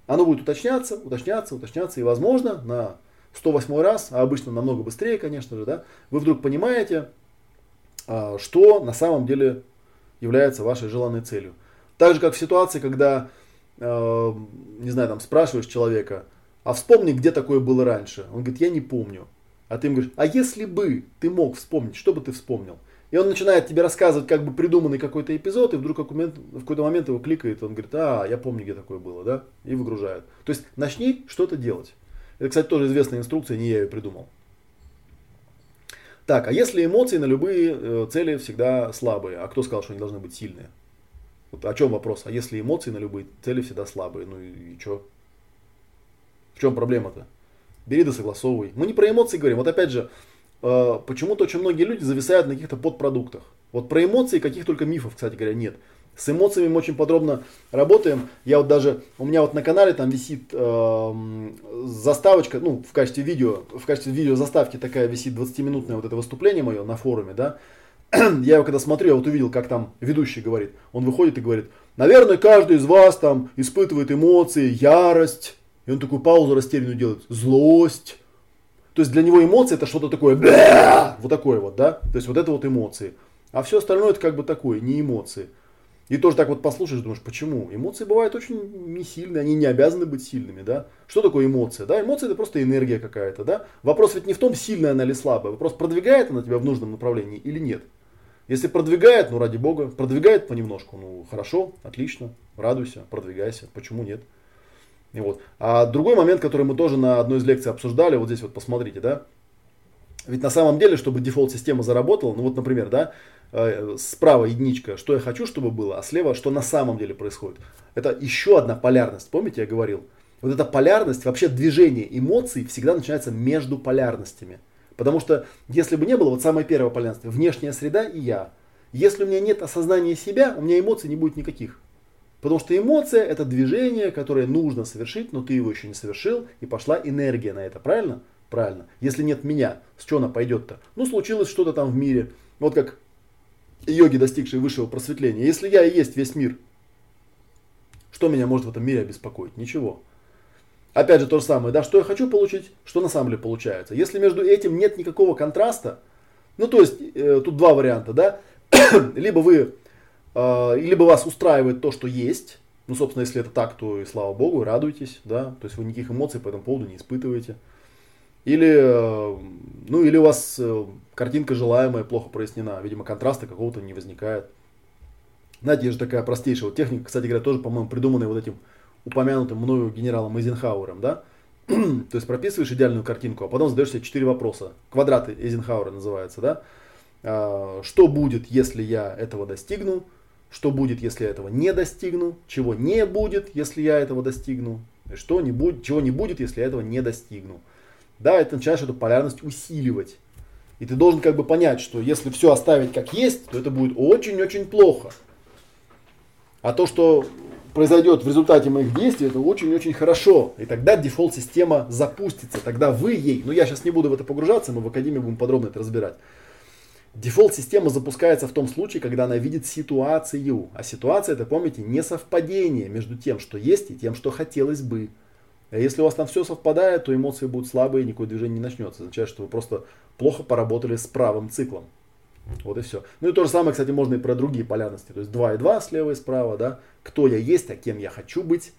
оно будет уточняться, уточняться, уточняться, и, возможно, на 108 раз, а обычно намного быстрее, конечно же, да, вы вдруг понимаете, а, что на самом деле является вашей желанной целью. Так же, как в ситуации, когда, а, не знаю, там спрашиваешь человека, а вспомни, где такое было раньше. Он говорит, я не помню. А ты ему говоришь, а если бы ты мог вспомнить, что бы ты вспомнил? И он начинает тебе рассказывать как бы придуманный какой-то эпизод, и вдруг в какой-то момент его кликает, он говорит, а, я помню, где такое было, да, и выгружает. То есть начни что-то делать. Это, кстати, тоже известная инструкция, не я ее придумал. Так, а если эмоции на любые э, цели всегда слабые, а кто сказал, что они должны быть сильные? Вот о чем вопрос? А если эмоции на любые цели всегда слабые, ну и, и что? В чем проблема-то? Бери да согласовывай. Мы не про эмоции говорим. Вот опять же, почему-то очень многие люди зависают на каких-то подпродуктах. Вот про эмоции каких только мифов, кстати говоря, нет. С эмоциями мы очень подробно работаем. Я вот даже, у меня вот на канале там висит э, заставочка, ну, в качестве видео, в качестве видео заставки такая висит 20-минутное вот это выступление мое на форуме, да. я его когда смотрю, я вот увидел, как там ведущий говорит. Он выходит и говорит, наверное, каждый из вас там испытывает эмоции, ярость, и он такую паузу растерянную делает. Злость. То есть для него эмоции это что-то такое, вот такое вот, да? То есть вот это вот эмоции. А все остальное это как бы такое, не эмоции. И тоже так вот послушаешь, думаешь, почему? Эмоции бывают очень не сильные, они не обязаны быть сильными, да? Что такое эмоция? Да, эмоция это просто энергия какая-то, да? Вопрос ведь не в том, сильная она или слабая. Вопрос, продвигает она тебя в нужном направлении или нет. Если продвигает, ну ради бога, продвигает понемножку, ну хорошо, отлично, радуйся, продвигайся, почему нет? И вот. А другой момент, который мы тоже на одной из лекций обсуждали, вот здесь вот посмотрите, да, ведь на самом деле, чтобы дефолт-система заработала, ну вот, например, да, э, справа единичка, что я хочу, чтобы было, а слева, что на самом деле происходит. Это еще одна полярность, помните, я говорил? Вот эта полярность, вообще движение эмоций всегда начинается между полярностями. Потому что если бы не было, вот самая первая полярность, внешняя среда и я. Если у меня нет осознания себя, у меня эмоций не будет никаких. Потому что эмоция это движение, которое нужно совершить, но ты его еще не совершил, и пошла энергия на это, правильно? Правильно. Если нет меня, с чего она пойдет-то? Ну, случилось что-то там в мире. Вот как йоги, достигшие высшего просветления. Если я и есть весь мир, что меня может в этом мире обеспокоить? Ничего. Опять же то же самое, да, что я хочу получить, что на самом деле получается. Если между этим нет никакого контраста, ну то есть э, тут два варианта, да, либо вы либо вас устраивает то, что есть, ну, собственно, если это так, то и слава богу, радуйтесь, да, то есть вы никаких эмоций по этому поводу не испытываете. Или, э, ну, или у вас э, картинка желаемая плохо прояснена, видимо, контраста какого-то не возникает. Знаете, есть же такая простейшая вот техника, кстати говоря, тоже, по-моему, придуманная вот этим упомянутым мною генералом Эйзенхауэром, да, То есть прописываешь идеальную картинку, а потом задаешь себе четыре вопроса. Квадраты Эйзенхауэра называется, да? А, что будет, если я этого достигну? Что будет, если я этого не достигну? Чего не будет, если я этого достигну? И что не будет, чего не будет, если я этого не достигну? Да, это начинаешь эту полярность усиливать. И ты должен как бы понять, что если все оставить как есть, то это будет очень-очень плохо. А то, что произойдет в результате моих действий, это очень-очень хорошо. И тогда дефолт-система запустится. Тогда вы ей, ну я сейчас не буду в это погружаться, мы в Академии будем подробно это разбирать. Дефолт-система запускается в том случае, когда она видит ситуацию. А ситуация, это помните, не совпадение между тем, что есть, и тем, что хотелось бы. А если у вас там все совпадает, то эмоции будут слабые, никакое движение не начнется. Означает, что вы просто плохо поработали с правым циклом. Вот и все. Ну и то же самое, кстати, можно и про другие полярности. То есть 2 и 2 слева и справа, да. Кто я есть, а кем я хочу быть.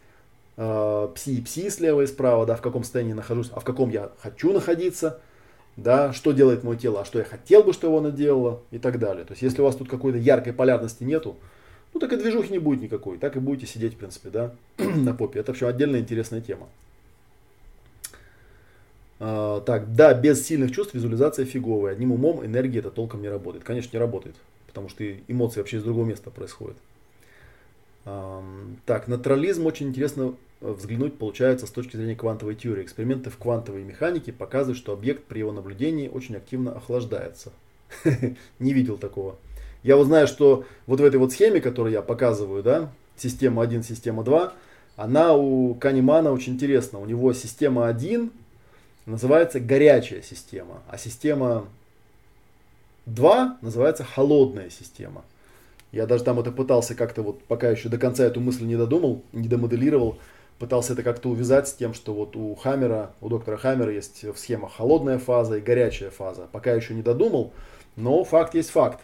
Э, пси и пси слева и справа, да, в каком состоянии нахожусь, а в каком я хочу находиться. Да, что делает мое тело, а что я хотел бы, что оно делало и так далее. То есть если у вас тут какой-то яркой полярности нету, ну так и движухи не будет никакой. Так и будете сидеть, в принципе, да, на попе. Это вообще отдельная интересная тема. А, так, да, без сильных чувств визуализация фиговая. Одним умом энергия это толком не работает. Конечно, не работает, потому что эмоции вообще из другого места происходят. А, так, натурализм очень интересно взглянуть получается с точки зрения квантовой теории. Эксперименты в квантовой механике показывают, что объект при его наблюдении очень активно охлаждается. Не видел такого. Я вот знаю, что вот в этой вот схеме, которую я показываю, да, система 1, система 2, она у Канемана очень интересна. У него система 1 называется горячая система, а система 2 называется холодная система. Я даже там это пытался как-то вот, пока еще до конца эту мысль не додумал, не домоделировал, пытался это как-то увязать с тем, что вот у Хаммера, у доктора Хаммера есть в схемах холодная фаза и горячая фаза. Пока еще не додумал, но факт есть факт,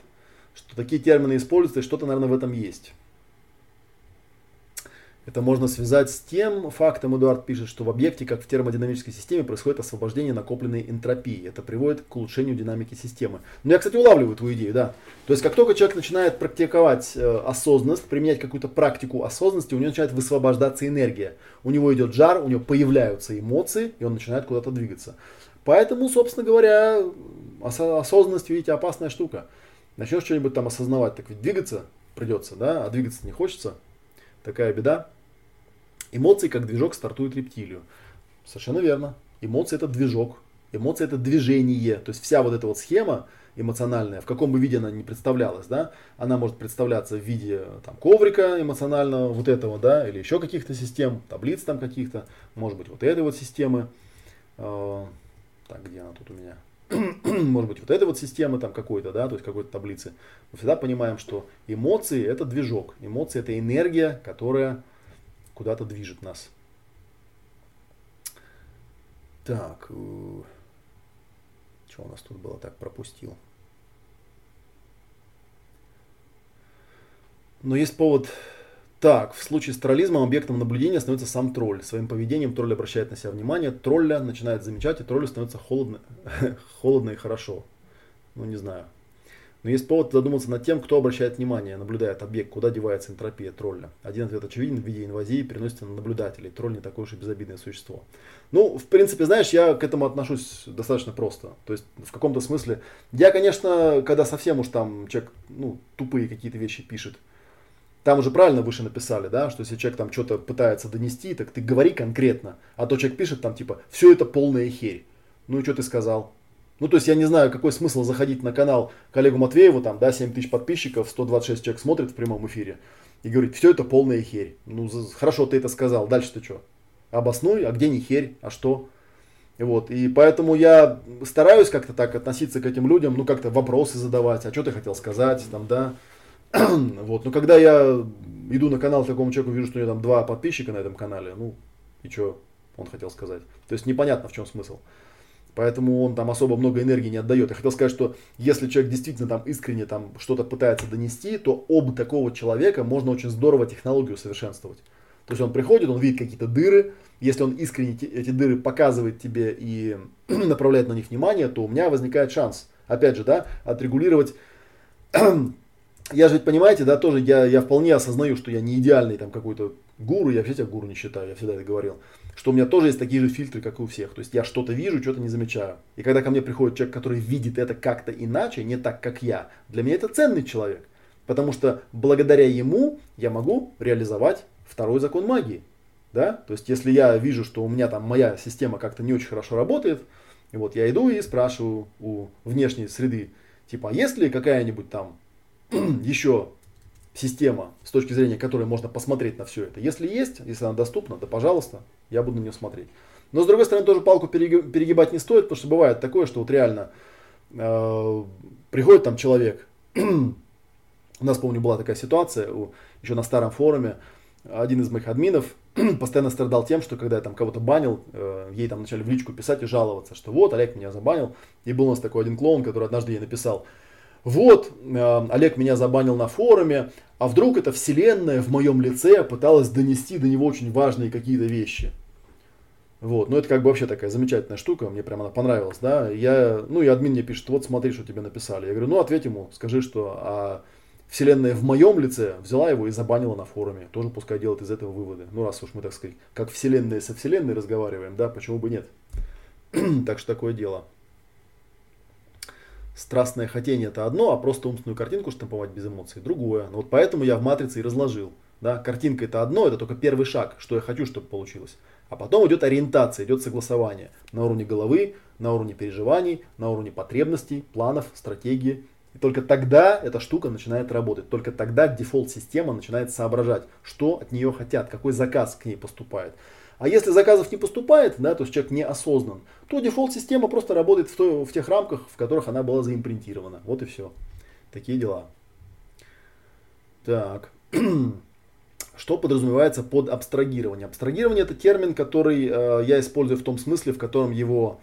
что такие термины используются, и что-то, наверное, в этом есть. Это можно связать с тем фактом, Эдуард пишет, что в объекте, как в термодинамической системе, происходит освобождение накопленной энтропии. Это приводит к улучшению динамики системы. Но я, кстати, улавливаю твою идею, да. То есть, как только человек начинает практиковать э, осознанность, применять какую-то практику осознанности, у него начинает высвобождаться энергия. У него идет жар, у него появляются эмоции, и он начинает куда-то двигаться. Поэтому, собственно говоря, осознанность, видите, опасная штука. Начнешь что-нибудь там осознавать, так ведь двигаться придется, да, а двигаться не хочется. Такая беда. Эмоции как движок стартуют рептилию. Совершенно верно. Эмоции это движок. Эмоции это движение. То есть вся вот эта вот схема эмоциональная, в каком бы виде она ни представлялась, да, она может представляться в виде там, коврика эмоционального, вот этого, да, или еще каких-то систем, таблиц там каких-то, может быть, вот этой вот системы. Э, так, где она тут у меня? может быть, вот этой вот системы там какой-то, да, то есть какой-то таблицы. Мы всегда понимаем, что эмоции это движок. Эмоции это энергия, которая куда-то движет нас. Так, э, что у нас тут было? Так, пропустил. Но есть повод... Так, в случае с троллизмом объектом наблюдения становится сам тролль. Своим поведением тролль обращает на себя внимание, тролля начинает замечать, и троллю становится холодно, холодно и хорошо. Ну, не знаю. Но есть повод задуматься над тем, кто обращает внимание, наблюдает объект, куда девается энтропия тролля. Один ответ очевиден, в виде инвазии переносится на наблюдателей. Тролль не такое уж и безобидное существо. Ну, в принципе, знаешь, я к этому отношусь достаточно просто. То есть, в каком-то смысле, я, конечно, когда совсем уж там человек, ну, тупые какие-то вещи пишет, там уже правильно выше написали, да, что если человек там что-то пытается донести, так ты говори конкретно. А то человек пишет там типа, все это полная херь. Ну и что ты сказал? Ну, то есть я не знаю, какой смысл заходить на канал коллегу Матвееву, там, да, 7 тысяч подписчиков, 126 человек смотрит в прямом эфире, и говорит, все это полная херь. Ну, хорошо, ты это сказал, дальше ты что? Обоснуй, а где не херь, а что? И вот, и поэтому я стараюсь как-то так относиться к этим людям, ну, как-то вопросы задавать, а что ты хотел сказать, там, да. вот, но когда я иду на канал такому человеку, вижу, что у него там два подписчика на этом канале, ну, и что он хотел сказать. То есть непонятно, в чем смысл. Поэтому он там особо много энергии не отдает. Я хотел сказать, что если человек действительно там искренне там что-то пытается донести, то об такого человека можно очень здорово технологию совершенствовать. То есть он приходит, он видит какие-то дыры, если он искренне эти дыры показывает тебе и направляет на них внимание, то у меня возникает шанс, опять же, да, отрегулировать я же ведь понимаете, да, тоже я, я вполне осознаю, что я не идеальный там какой-то гуру, я вообще тебя гуру не считаю, я всегда это говорил, что у меня тоже есть такие же фильтры, как и у всех. То есть я что-то вижу, что-то не замечаю. И когда ко мне приходит человек, который видит это как-то иначе, не так, как я, для меня это ценный человек. Потому что благодаря ему я могу реализовать второй закон магии. Да? То есть если я вижу, что у меня там моя система как-то не очень хорошо работает, и вот я иду и спрашиваю у внешней среды, типа, а есть ли какая-нибудь там еще система, с точки зрения которой можно посмотреть на все это. Если есть, если она доступна, да пожалуйста, я буду на нее смотреть. Но с другой стороны, тоже палку перегибать не стоит, потому что бывает такое, что вот реально э, приходит там человек, у нас, помню, была такая ситуация, у, еще на старом форуме, один из моих админов постоянно страдал тем, что когда я там кого-то банил, э, ей там начали в личку писать и жаловаться, что вот, Олег меня забанил. И был у нас такой один клоун, который однажды ей написал, вот, э, Олег меня забанил на форуме, а вдруг эта вселенная в моем лице пыталась донести до него очень важные какие-то вещи. Вот, ну это как бы вообще такая замечательная штука, мне прямо она понравилась, да. Я, ну и админ мне пишет, вот смотри, что тебе написали. Я говорю, ну ответь ему, скажи, что а вселенная в моем лице взяла его и забанила на форуме. Тоже пускай делает из этого выводы. Ну раз уж мы, так сказать, как вселенная со вселенной разговариваем, да, почему бы нет. так что такое дело страстное хотение это одно, а просто умственную картинку штамповать без эмоций другое. Ну, вот поэтому я в матрице и разложил. Да? Картинка это одно, это только первый шаг, что я хочу, чтобы получилось. А потом идет ориентация, идет согласование на уровне головы, на уровне переживаний, на уровне потребностей, планов, стратегии. И только тогда эта штука начинает работать. Только тогда дефолт-система начинает соображать, что от нее хотят, какой заказ к ней поступает. А если заказов не поступает, да, то есть человек неосознан, то дефолт-система просто работает в, той, в тех рамках, в которых она была заимпринтирована. Вот и все. Такие дела. Так. Что подразумевается под абстрагирование? Абстрагирование это термин, который э, я использую в том смысле, в котором его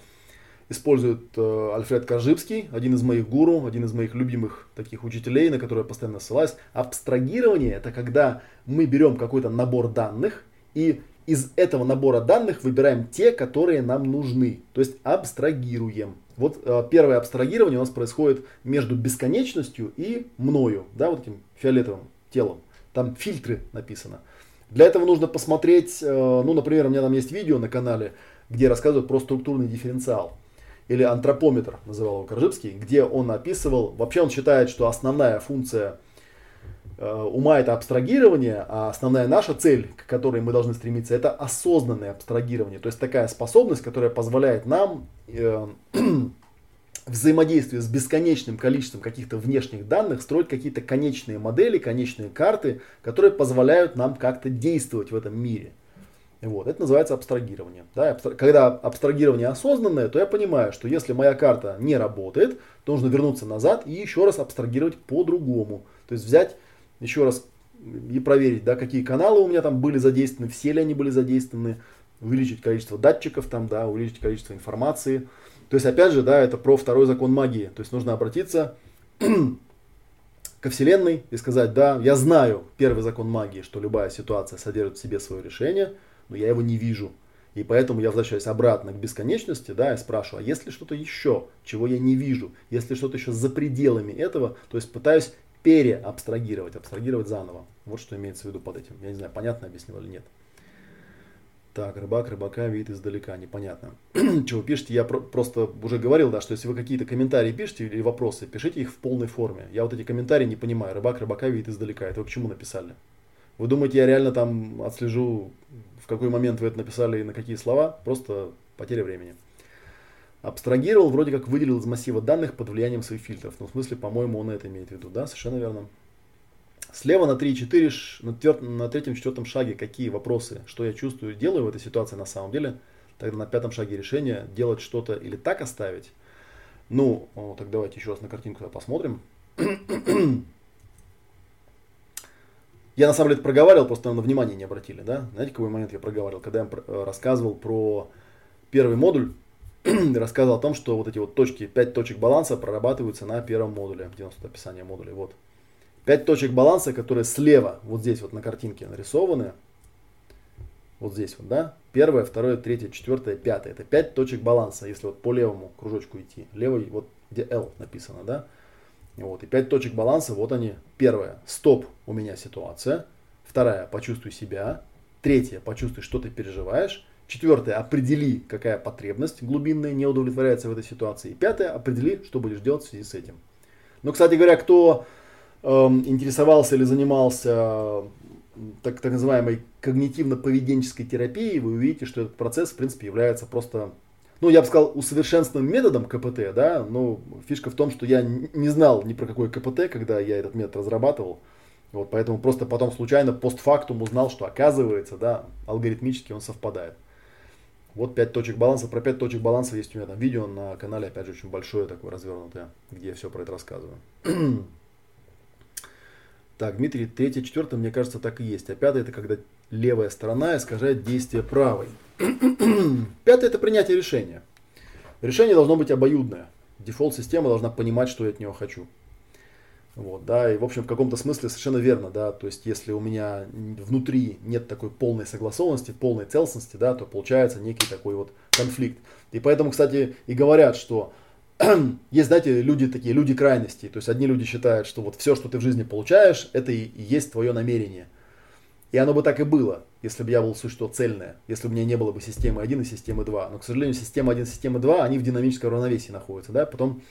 использует э, Альфред Коржибский, один из моих гуру, один из моих любимых таких учителей, на которые я постоянно ссылаюсь. Абстрагирование это когда мы берем какой-то набор данных и из этого набора данных выбираем те, которые нам нужны. То есть абстрагируем. Вот э, первое абстрагирование у нас происходит между бесконечностью и мною, да, вот этим фиолетовым телом. Там фильтры написано. Для этого нужно посмотреть, э, ну, например, у меня там есть видео на канале, где рассказывают про структурный дифференциал. Или антропометр, называл его Коржибский, где он описывал, вообще он считает, что основная функция ума это абстрагирование, а основная наша цель, к которой мы должны стремиться, это осознанное абстрагирование. То есть такая способность, которая позволяет нам э, взаимодействие с бесконечным количеством каких-то внешних данных строить какие-то конечные модели, конечные карты, которые позволяют нам как-то действовать в этом мире. Вот, это называется абстрагирование. Да, когда абстрагирование осознанное, то я понимаю, что если моя карта не работает, то нужно вернуться назад и еще раз абстрагировать по-другому. То есть взять еще раз и проверить, да, какие каналы у меня там были задействованы, все ли они были задействованы, увеличить количество датчиков там, да, увеличить количество информации. То есть, опять же, да, это про второй закон магии. То есть, нужно обратиться ко Вселенной и сказать, да, я знаю первый закон магии, что любая ситуация содержит в себе свое решение, но я его не вижу. И поэтому я возвращаюсь обратно к бесконечности, да, и спрашиваю, а есть ли что-то еще, чего я не вижу, есть ли что-то еще за пределами этого, то есть пытаюсь переабстрагировать, абстрагировать заново. Вот что имеется в виду под этим. Я не знаю, понятно объяснил или нет. Так, рыбак, рыбака видит издалека, непонятно. Чего пишете, я про- просто уже говорил, да, что если вы какие-то комментарии пишете или вопросы, пишите их в полной форме. Я вот эти комментарии не понимаю. Рыбак, рыбака видит издалека. Это вы к чему написали? Вы думаете, я реально там отслежу, в какой момент вы это написали и на какие слова? Просто потеря времени. Абстрагировал, вроде как выделил из массива данных под влиянием своих фильтров. Ну, в смысле, по-моему, он это имеет в виду. Да, совершенно верно. Слева на 3-4, на, твер, на третьем-четвертом шаге какие вопросы, что я чувствую, делаю в этой ситуации на самом деле. Тогда на пятом шаге решения делать что-то или так оставить. Ну, так давайте еще раз на картинку посмотрим. Я на самом деле это проговаривал, просто на внимание не обратили, да? Знаете, какой момент я проговаривал, когда я э, рассказывал про первый модуль, рассказывал о том, что вот эти вот точки, 5 точек баланса прорабатываются на первом модуле, где у нас тут описание модуля, вот. 5 точек баланса, которые слева, вот здесь вот на картинке нарисованы, вот здесь вот, да, первое, второе, третье, четвертое, пятое, это 5 точек баланса, если вот по левому кружочку идти, левый, вот где L написано, да, вот, и 5 точек баланса, вот они, первое, стоп, у меня ситуация, вторая, почувствуй себя, Третье, почувствуй, что ты переживаешь. Четвертое, определи, какая потребность глубинная не удовлетворяется в этой ситуации. И пятое, определи, что будешь делать в связи с этим. Но, кстати говоря, кто эм, интересовался или занимался так, так называемой когнитивно-поведенческой терапией, вы увидите, что этот процесс, в принципе, является просто, ну, я бы сказал, усовершенствованным методом КПТ, да, но фишка в том, что я не знал ни про какой КПТ, когда я этот метод разрабатывал, вот, поэтому просто потом случайно постфактум узнал, что оказывается, да, алгоритмически он совпадает. Вот 5 точек баланса. Про 5 точек баланса есть у меня там видео на канале, опять же, очень большое такое развернутое, где я все про это рассказываю. Так, Дмитрий, третье, четвертое, мне кажется, так и есть. А пятое, это когда левая сторона искажает действие правой. Пятое, это принятие решения. Решение должно быть обоюдное. Дефолт-система должна понимать, что я от нее хочу. Вот, да, и в общем в каком-то смысле совершенно верно, да, то есть если у меня внутри нет такой полной согласованности, полной целостности, да, то получается некий такой вот конфликт. И поэтому, кстати, и говорят, что есть, знаете, люди такие, люди крайностей. То есть одни люди считают, что вот все, что ты в жизни получаешь, это и есть твое намерение. И оно бы так и было, если бы я был существо цельное, если бы у меня не было бы системы 1 и системы 2. Но, к сожалению, система 1 и система 2, они в динамическом равновесии находятся. Да? Потом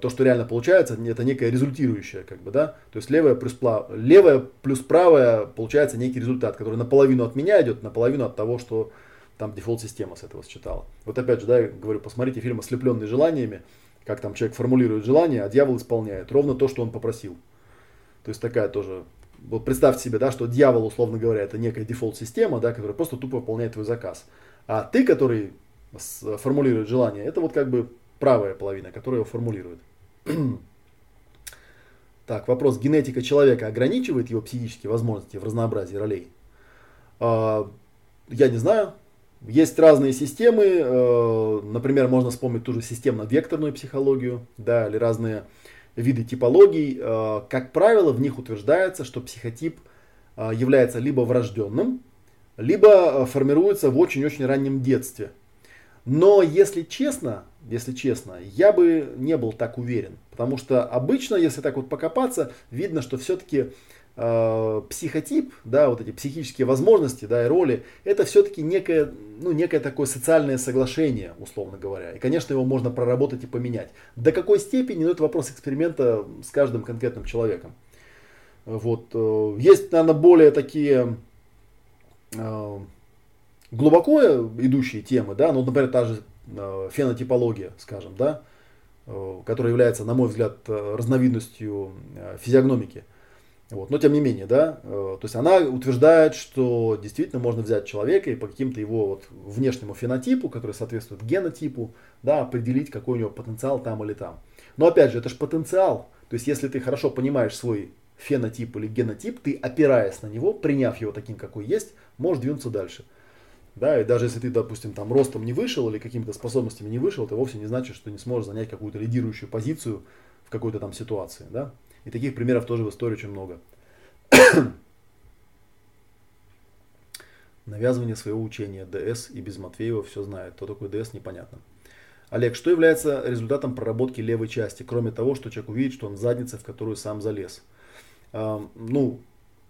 то, что реально получается, это некое результирующее. Как бы, да? То есть левое плюс, плав... левое плюс правое получается некий результат, который наполовину от меня идет, наполовину от того, что там дефолт-система с этого считала. Вот опять же, да, я говорю, посмотрите фильм «Ослепленный желаниями», как там человек формулирует желание, а дьявол исполняет ровно то, что он попросил. То есть такая тоже, вот представьте себе, да, что дьявол, условно говоря, это некая дефолт-система, да, которая просто тупо выполняет твой заказ. А ты, который формулирует желание, это вот как бы правая половина, которая его формулирует. Так, вопрос. Генетика человека ограничивает его психические возможности в разнообразии ролей? А, я не знаю. Есть разные системы, э, например, можно вспомнить ту же системно-векторную психологию, да, или разные виды типологий. Э, как правило, в них утверждается, что психотип является либо врожденным, либо формируется в очень-очень раннем детстве. Но если честно, если честно, я бы не был так уверен. Потому что обычно, если так вот покопаться, видно, что все-таки э, психотип, да, вот эти психические возможности, да, и роли, это все-таки некое, ну, некое такое социальное соглашение, условно говоря. И, конечно, его можно проработать и поменять. До какой степени, ну, это вопрос эксперимента с каждым конкретным человеком. Вот. Э, есть, наверное, более такие э, глубоко идущие темы, да, ну, например, та же фенотипология, скажем, да, э, которая является, на мой взгляд, э, разновидностью э, физиогномики. Вот. Но тем не менее, да, э, то есть она утверждает, что действительно можно взять человека и по каким-то его вот внешнему фенотипу, который соответствует генотипу, да, определить, какой у него потенциал там или там. Но опять же, это же потенциал. То есть если ты хорошо понимаешь свой фенотип или генотип, ты опираясь на него, приняв его таким, какой есть, можешь двинуться дальше. Да, и даже если ты, допустим, там ростом не вышел или какими-то способностями не вышел, это вовсе не значит, что не сможешь занять какую-то лидирующую позицию в какой-то там ситуации, да. И таких примеров тоже в истории очень много. Навязывание своего учения. ДС и без Матвеева все знает. Кто такой ДС, непонятно. Олег, что является результатом проработки левой части, кроме того, что человек увидит, что он в заднице, в которую сам залез? А, ну,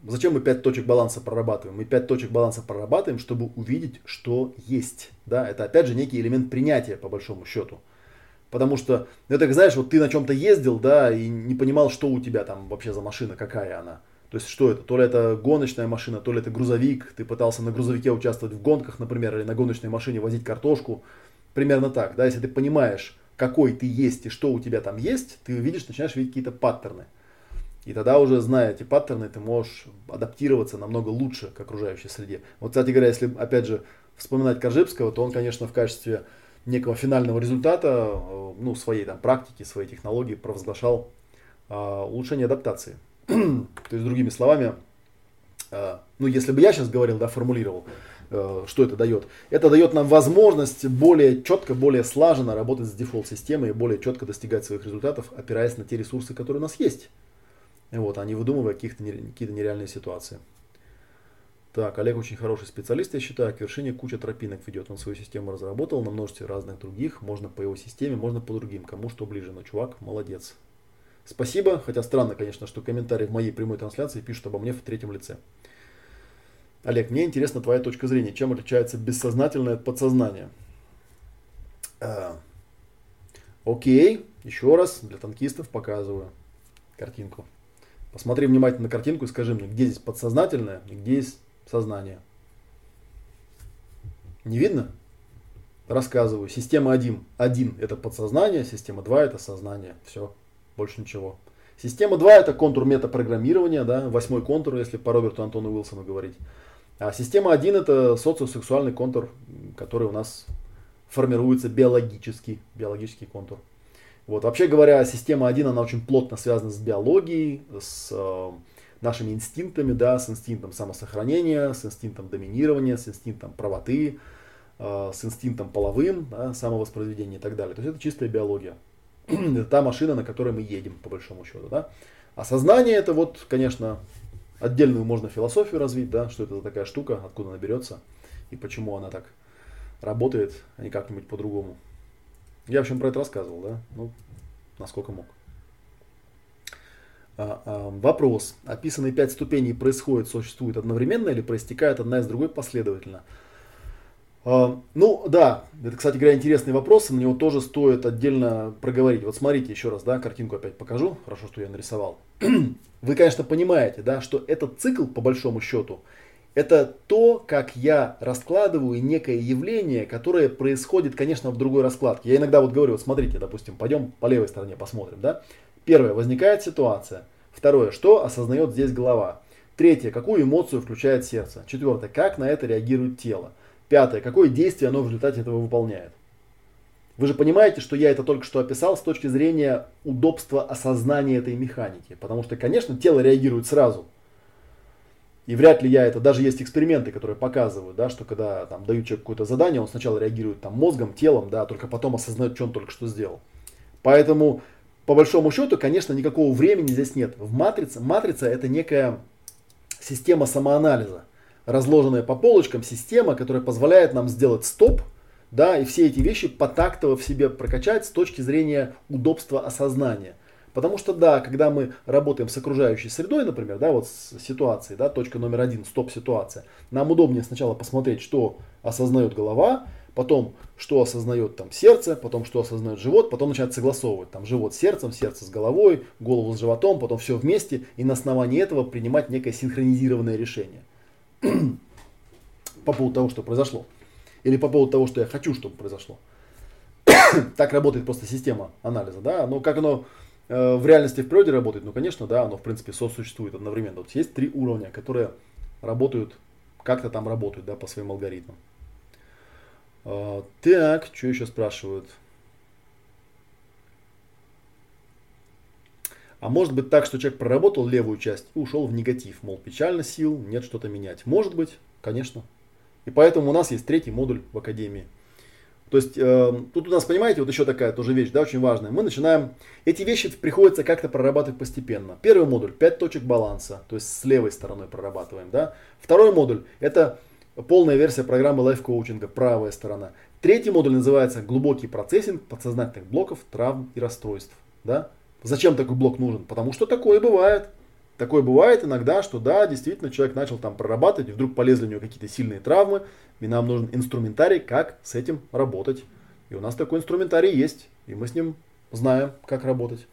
зачем мы 5 точек баланса прорабатываем? Мы 5 точек баланса прорабатываем, чтобы увидеть, что есть. Да? Это опять же некий элемент принятия, по большому счету. Потому что, ну, это, знаешь, вот ты на чем-то ездил, да, и не понимал, что у тебя там вообще за машина, какая она. То есть, что это? То ли это гоночная машина, то ли это грузовик. Ты пытался на грузовике участвовать в гонках, например, или на гоночной машине возить картошку. Примерно так, да, если ты понимаешь, какой ты есть и что у тебя там есть, ты видишь, начинаешь видеть какие-то паттерны. И тогда уже, зная эти паттерны, ты можешь адаптироваться намного лучше к окружающей среде. Вот, кстати говоря, если, опять же, вспоминать Коржибского, то он, конечно, в качестве некого финального результата, э, ну, своей там практики, своей технологии провозглашал э, улучшение адаптации. То есть, другими словами, э, ну, если бы я сейчас говорил, да, формулировал, э, что это дает? Это дает нам возможность более четко, более слаженно работать с дефолт-системой и более четко достигать своих результатов, опираясь на те ресурсы, которые у нас есть. Вот, а не выдумывая каких-то какие-то нереальные ситуации. Так, Олег очень хороший специалист, я считаю, к вершине куча тропинок ведет. Он свою систему разработал на множестве разных других. Можно по его системе, можно по другим. Кому что ближе. Но чувак молодец. Спасибо. Хотя странно, конечно, что комментарии в моей прямой трансляции пишут обо мне в третьем лице. Олег, мне интересна твоя точка зрения. Чем отличается бессознательное от подсознания? А, окей, еще раз для танкистов показываю картинку. Посмотри внимательно на картинку и скажи мне, где здесь подсознательное где есть сознание. Не видно? Рассказываю. Система 1. 1 это подсознание, система 2 это сознание. Все, больше ничего. Система 2 это контур метапрограммирования, да, восьмой контур, если по Роберту Антону Уилсону говорить. А система 1 это социосексуальный контур, который у нас формируется биологический, биологический контур. Вот. Вообще говоря, система 1, она очень плотно связана с биологией, с э, нашими инстинктами, да, с инстинктом самосохранения, с инстинктом доминирования, с инстинктом правоты, э, с инстинктом половым, да, самовоспроизведения и так далее. То есть это чистая биология. это та машина, на которой мы едем, по большому счету. Да? А сознание это вот, конечно, отдельную можно философию развить, да, что это за такая штука, откуда она берется и почему она так работает, а не как-нибудь по-другому. Я, в общем, про это рассказывал, да? Ну, насколько мог. А, а, вопрос. Описанные пять ступеней происходят, существуют одновременно или проистекают одна из другой последовательно? А, ну, да, это, кстати говоря, интересный вопрос, на него тоже стоит отдельно проговорить. Вот смотрите еще раз, да, картинку опять покажу, хорошо, что я нарисовал. Вы, конечно, понимаете, да, что этот цикл, по большому счету, это то, как я раскладываю некое явление, которое происходит, конечно, в другой раскладке. Я иногда вот говорю, вот смотрите, допустим, пойдем по левой стороне посмотрим, да. Первое, возникает ситуация. Второе, что осознает здесь голова. Третье, какую эмоцию включает сердце. Четвертое, как на это реагирует тело. Пятое, какое действие оно в результате этого выполняет. Вы же понимаете, что я это только что описал с точки зрения удобства осознания этой механики. Потому что, конечно, тело реагирует сразу. И вряд ли я это, даже есть эксперименты, которые показывают, да, что когда там дают человеку какое-то задание, он сначала реагирует там мозгом, телом, да, только потом осознает, что он только что сделал. Поэтому, по большому счету, конечно, никакого времени здесь нет. В матрице, матрица это некая система самоанализа, разложенная по полочкам система, которая позволяет нам сделать стоп, да, и все эти вещи потактово в себе прокачать с точки зрения удобства осознания. Потому что, да, когда мы работаем с окружающей средой, например, да, вот с ситуацией, да, точка номер один, стоп-ситуация, нам удобнее сначала посмотреть, что осознает голова, потом, что осознает там сердце, потом, что осознает живот, потом начать согласовывать там живот с сердцем, сердце с головой, голову с животом, потом все вместе, и на основании этого принимать некое синхронизированное решение по поводу того, что произошло. Или по поводу того, что я хочу, чтобы произошло. так работает просто система анализа, да, но как оно в реальности в природе работает, ну, конечно, да, оно, в принципе, сосуществует одновременно. Вот есть три уровня, которые работают, как-то там работают, да, по своим алгоритмам. А, так, что еще спрашивают? А может быть так, что человек проработал левую часть и ушел в негатив, мол, печально сил, нет что-то менять. Может быть, конечно. И поэтому у нас есть третий модуль в Академии – то есть э, тут у нас, понимаете, вот еще такая тоже вещь, да, очень важная. Мы начинаем, эти вещи приходится как-то прорабатывать постепенно. Первый модуль, 5 точек баланса, то есть с левой стороной прорабатываем, да. Второй модуль, это полная версия программы лайф-коучинга, правая сторона. Третий модуль называется глубокий процессинг подсознательных блоков, травм и расстройств, да. Зачем такой блок нужен? Потому что такое бывает. Такое бывает иногда, что да, действительно человек начал там прорабатывать, и вдруг полезли у него какие-то сильные травмы, и нам нужен инструментарий, как с этим работать. И у нас такой инструментарий есть, и мы с ним знаем, как работать.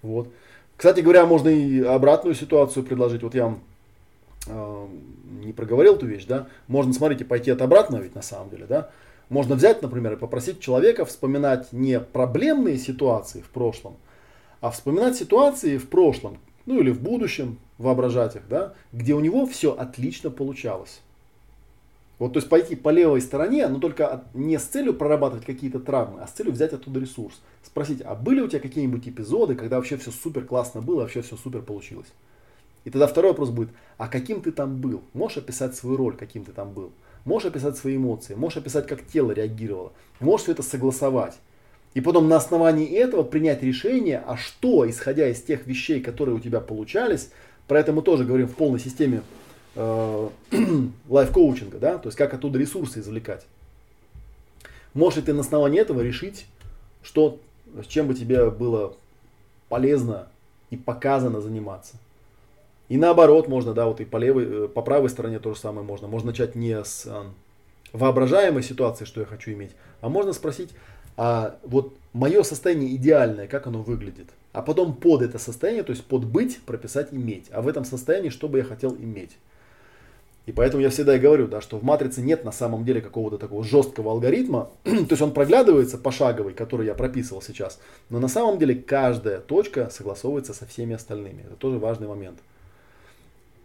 Вот. Кстати говоря, можно и обратную ситуацию предложить. Вот я вам э, не проговорил эту вещь, да. Можно, смотрите, пойти от обратного ведь на самом деле, да. Можно взять, например, и попросить человека вспоминать не проблемные ситуации в прошлом, а вспоминать ситуации в прошлом, ну или в будущем, воображать их, да, где у него все отлично получалось. Вот, то есть пойти по левой стороне, но только не с целью прорабатывать какие-то травмы, а с целью взять оттуда ресурс. Спросить, а были у тебя какие-нибудь эпизоды, когда вообще все супер классно было, вообще все супер получилось? И тогда второй вопрос будет, а каким ты там был? Можешь описать свою роль, каким ты там был? Можешь описать свои эмоции? Можешь описать, как тело реагировало? Можешь все это согласовать? И потом на основании этого принять решение, а что, исходя из тех вещей, которые у тебя получались, про это мы тоже говорим в полной системе э, лайф-коучинга, да, то есть как оттуда ресурсы извлекать. Можешь ли ты на основании этого решить, что, с чем бы тебе было полезно и показано заниматься. И наоборот можно, да, вот и по левой, э, по правой стороне то же самое можно. Можно начать не с э, воображаемой ситуации, что я хочу иметь, а можно спросить, а вот мое состояние идеальное, как оно выглядит. А потом под это состояние, то есть под быть, прописать иметь. А в этом состоянии, что бы я хотел иметь. И поэтому я всегда и говорю, да, что в матрице нет на самом деле какого-то такого жесткого алгоритма. то есть он проглядывается пошаговый, который я прописывал сейчас. Но на самом деле каждая точка согласовывается со всеми остальными. Это тоже важный момент.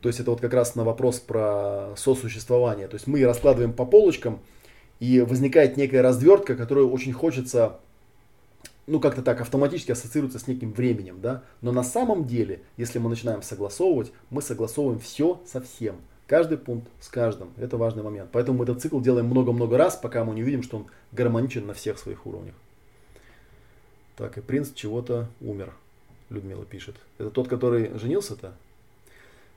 То есть это вот как раз на вопрос про сосуществование. То есть мы раскладываем по полочкам, и возникает некая развертка, которую очень хочется, ну как-то так автоматически ассоциируется с неким временем, да. Но на самом деле, если мы начинаем согласовывать, мы согласовываем все со всем. Каждый пункт с каждым. Это важный момент. Поэтому мы этот цикл делаем много-много раз, пока мы не увидим, что он гармоничен на всех своих уровнях. Так, и принц чего-то умер. Людмила пишет. Это тот, который женился-то?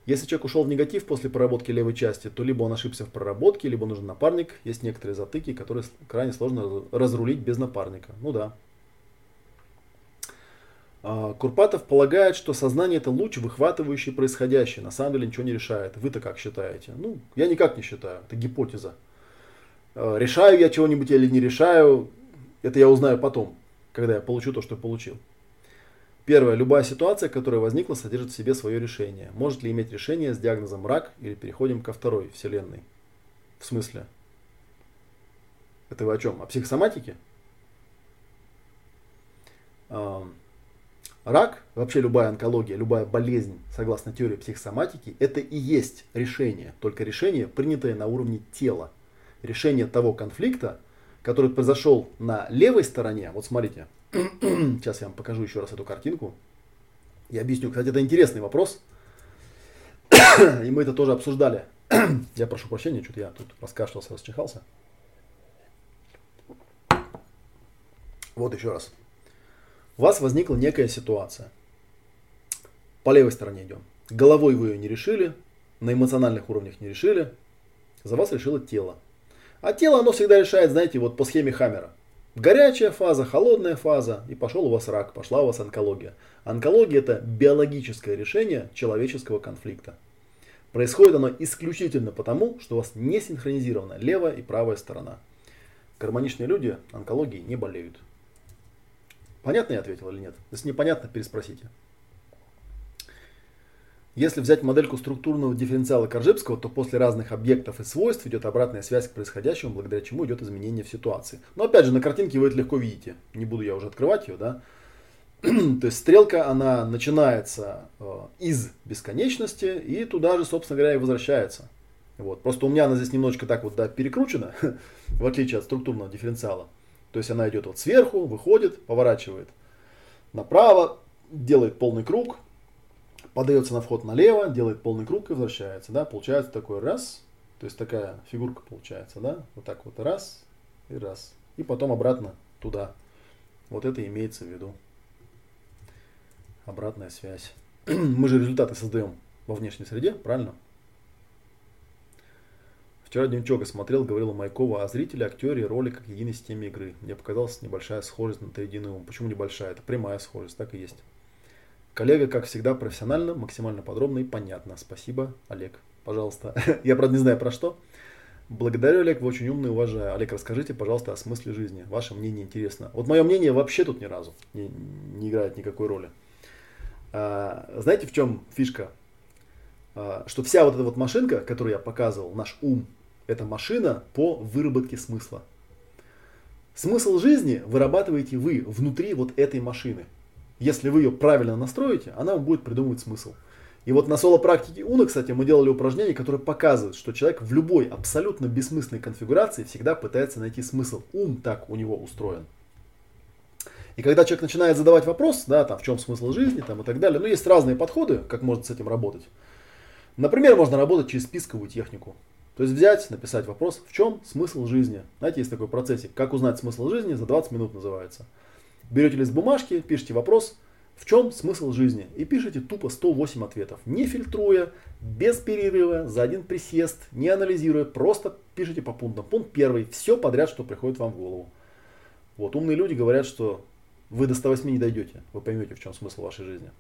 Если человек ушел в негатив после проработки левой части, то либо он ошибся в проработке, либо нужен напарник. Есть некоторые затыки, которые крайне сложно разрулить без напарника. Ну да. А, Курпатов полагает, что сознание это луч, выхватывающий происходящее. На самом деле ничего не решает. Вы-то как считаете? Ну, я никак не считаю. Это гипотеза. А, решаю я чего-нибудь или не решаю, это я узнаю потом, когда я получу то, что получил. Первое. Любая ситуация, которая возникла, содержит в себе свое решение. Может ли иметь решение с диагнозом рак или переходим ко второй вселенной? В смысле? Это вы о чем? О психосоматике? Рак, вообще любая онкология, любая болезнь, согласно теории психосоматики, это и есть решение. Только решение, принятое на уровне тела. Решение того конфликта, который произошел на левой стороне. Вот смотрите, Сейчас я вам покажу еще раз эту картинку. Я объясню. Кстати, это интересный вопрос. И мы это тоже обсуждали. Я прошу прощения, что-то я тут раскашлялся, расчихался. Вот еще раз. У вас возникла некая ситуация. По левой стороне идем. Головой вы ее не решили, на эмоциональных уровнях не решили. За вас решило тело. А тело, оно всегда решает, знаете, вот по схеме Хаммера. Горячая фаза, холодная фаза, и пошел у вас рак, пошла у вас онкология. Онкология это биологическое решение человеческого конфликта. Происходит оно исключительно потому, что у вас не синхронизирована левая и правая сторона. Гармоничные люди онкологией не болеют. Понятно я ответил или нет? Если непонятно, переспросите. Если взять модельку структурного дифференциала Коржибского, то после разных объектов и свойств идет обратная связь к происходящему, благодаря чему идет изменение в ситуации. Но опять же, на картинке вы это легко видите. Не буду я уже открывать ее, да. то есть стрелка, она начинается э, из бесконечности и туда же, собственно говоря, и возвращается. Вот. Просто у меня она здесь немножечко так вот да, перекручена, в отличие от структурного дифференциала. То есть она идет вот сверху, выходит, поворачивает направо, делает полный круг, подается на вход налево, делает полный круг и возвращается, да, получается такой раз, то есть такая фигурка получается, да, вот так вот раз и раз, и потом обратно туда. Вот это имеется в виду. Обратная связь. Мы же результаты создаем во внешней среде, правильно? Вчера Демчога смотрел, говорил Майкова о зрителе, актере, роли как единой системе игры. Мне показалась небольшая схожесть на триединый ум. Почему небольшая? Это прямая схожесть, так и есть. Коллега, как всегда, профессионально, максимально подробно и понятно. Спасибо, Олег. Пожалуйста. Я, правда, не знаю про что. Благодарю, Олег, вы очень умный, уважаю. Олег, расскажите, пожалуйста, о смысле жизни. Ваше мнение интересно. Вот мое мнение вообще тут ни разу не, не играет никакой роли. А, знаете, в чем фишка? А, что вся вот эта вот машинка, которую я показывал, наш ум, это машина по выработке смысла. Смысл жизни вырабатываете вы внутри вот этой машины – если вы ее правильно настроите, она вам будет придумывать смысл. И вот на соло-практике Уна, кстати, мы делали упражнение, которое показывает, что человек в любой абсолютно бессмысленной конфигурации всегда пытается найти смысл. Ум так у него устроен. И когда человек начинает задавать вопрос, да, там, в чем смысл жизни там, и так далее, ну, есть разные подходы, как можно с этим работать. Например, можно работать через списковую технику. То есть взять, написать вопрос, в чем смысл жизни. Знаете, есть такой процессик, как узнать смысл жизни, за 20 минут называется. Берете лист бумажки, пишите вопрос, в чем смысл жизни? И пишите тупо 108 ответов, не фильтруя, без перерыва, за один присест, не анализируя, просто пишите по пунктам. Пункт первый, все подряд, что приходит вам в голову. Вот умные люди говорят, что вы до 108 не дойдете, вы поймете, в чем смысл вашей жизни.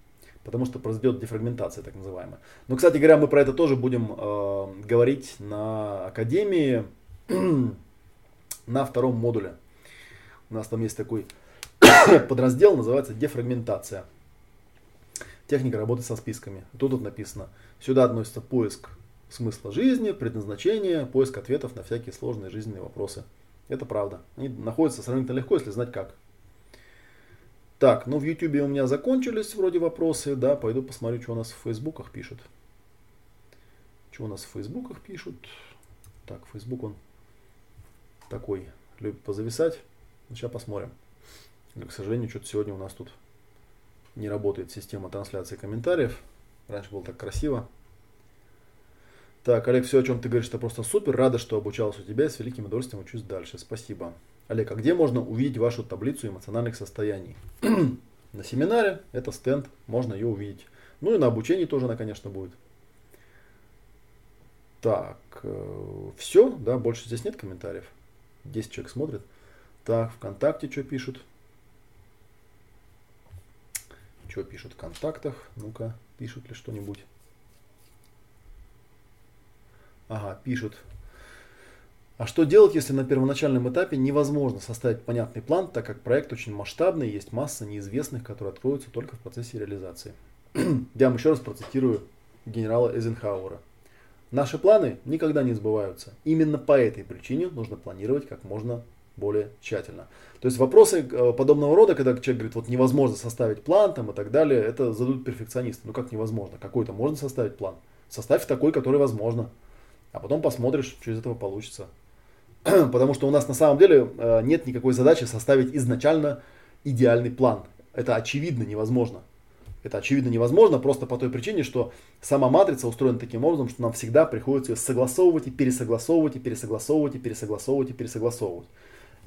потому что произойдет дефрагментация так называемая. Но, кстати говоря, мы про это тоже будем э, говорить на Академии на втором модуле. У нас там есть такой подраздел, называется дефрагментация. Техника работы со списками. Тут вот написано, сюда относится поиск смысла жизни, предназначение, поиск ответов на всякие сложные жизненные вопросы. Это правда. Они находятся сравнительно легко, если знать как. Так, ну в YouTube у меня закончились вроде вопросы, да, пойду посмотрю, что у нас в Фейсбуках пишут. Что у нас в Фейсбуках пишут. Так, Фейсбук он такой, любит позависать. Сейчас посмотрим. К сожалению, что-то сегодня у нас тут не работает система трансляции комментариев. Раньше было так красиво. Так, Олег, все, о чем ты говоришь, это просто супер. Рада, что обучался у тебя с великим удовольствием учусь дальше. Спасибо. Олег, а где можно увидеть вашу таблицу эмоциональных состояний? на семинаре, это стенд, можно ее увидеть. Ну и на обучении тоже она, конечно, будет. Так, э, все, да, больше здесь нет комментариев. 10 человек смотрит. Так, ВКонтакте что пишут? Что пишут в контактах? Ну-ка, пишут ли что-нибудь? Ага, пишут. А что делать, если на первоначальном этапе невозможно составить понятный план, так как проект очень масштабный, есть масса неизвестных, которые откроются только в процессе реализации? Я вам еще раз процитирую генерала Эйзенхауэра. Наши планы никогда не сбываются. Именно по этой причине нужно планировать как можно более тщательно. То есть вопросы э, подобного рода, когда человек говорит, вот невозможно составить план там, и так далее, это задают перфекционисты. Ну как невозможно? Какой-то можно составить план? Составь такой, который возможно а потом посмотришь, что из этого получится. Потому что у нас на самом деле э, нет никакой задачи составить изначально идеальный план. Это очевидно невозможно. Это очевидно невозможно просто по той причине, что сама матрица устроена таким образом, что нам всегда приходится ее согласовывать и пересогласовывать, и пересогласовывать, и пересогласовывать, и пересогласовывать.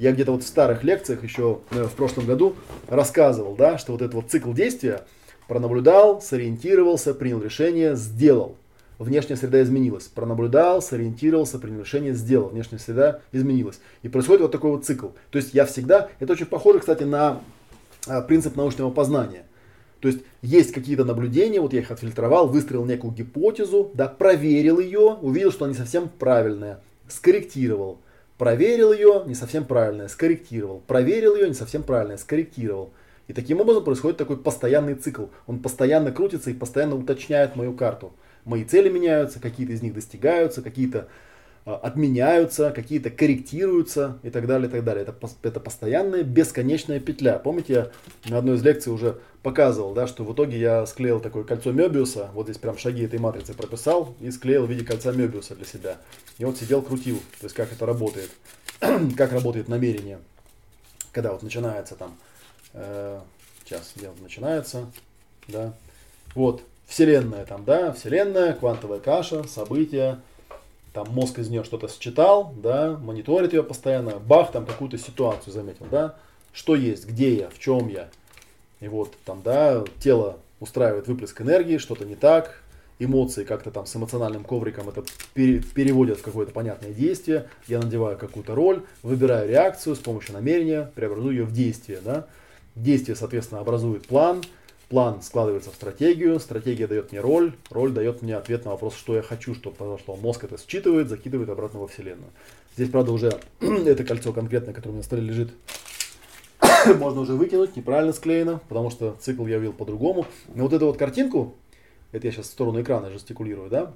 Я где-то вот в старых лекциях еще наверное, в прошлом году рассказывал, да, что вот этот вот цикл действия пронаблюдал, сориентировался, принял решение, сделал внешняя среда изменилась. Пронаблюдал, сориентировался, принял решение, сделал. Внешняя среда изменилась. И происходит вот такой вот цикл. То есть я всегда, это очень похоже, кстати, на а, принцип научного познания. То есть есть какие-то наблюдения, вот я их отфильтровал, выстроил некую гипотезу, да, проверил ее, увидел, что не совсем правильная, скорректировал. Проверил ее, не совсем правильная, скорректировал. Проверил ее, не совсем правильная, скорректировал. И таким образом происходит такой постоянный цикл. Он постоянно крутится и постоянно уточняет мою карту мои цели меняются, какие-то из них достигаются, какие-то отменяются, какие-то корректируются и так далее, и так далее. Это, это постоянная бесконечная петля. Помните, я на одной из лекций уже показывал, да, что в итоге я склеил такое кольцо Мебиуса, вот здесь прям шаги этой матрицы прописал и склеил в виде кольца Мебиуса для себя. И вот сидел, крутил, то есть как это работает, как работает намерение, когда вот начинается там, э, сейчас, где вот начинается, да, вот, Вселенная там, да, Вселенная, квантовая каша, события, там мозг из нее что-то считал, да, мониторит ее постоянно, бах, там какую-то ситуацию заметил, да, что есть, где я, в чем я. И вот там, да, тело устраивает выплеск энергии, что-то не так, эмоции как-то там с эмоциональным ковриком это переводят в какое-то понятное действие, я надеваю какую-то роль, выбираю реакцию с помощью намерения, преобразую ее в действие, да. Действие, соответственно, образует план, план складывается в стратегию, стратегия дает мне роль, роль дает мне ответ на вопрос, что я хочу, что произошло. Мозг это считывает, закидывает обратно во Вселенную. Здесь, правда, уже это кольцо конкретное, которое у меня на столе лежит, можно уже выкинуть, неправильно склеено, потому что цикл я увидел по-другому. Но вот эту вот картинку, это я сейчас в сторону экрана жестикулирую, да,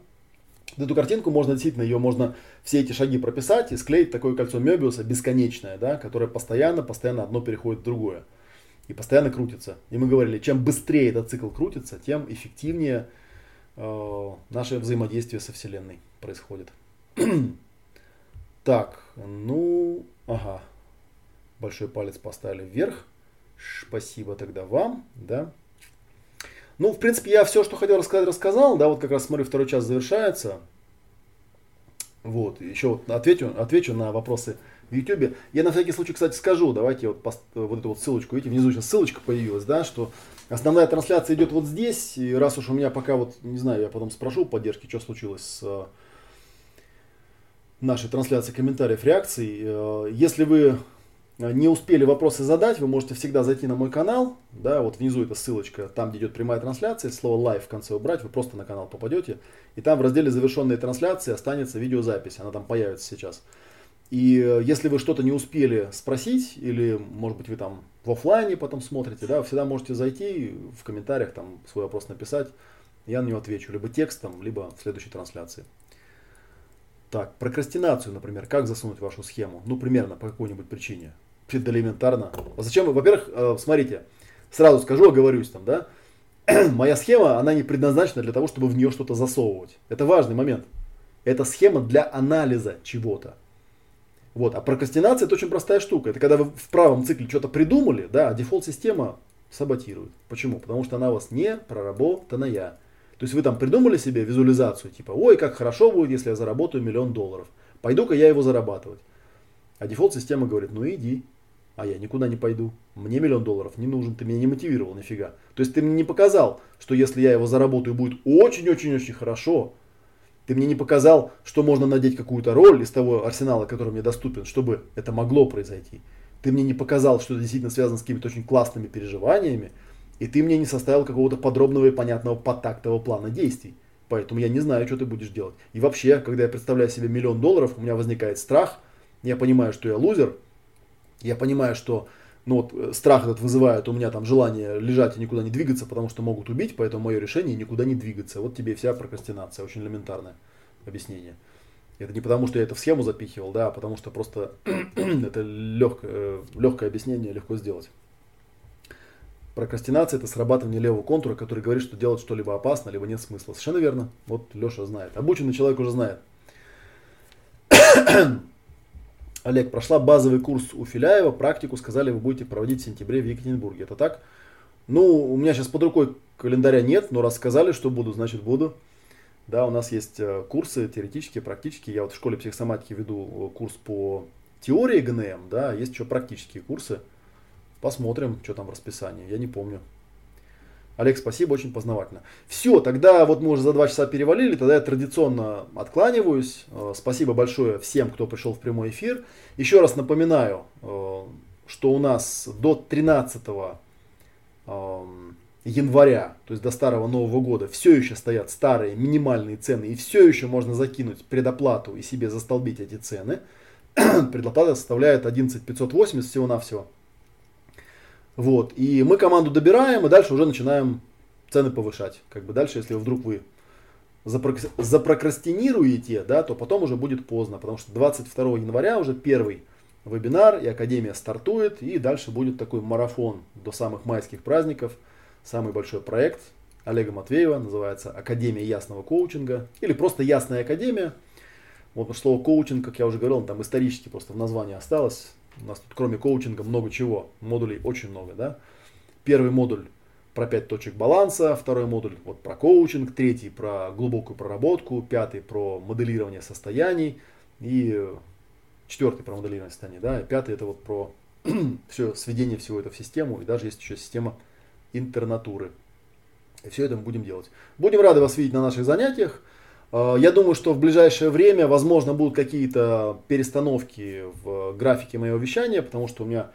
эту картинку можно действительно, ее можно все эти шаги прописать и склеить такое кольцо Мебиуса бесконечное, да, которое постоянно, постоянно одно переходит в другое и постоянно крутится. И мы говорили, чем быстрее этот цикл крутится, тем эффективнее э, наше взаимодействие со Вселенной происходит. так, ну, ага, большой палец поставили вверх. Спасибо тогда вам, да. Ну, в принципе, я все, что хотел рассказать, рассказал, да, вот как раз смотрю, второй час завершается. Вот, еще вот отвечу, отвечу на вопросы YouTube. Я на всякий случай, кстати, скажу, давайте вот, пост, вот эту вот ссылочку, видите, внизу сейчас ссылочка появилась, да, что основная трансляция идет вот здесь, и раз уж у меня пока вот, не знаю, я потом спрошу поддержки, что случилось с э, нашей трансляцией комментариев, реакций. Э, если вы не успели вопросы задать, вы можете всегда зайти на мой канал, да, вот внизу эта ссылочка, там где идет прямая трансляция, слово live в конце убрать, вы просто на канал попадете, и там в разделе завершенные трансляции останется видеозапись, она там появится сейчас. И э, если вы что-то не успели спросить, или, может быть, вы там в офлайне потом смотрите, да, всегда можете зайти в комментариях, там свой вопрос написать, я на него отвечу, либо текстом, либо в следующей трансляции. Так, прокрастинацию, например, как засунуть в вашу схему? Ну, примерно по какой-нибудь причине элементарно. А зачем? Во-первых, э, смотрите, сразу скажу, оговорюсь там, да. Моя схема, она не предназначена для того, чтобы в нее что-то засовывать. Это важный момент. Это схема для анализа чего-то. Вот. А прокрастинация это очень простая штука. Это когда вы в правом цикле что-то придумали, да, а дефолт-система саботирует. Почему? Потому что она у вас не проработанная. То есть вы там придумали себе визуализацию, типа, ой, как хорошо будет, если я заработаю миллион долларов. Пойду-ка я его зарабатывать. А дефолт-система говорит, ну иди, а я никуда не пойду. Мне миллион долларов не нужен, ты меня не мотивировал нифига. То есть ты мне не показал, что если я его заработаю, будет очень-очень-очень хорошо. Ты мне не показал, что можно надеть какую-то роль из того арсенала, который мне доступен, чтобы это могло произойти. Ты мне не показал, что это действительно связано с какими-то очень классными переживаниями. И ты мне не составил какого-то подробного и понятного подтактового плана действий. Поэтому я не знаю, что ты будешь делать. И вообще, когда я представляю себе миллион долларов, у меня возникает страх. Я понимаю, что я лузер, я понимаю, что ну вот, э, страх этот вызывает у меня там желание лежать и никуда не двигаться, потому что могут убить, поэтому мое решение никуда не двигаться. Вот тебе вся прокрастинация, очень элементарное объяснение. Это не потому, что я это в схему запихивал, да, а потому что просто это легкое, э, легкое объяснение, легко сделать. Прокрастинация это срабатывание левого контура, который говорит, что делать что-либо опасно, либо нет смысла. Совершенно верно. Вот Леша знает. Обученный человек уже знает. Олег, прошла базовый курс у Филяева, практику сказали, вы будете проводить в сентябре в Екатеринбурге. Это так? Ну, у меня сейчас под рукой календаря нет, но раз сказали, что буду, значит буду. Да, у нас есть э, курсы теоретические, практические. Я вот в школе психосоматики веду э, курс по теории ГНМ, да, есть еще практические курсы. Посмотрим, что там в расписании, я не помню. Олег, спасибо, очень познавательно. Все, тогда вот мы уже за два часа перевалили, тогда я традиционно откланиваюсь. Э, спасибо большое всем, кто пришел в прямой эфир. Еще раз напоминаю, э, что у нас до 13 эм, января, то есть до старого Нового года, все еще стоят старые минимальные цены, и все еще можно закинуть предоплату и себе застолбить эти цены. Предоплата составляет 11 580 всего-навсего. Вот. И мы команду добираем, и дальше уже начинаем цены повышать. Как бы дальше, если вдруг вы запрокрастинируете, да, то потом уже будет поздно, потому что 22 января уже первый вебинар, и Академия стартует, и дальше будет такой марафон до самых майских праздников. Самый большой проект Олега Матвеева называется Академия ясного коучинга, или просто Ясная Академия. Вот слово коучинг, как я уже говорил, там исторически просто в названии осталось. У нас тут кроме коучинга много чего. Модулей очень много, да. Первый модуль про 5 точек баланса, второй модуль вот про коучинг, третий про глубокую проработку, пятый про моделирование состояний и четвертый про моделирование состояний, да, и пятый это вот про все сведение всего этого в систему, и даже есть еще система интернатуры. И все это мы будем делать. Будем рады вас видеть на наших занятиях. Э, я думаю, что в ближайшее время, возможно, будут какие-то перестановки в графике моего вещания, потому что у меня,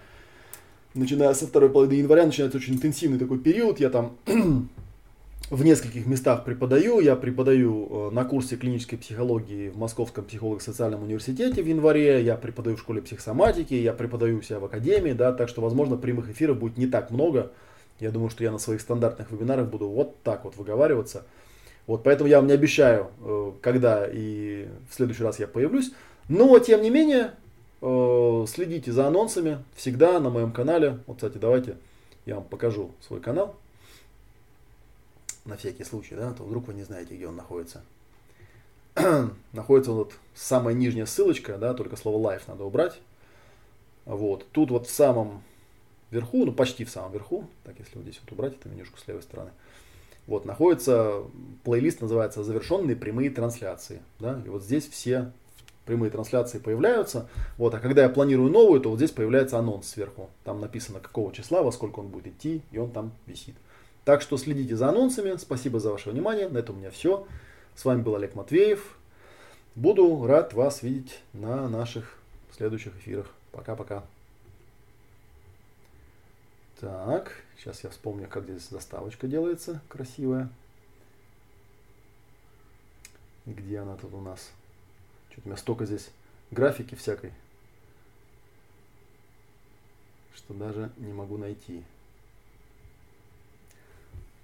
начиная со второй половины января, начинается очень интенсивный такой период. Я там в нескольких местах преподаю. Я преподаю э, на курсе клинической психологии в Московском психолого-социальном университете в январе. Я преподаю в школе психосоматики. Я преподаю у себя в академии. Да, так что, возможно, прямых эфиров будет не так много. Я думаю, что я на своих стандартных вебинарах буду вот так вот выговариваться. Вот поэтому я вам не обещаю, э, когда и в следующий раз я появлюсь. Но, тем не менее, э, следите за анонсами всегда на моем канале. Вот, кстати, давайте я вам покажу свой канал. На всякий случай, да, а то вдруг вы не знаете, где он находится. находится вот самая нижняя ссылочка, да, только слово live надо убрать. Вот, тут вот в самом верху, ну почти в самом верху, так если вот здесь вот убрать это менюшку с левой стороны, вот, находится плейлист, называется «Завершенные прямые трансляции». Да? И вот здесь все прямые трансляции появляются. Вот, а когда я планирую новую, то вот здесь появляется анонс сверху. Там написано, какого числа, во сколько он будет идти, и он там висит. Так что следите за анонсами. Спасибо за ваше внимание. На этом у меня все. С вами был Олег Матвеев. Буду рад вас видеть на наших следующих эфирах. Пока-пока. Так, сейчас я вспомню, как здесь заставочка делается красивая. Где она тут у нас? Что-то у меня столько здесь графики всякой, что даже не могу найти.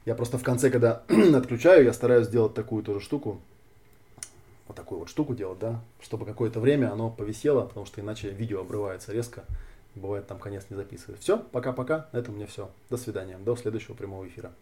Я просто в конце, когда отключаю, я стараюсь сделать такую тоже штуку. Вот такую вот штуку делать, да, чтобы какое-то время оно повисело, потому что иначе видео обрывается резко. Бывает там конец не записывает. Все, пока-пока. На этом у меня все. До свидания. До следующего прямого эфира.